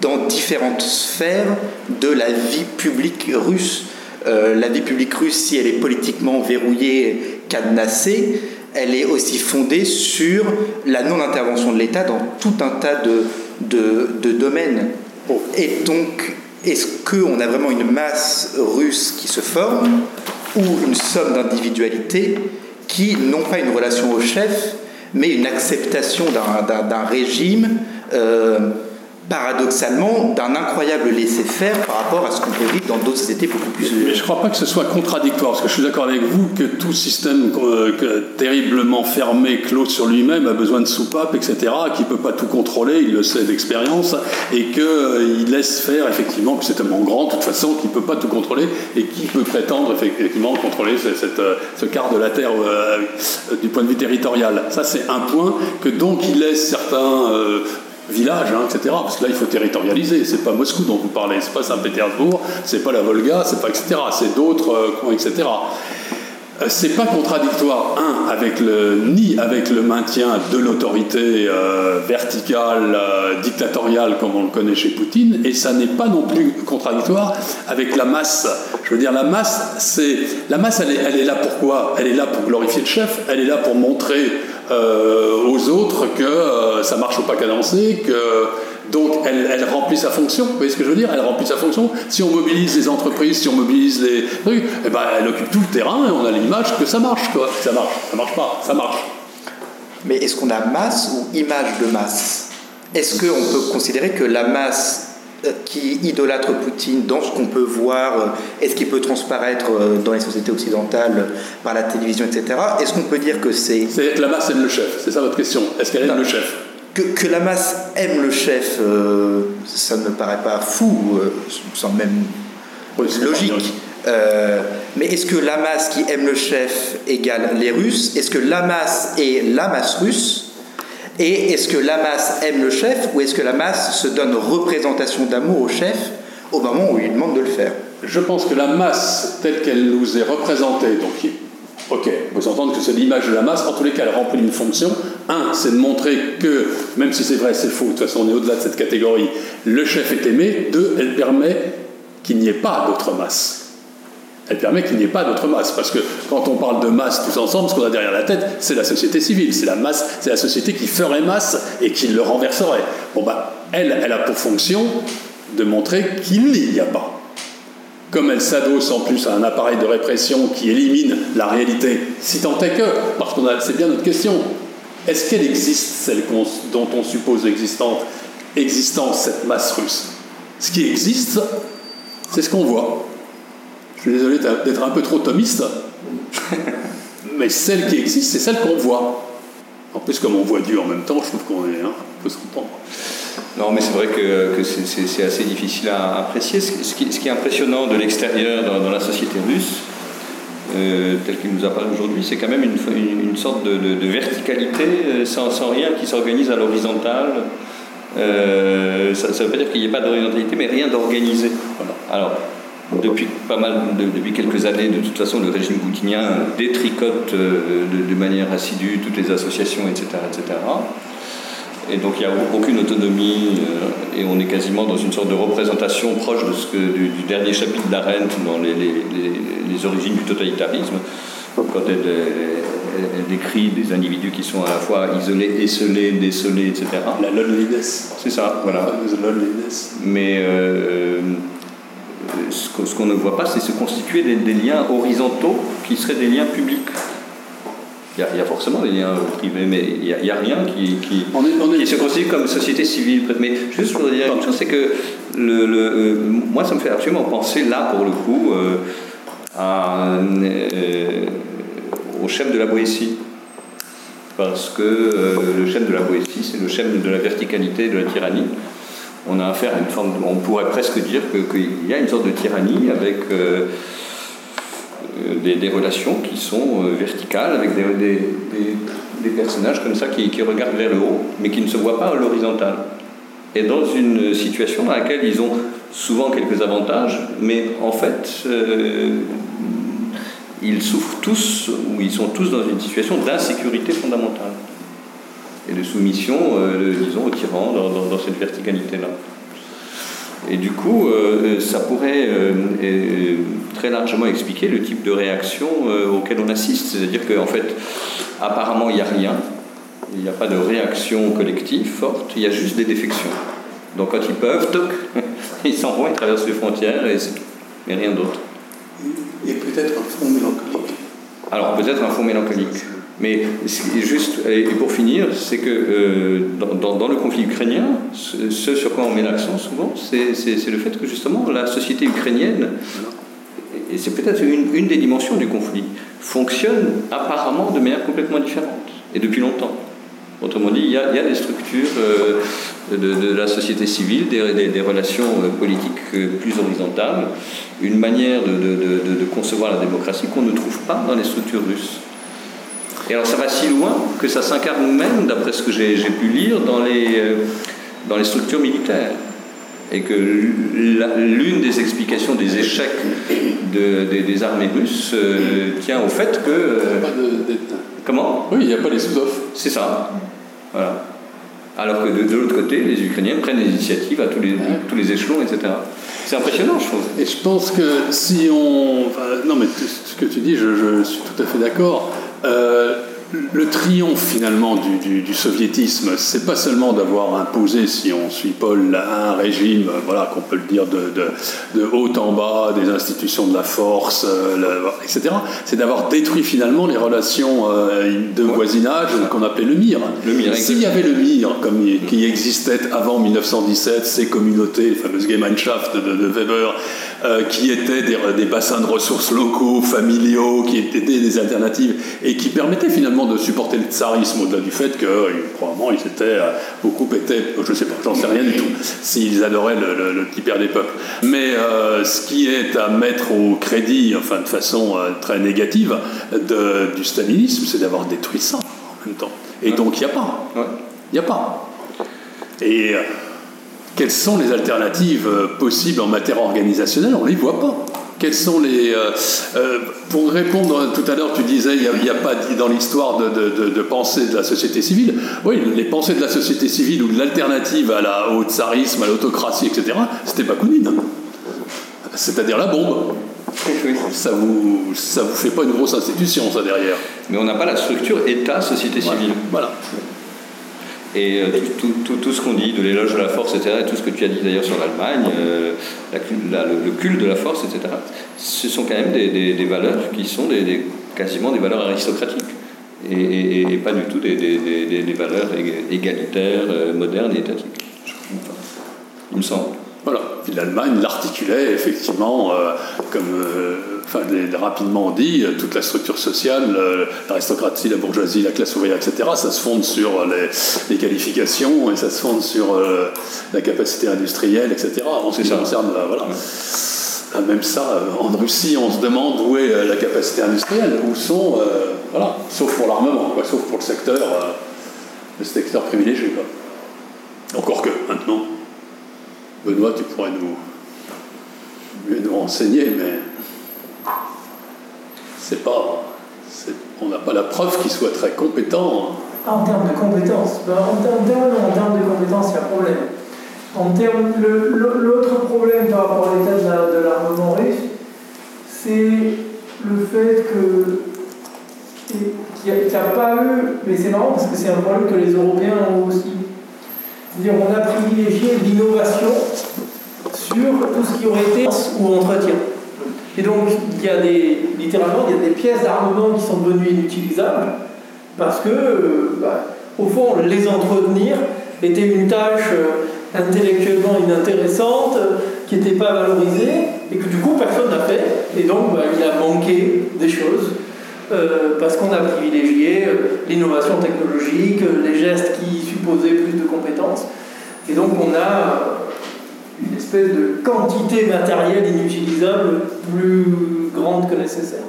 dans différentes sphères de la vie publique russe. Euh, la vie publique russe, si elle est politiquement verrouillée, cadenassée, elle est aussi fondée sur la non-intervention de l'État dans tout un tas de, de, de domaines. Et donc, est-ce qu'on a vraiment une masse russe qui se forme ou une somme d'individualités qui n'ont pas une relation au chef, mais une acceptation d'un régime euh, paradoxalement d'un incroyable laisser-faire par rapport à ce qu'on peut vivre dans d'autres sociétés beaucoup plus. Mais je ne crois pas que ce soit contradictoire, parce que je suis d'accord avec vous que tout système euh, terriblement fermé, clos sur lui-même, a besoin de soupapes, etc., qui ne peut pas tout contrôler, il le sait d'expérience, et qu'il euh, laisse faire, effectivement, que c'est tellement grand, de toute façon, qu'il ne peut pas tout contrôler, et qui peut prétendre, effectivement, contrôler euh, ce quart de la Terre du point de vue territorial. Ça, c'est un point que donc il laisse certains villages, hein, etc. Parce que là, il faut territorialiser. C'est pas Moscou dont vous parlez, c'est pas Saint-Pétersbourg, c'est pas la Volga, c'est pas etc. C'est d'autres euh, coins, etc. Euh, c'est pas contradictoire, un, avec le, ni avec le maintien de l'autorité euh, verticale, euh, dictatoriale, comme on le connaît chez Poutine, et ça n'est pas non plus contradictoire avec la masse. Je veux dire, la masse, c'est la masse, elle est, elle est là pour quoi? Elle est là pour glorifier le chef, elle est là pour montrer euh, aux autres que ça marche au pas cadencé, que donc elle, elle, remplit sa fonction. Vous voyez ce que je veux dire? Elle remplit sa fonction. Si on mobilise les entreprises, si on mobilise les trucs, eh ben, elle occupe tout le terrain et on a l'image que ça marche. Quoi. Ça marche, ça marche pas, ça marche. Mais est-ce qu'on a masse ou image de masse? Est-ce qu'on peut considérer que la masse qui idolâtre Poutine dans ce qu'on peut voir et ce qui peut transparaître dans les sociétés occidentales par la télévision, etc. Est-ce qu'on peut dire que c'est... La masse aime le chef, c'est ça votre question. Est-ce qu'elle aime non. le chef? Que, que, la masse aime le chef, euh, ça ne me paraît pas fou, euh, sans même oui, logique. Euh, mais est-ce que la masse qui aime le chef égale les Russes? Est-ce que la masse est la masse russe? Et est-ce que la masse aime le chef ou est-ce que la masse se donne représentation d'amour au chef au moment où il demande de le faire? Je pense que la masse telle qu'elle nous est représentée, donc ok, vous entendez que c'est l'image de la masse, en tous les cas elle remplit une fonction. Un, c'est de montrer que, même si c'est vrai, c'est faux, de toute façon on est au-delà de cette catégorie, le chef est aimé. Deux, elle permet qu'il n'y ait pas d'autre masse. Elle permet qu'il n'y ait pas d'autre masse. Parce que quand on parle de masse tous ensemble, ce qu'on a derrière la tête, c'est la société civile. C'est la masse, c'est la société qui ferait masse et qui le renverserait. Bon, bah, elle, elle a pour fonction de montrer qu'il n'y a pas. Comme elle s'adosse en plus à un appareil de répression qui élimine la réalité, si tant est que, parce que c'est bien notre question, est-ce qu'elle existe, celle dont on suppose existante, existence, cette masse russe? Ce qui existe, c'est ce qu'on voit. Je suis désolé d'être un peu trop thomiste, mais celle qui existe, c'est celle qu'on voit. En plus, comme on voit Dieu en même temps, je trouve qu'on est, hein, on peut se comprendre. Non, mais c'est vrai que, c'est assez difficile à apprécier. Ce, qui, est impressionnant de l'extérieur dans, la société russe, euh, telle qu'il nous apparaît aujourd'hui, c'est quand même une, sorte de, verticalité euh, sans, rien qui s'organise à l'horizontale. Euh, ça ne veut pas dire qu'il n'y ait pas d'horizontalité, mais rien d'organisé. Alors, depuis pas mal, depuis quelques années, de toute façon, le régime poutinien détricote de, de, manière assidue toutes les associations, etc., etc. Et donc il n'y a aucune autonomie euh, et on est quasiment dans une sorte de représentation proche de ce que, du, dernier chapitre d'Arendt dans les, les, origines du totalitarisme, quand elle, elle, décrit des individus qui sont à la fois isolés, esselés, décelés, etc. La loneliness. C'est ça, voilà. Mais euh, ce qu'on ne voit pas, c'est se constituer des, des liens horizontaux qui seraient des liens publics. Il y, a, forcément des liens privés, mais il n'y a, rien qui, qui, se constitue comme société civile. Mais juste pour dire une chose, c'est que le, euh, moi, ça me fait absolument penser là, pour le coup, euh, euh, au chef de la Boétie. Parce que le chef de la Boétie, c'est le chef de la verticalité de la tyrannie. On a affaire à une forme, on pourrait presque dire qu'il y a une sorte de tyrannie avec euh, des, relations qui sont euh, verticales avec des, personnages comme ça qui, regardent vers le haut mais qui ne se voient pas à l'horizontale. Et dans une situation dans laquelle ils ont souvent quelques avantages, mais en fait, euh, ils souffrent tous, ou ils sont tous dans une situation d'insécurité fondamentale et de soumission, disons, aux tyrans dans, dans cette verticalité-là. Et du coup, euh, ça pourrait euh, très largement expliquer le type de réaction euh, auquel on assiste. C'est-à-dire qu'en fait, apparemment, il n'y a rien. Il n'y a pas de réaction collective forte, il y a juste des défections. Donc quand ils peuvent, toc, ils s'en vont, ils traversent les frontières et c'est tout. Mais rien d'autre. Et peut-être un fond mélancolique. Alors peut-être un fond mélancolique. Mais juste, et pour finir, c'est que euh, dans, le conflit ukrainien, ce, sur quoi on met l'accent souvent, c'est le fait que justement la société ukrainienne, et c'est peut-être une, des dimensions du conflit, fonctionne apparemment de manière complètement différente, et depuis longtemps. Autrement dit, il y a, des structures euh, de, la société civile, des, relations euh, politiques plus horizontales, une manière de concevoir la démocratie qu'on ne trouve pas dans les structures russes. Et alors ça va si loin que ça s'incarne même, d'après ce que j'ai pu lire, dans les, euh, dans les structures militaires. Et que l'une des explications des échecs des armées russes euh, tient au fait que... Euh, comment? Oui, il n'y a pas les sous-offres. C'est ça. Voilà. Alors que de, l'autre côté, les Ukrainiens prennent l'initiative à tous les, tous les échelons, etc. C'est impressionnant, je trouve. Et je pense que si on... non, mais ce que tu dis, je, je suis tout à fait d'accord. Euh, le triomphe finalement du, du, soviétisme, c'est pas seulement d'avoir imposé, si on suit Paul, un régime, voilà, qu'on peut le dire de, de, haut en bas, des institutions de la force, euh, etc. C'est d'avoir détruit finalement les relations euh, de voisinage qu'on appelait le MIR. S'il y avait le MIR, comme qui existait avant 1917, ces communautés, les fameuses Gemeinschaft de, de Weber, euh, qui étaient des, des, bassins de ressources locaux, familiaux, qui étaient des alternatives et qui permettaient finalement de supporter le tsarisme au-delà du fait que euh, probablement ils étaient euh, beaucoup étaient, je sais pas, j'en sais rien du tout, s'ils adoraient le, petit père des peuples. Mais ce qui est à mettre au crédit, enfin de façon très négative, de, du stalinisme, c'est d'avoir détruit ça en même temps. Et donc il n'y a pas. Il n'y a pas. Et quelles sont les alternatives euh, possibles en matière organisationnelle? On ne les voit pas. Quels sont les. Euh, euh, pour répondre tout à l'heure, tu disais il n'y a, pas dans l'histoire de, de, pensée de la société civile. Oui, les pensées de la société civile ou de l'alternative à la, au tsarisme, à l'autocratie, etc., c'était Bakounine. C'est-à-dire la bombe. Ça vous, ça vous fait pas une grosse institution, ça, derrière. Mais on n'a pas la structure État-société civile. Voilà. Et euh, tout, tout, tout, ce qu'on dit, de l'éloge de la force, etc., et tout ce que tu as dit d'ailleurs sur l'Allemagne, euh, le, culte de la force, etc., ce sont quand même des, des, valeurs qui sont des, quasiment des valeurs aristocratiques. Et, et, pas du tout des, des valeurs égalitaires, euh, modernes et étatiques. Il me semble. Voilà. Puis l'Allemagne l'articulait effectivement, euh, comme euh, enfin, rapidement dit, euh, toute la structure sociale, l'aristocratie, la bourgeoisie, la classe ouvrière, etc., ça se fonde sur les, qualifications et ça se fonde sur la capacité industrielle, etc. En ce qui concerne, voilà. Même ça, en Russie, on se demande où est la capacité industrielle, où sont, voilà, sauf pour l'armement, sauf pour le secteur, le secteur privilégié. Encore que, maintenant, Benoît, tu pourrais nous, nous renseigner, mais c'est pas, on n'a pas la preuve qu'il soit très compétent. Hein. en termes de compétences, ben, en, termes, de compétences, il y a problème. En termes, l'autre problème par rapport à l'état de l'armement russe, c'est le fait que qu'il n'y a, pas eu, mais c'est marrant parce que c'est un problème que les Européens ont aussi on a privilégié l'innovation sur tout ce qui aurait été ou entretien. Et donc, il y a des, littéralement, il y a des pièces d'armement qui sont devenues inutilisables parce que, euh, bah, au fond, les entretenir était une tâche euh, intellectuellement inintéressante, qui n'était pas valorisée, et que du coup, personne n'a fait. Et donc, bah, il a manqué des choses. Euh, parce qu'on a privilégié euh, l'innovation technologique, euh, les gestes qui supposaient plus de compétences. Et donc on a une espèce de quantité matérielle inutilisable plus grande que nécessaire.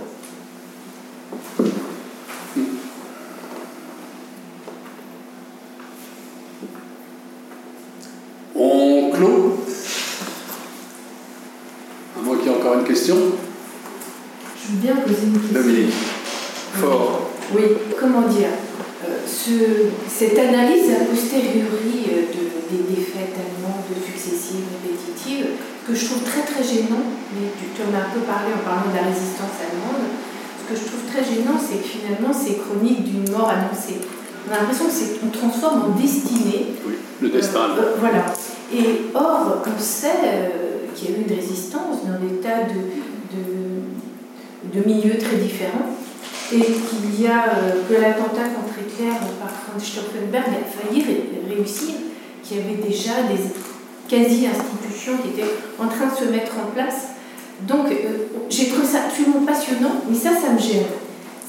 On clôt? À moins qu'il y ait encore une question? Je veux bien poser une question. Oui, comment dire euh, Cette analyse a posteriori euh, des défaites allemandes successives, répétitives, que je trouve très très gênant, mais tu, en as un peu parlé en parlant de la résistance allemande, ce que je trouve très gênant, c'est que finalement c'est chronique d'une mort annoncée. On a l'impression qu'on transforme en destinée. Oui, le destin. Euh, voilà. Et or, on sait qu'il y a eu une résistance dans des tas de, de, de milieux très différents et qu'il y a euh, que l'attentat contre Hitler par Franz Stauffenberg a failli réussir, qu'il y avait déjà des quasi-institutions qui étaient en train de se mettre en place. Donc euh, j'ai trouvé ça absolument passionnant, mais ça, ça me gêne.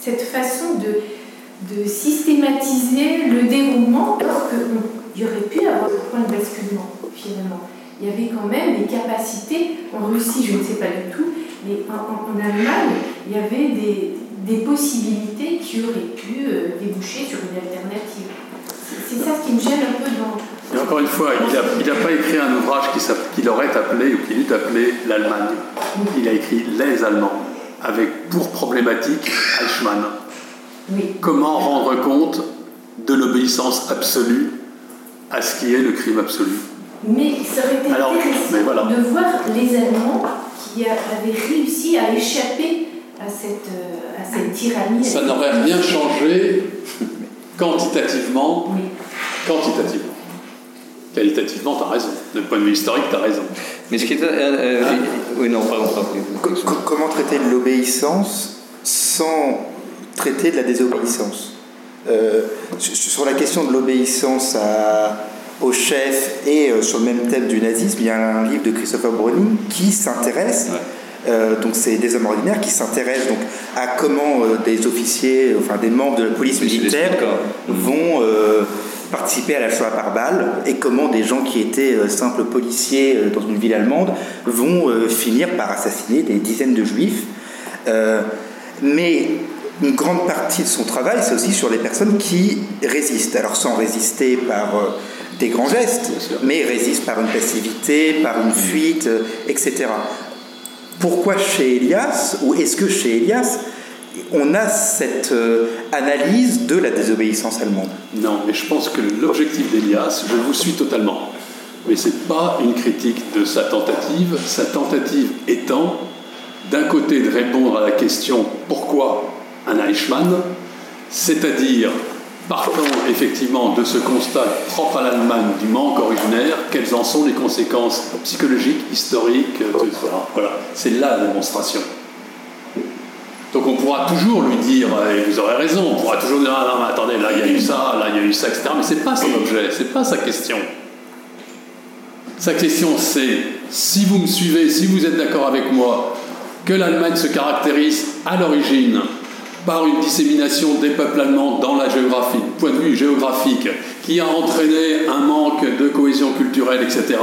Cette façon de, de systématiser le déroulement, alors qu'il y aurait pu avoir un point de basculement, finalement. Il y avait quand même des capacités, en Russie, je ne sais pas du tout, mais en Allemagne, il y avait des, des possibilités qui auraient pu euh, déboucher sur une alternative. C'est ça ce qui me gêne un peu dans. Et encore une fois, il n'a pas écrit un ouvrage qu'il aurait appelé ou qu'il eût appelé l'Allemagne. Il a écrit Les Allemands, avec pour problématique Eichmann. Comment rendre compte de l'obéissance absolue à ce qui est le crime absolu? Mais ça aurait été intéressant de voir les Allemands qui avaient réussi à échapper à cette, euh, à cette tyrannie. Ça n'aurait rien changé quantitativement. Quantitativement. Qualitativement, tu as raison. D'un point de vue historique, tu as raison. Mais ce qui est. Euh, euh, ah. Oui, non, pardon. Comment traiter de l'obéissance sans traiter de la désobéissance? Sur la question de l'obéissance au chef et sur le même thème du nazisme, il y a un livre de Christopher Browning qui s'intéresse. Euh, donc c'est des hommes ordinaires qui s'intéressent donc à comment euh, des officiers, enfin des membres de la police militaire vont euh, participer à la Shoah par balle et comment des gens qui étaient simples policiers dans une ville allemande vont finir par assassiner des dizaines de juifs. mais une grande partie de son travail, c'est aussi sur les personnes qui résistent. Alors sans résister par des grands gestes, mais résistent par une passivité, par une fuite, etc. Pourquoi chez Elias, ou est-ce que chez Elias, on a cette euh, analyse de la désobéissance allemande? Non, mais je pense que l'objectif d'Elias, je vous suis totalement, mais ce n'est pas une critique de sa tentative, sa tentative étant d'un côté de répondre à la question pourquoi un Eichmann, c'est-à-dire partant effectivement de ce constat propre à l'Allemagne du manque originaire, quelles en sont les conséquences psychologiques, historiques, etc. Voilà, c'est la démonstration. Donc on pourra toujours lui dire, et vous aurez raison, on pourra toujours dire, ah non, mais attendez, là il y a eu ça, là il y a eu ça, etc. Mais c'est pas son objet, c'est pas sa question. Sa question c'est, si vous me suivez, si vous êtes d'accord avec moi, que l'Allemagne se caractérise à l'origine par une dissémination des peuples allemands dans la géographie, point de vue géographique, qui a entraîné un manque de cohésion culturelle, etc.,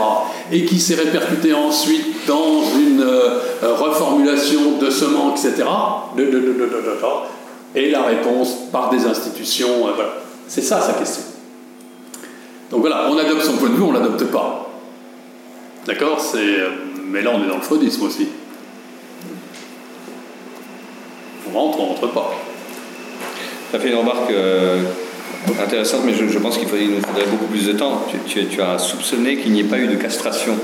et qui s'est répercuté ensuite dans une euh, reformulation de ce manque, etc., et la réponse par des institutions, euh, voilà. C'est ça sa question. Donc voilà, on adopte son point de vue, on ne l'adopte pas. D'accord? Euh, Mais là, on est dans le freudisme aussi. on rentre, on rentre pas. Tu as fait une remarque euh, intéressante, mais je, pense qu'il nous faudrait beaucoup plus de temps. Tu, as soupçonné qu'il n'y ait pas eu de castration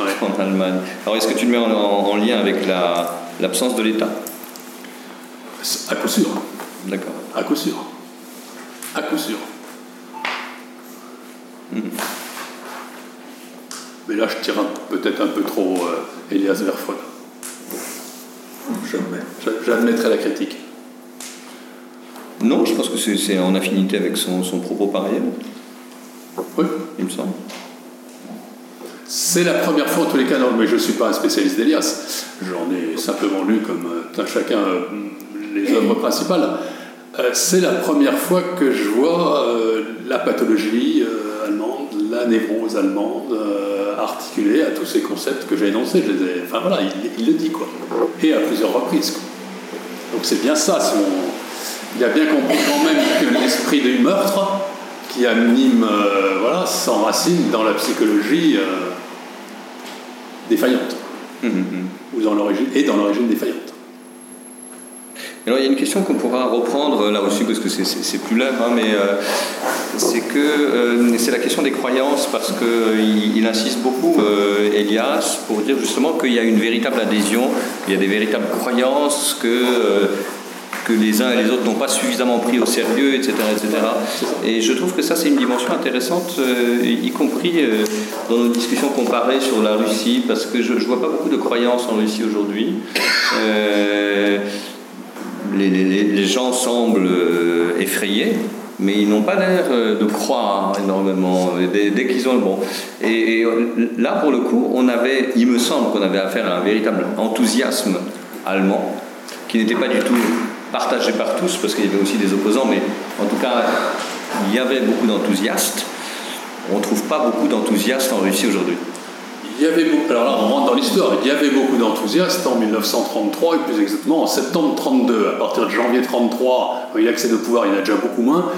en Allemagne. Alors est-ce que tu le mets en, lien avec l'absence de l'État? À coup sûr. D'accord. À coup sûr. À coup sûr. Hmm. Mais là, je tire peut-être un peu trop euh, Elias Verfon. J'admettrai la critique. Non, je pense que c'est en affinité avec son, propos par ailleurs. Oui. Il me semble. C'est la première fois, en tous les cas, mais je ne suis pas un spécialiste d'Elias. J'en ai simplement lu, comme euh, chacun, euh, les œuvres principales. Euh, c'est la première fois que je vois la pathologie allemande, la névrose allemande, articulée à tous ces concepts que j'ai énoncés. Je les enfin voilà, il, le dit, quoi. Et à plusieurs reprises. Donc c'est bien ça, si il a bien compris quand même que l'esprit du meurtre qui anime, euh, voilà, s'enracine dans la psychologie euh, défaillante. Hum, hum, hum. Ou dans l'origine, et dans l'origine défaillante. Alors il y a une question qu'on pourra reprendre là aussi parce que c'est plus là, hein, mais euh, c'est que c'est la question des croyances parce qu'il il insiste beaucoup, Elias, pour dire justement qu'il y a une véritable adhésion, il y a des véritables croyances que que les uns et les autres n'ont pas suffisamment pris au sérieux, etc. etc. Et je trouve que ça, c'est une dimension intéressante, euh, y compris euh, dans nos discussions comparées sur la Russie, parce que je ne vois pas beaucoup de croyances en Russie aujourd'hui. Euh, les, gens semblent effrayés, mais ils n'ont pas l'air de croire énormément dès, qu'ils ont le bon. Et, et, là, pour le coup, on avait, il me semble qu'on avait affaire à un véritable enthousiasme allemand qui n'était pas du tout partagé par tous, parce qu'il y avait aussi des opposants, mais en tout cas, il y avait beaucoup d'enthousiastes. On ne trouve pas beaucoup d'enthousiastes en Russie aujourd'hui. Il y avait alors là on rentre dans l'histoire, il y avait beaucoup d'enthousiastes en 1933 et plus exactement en septembre 32. À partir de janvier 33, quand il accède au pouvoir, il y en a déjà beaucoup moins.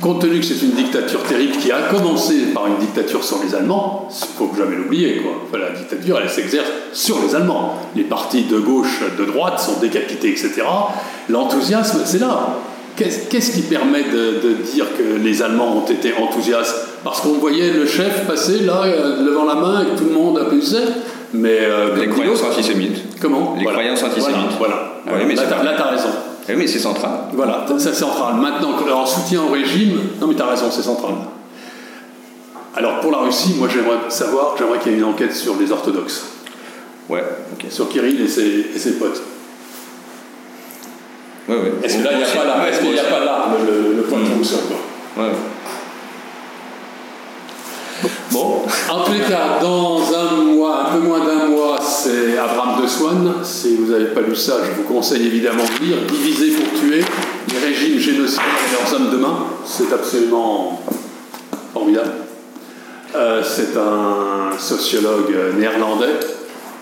Compte tenu que c'est une dictature terrible qui a commencé par une dictature sur les Allemands, il faut jamais l'oublier, la dictature, elle s'exerce sur les Allemands. Les partis de gauche, de droite sont décapités, etc. L'enthousiasme, c'est là. Qu'est-ce qui permet de, dire que les Allemands ont été enthousiastes Parce qu'on voyait le chef passer là, euh, levant la main, et que tout le monde applaudissait. Mais euh, les croyances antisémites. Comment Les croyances antisémites. Voilà. voilà. mais là, tu as raison. Eh oui, mais c'est central. Voilà, c'est central. Maintenant, en soutien au régime, non mais tu as raison, c'est central. Alors pour la Russie, moi j'aimerais savoir, j'aimerais qu'il y ait une enquête sur les orthodoxes. Ouais, ok. Sur Kirill et ses, et ses potes. Ouais, ouais. Est-ce qu'il n'y a, pas là, qu'il n'y a pas là le, le, point de mmh. quoi Ouais. Bon, en tous les cas, dans un mois, un peu moins d'un mois, c'est Abraham de Swan. Si vous n'avez pas lu ça, je vous conseille évidemment de lire Diviser pour tuer, les régimes génocidaires et leurs hommes demain. C'est absolument formidable. Euh, c'est un sociologue néerlandais.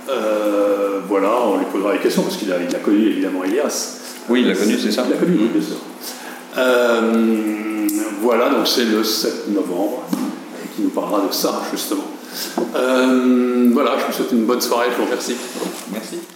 Euh, voilà, on lui posera des questions parce qu'il a, il a connu évidemment Elias. Oui, il l'a connu, c'est ça Il l'a connu, oui, bien sûr. Euh, voilà, donc c'est le 7 novembre qui nous parlera de ça, justement. Euh, voilà, je vous souhaite une bonne soirée, je vous remercie. Merci.